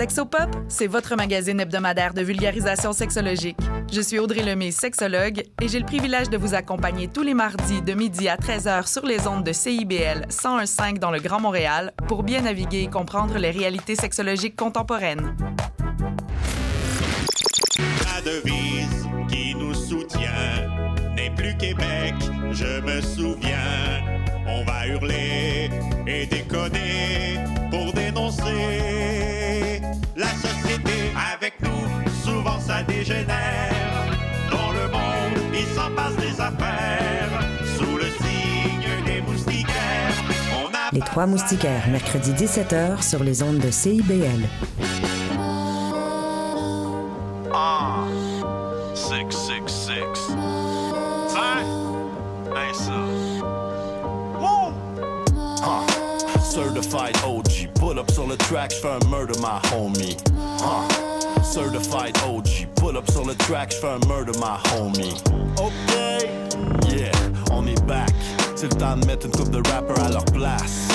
Sexopop, c'est votre magazine hebdomadaire de vulgarisation sexologique. Je suis Audrey Lemay, sexologue, et j'ai le privilège de vous accompagner tous les mardis de midi à 13h sur les ondes de CIBL 101.5 dans le Grand Montréal pour bien naviguer et comprendre les réalités sexologiques contemporaines. La devise qui nous soutient n'est plus Québec, je me souviens. On va hurler et déconner ça dégénère. Dans le monde, il s'en passe des affaires. Sous le signe des moustiquaires, on a Les Trois Moustiquaires, mercredi 17h sur les ondes de CIBL. Ah, 666. Tiens, ben ça. Woo! Huh. Certified OG, pull up sur le track, j'fais un murder my homie. Huh. Certified OG, pull up sur le track, j'fais un murder my homie. Ok, yeah, on est back. C'est le temps de mettre une coupe de rappers à leur place.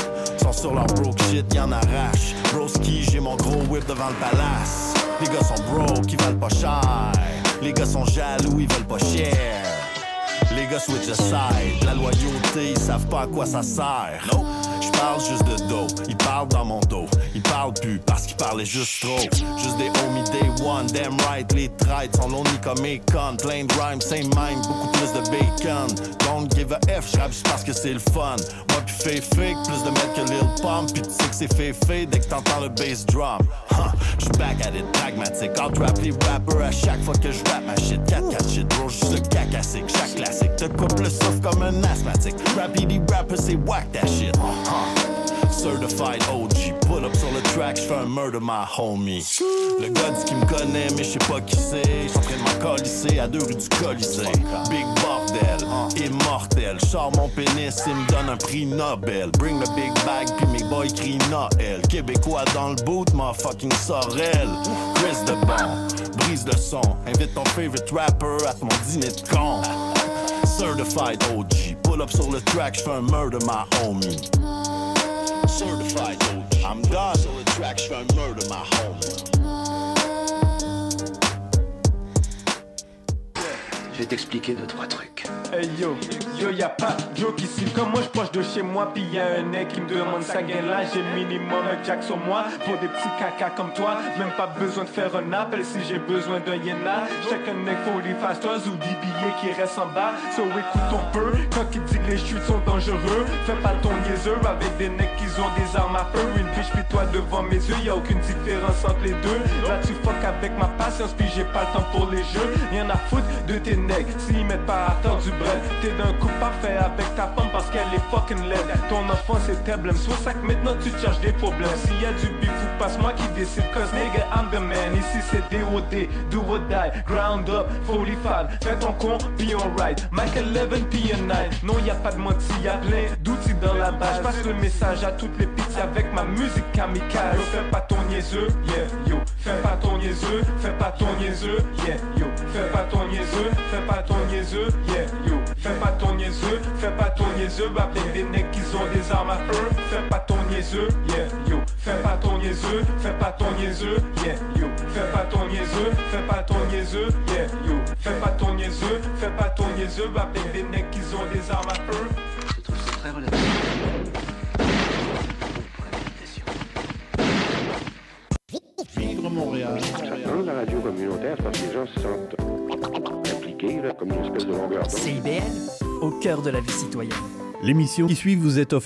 Sont sur leur broke shit, y'en arrache. Broski, j'ai mon gros whip devant le palace. Les gars sont broke, ils valent pas cher. Les gars sont jaloux, ils veulent pas cher. Les gars switch de side. La loyauté, ils savent pas à quoi ça sert. Parle juste de dos. Ils parlent dans mon dos. Ils parlent plus parce qu'ils parlaient juste trop. Juste des homies day one, damn right. Les trades sont lonely comme Akon. Plein de rhymes, same mind, beaucoup plus de bacon. Don't give a F, j'rappe juste parce que c'est le fun. Moi pis fake fake, plus de mètres que Lil Pump. Pis tu sais que c'est fait fait dès que t'entends le bass drum. Huh, j'suis back at it, pragmatique. Out rap les rappers à chaque fois que j'rappe ma shit. 4-4 shit, bro, j'suis le cacassique. Chaque classique te coupe le souffle comme un asthmatique. Rapidity rapper, c'est whack that shit. Certified OG, up sur le track, j'fais un murder my homie. Le gars dit qu'il me connaît, mais j'sais pas qui c'est. J'suis en train à deux rues du Colisée. Big bordel, immortel. Nobel. Sors mon pénis, il me donne un prix Nobel. Bring the big bag, puis mes boys crient Noël. Québécois dans le boot, fucking Sorel. Chris de bon, brise le son. Invite ton favorite rapper à ton dîner de con. Certified OG, pull up sur le track, j'fais un murder my homie. Certified OG, I'm done. Sur le track, j'fais un murder my homie. Je vais t'expliquer deux, trois trucs. Hey yo, yo y'a pas de joke ici Comme moi je proche de chez moi. Puis y'a un nec qui me demande sa gain là J'ai minimum un jack sur moi Pour des petits caca comme toi. Même pas besoin de faire un appel Si j'ai besoin d'un yéna. Check un nec pour les fasters Ou des billets qui restent en bas. So écoute ton peu. Quand il dit que les chutes sont dangereux Fais pas ton niaiseux Avec des necks qui ont des armes à feu. Une biche puis toi devant mes yeux Y'a aucune différence entre les deux. Là tu fuck avec ma patience Puis j'ai pas le temps pour les jeux. Rien à foutre de tes necks S'ils mettent pas à temps du bread T'es d'un coup parfait avec ta femme parce qu'elle est fucking laide. Ton enfance est blême Soit ça que maintenant tu cherches des problèmes. S'il y a du bif ou passe moi qui décide. Cause nigga I'm the man. Ici c'est D.O.D. Do or die. Ground up, fully fan Fais ton con, be alright. Mike 11 puis un 9 Non y a pas de menti, y'a plein d'outils dans la base. Passe le message à toutes les pizzas avec ma musique kamikaze. Yo fais pas ton niaiseux, yeah yo. Fais pas ton niaiseux, fais pas ton niaiseux, yeah yo. Fais pas ton niaiseux, fais pas ton niaiseux, yeah yo Fais pas ton niaiseux, fais pas ton niaiseux Avec des necks qui ont des armes à feu Fais pas ton niaiseux, yeah yo Fais pas ton niaiseux, fais pas ton niaiseux, yeah yo Fais pas ton niaiseux, fais pas ton niaiseux, yeah yo Fais pas ton niaiseux, fais pas ton niaiseux Avec des necks qui ont des armes à feu C'est très relatif. Vivre Montréal. Dans la radio communautaire, c'est parce que les gens se sentent impliqués, là, comme une espèce de longueur d'onde. CIBL, au cœur de la vie citoyenne. L'émission qui suit vous est offerte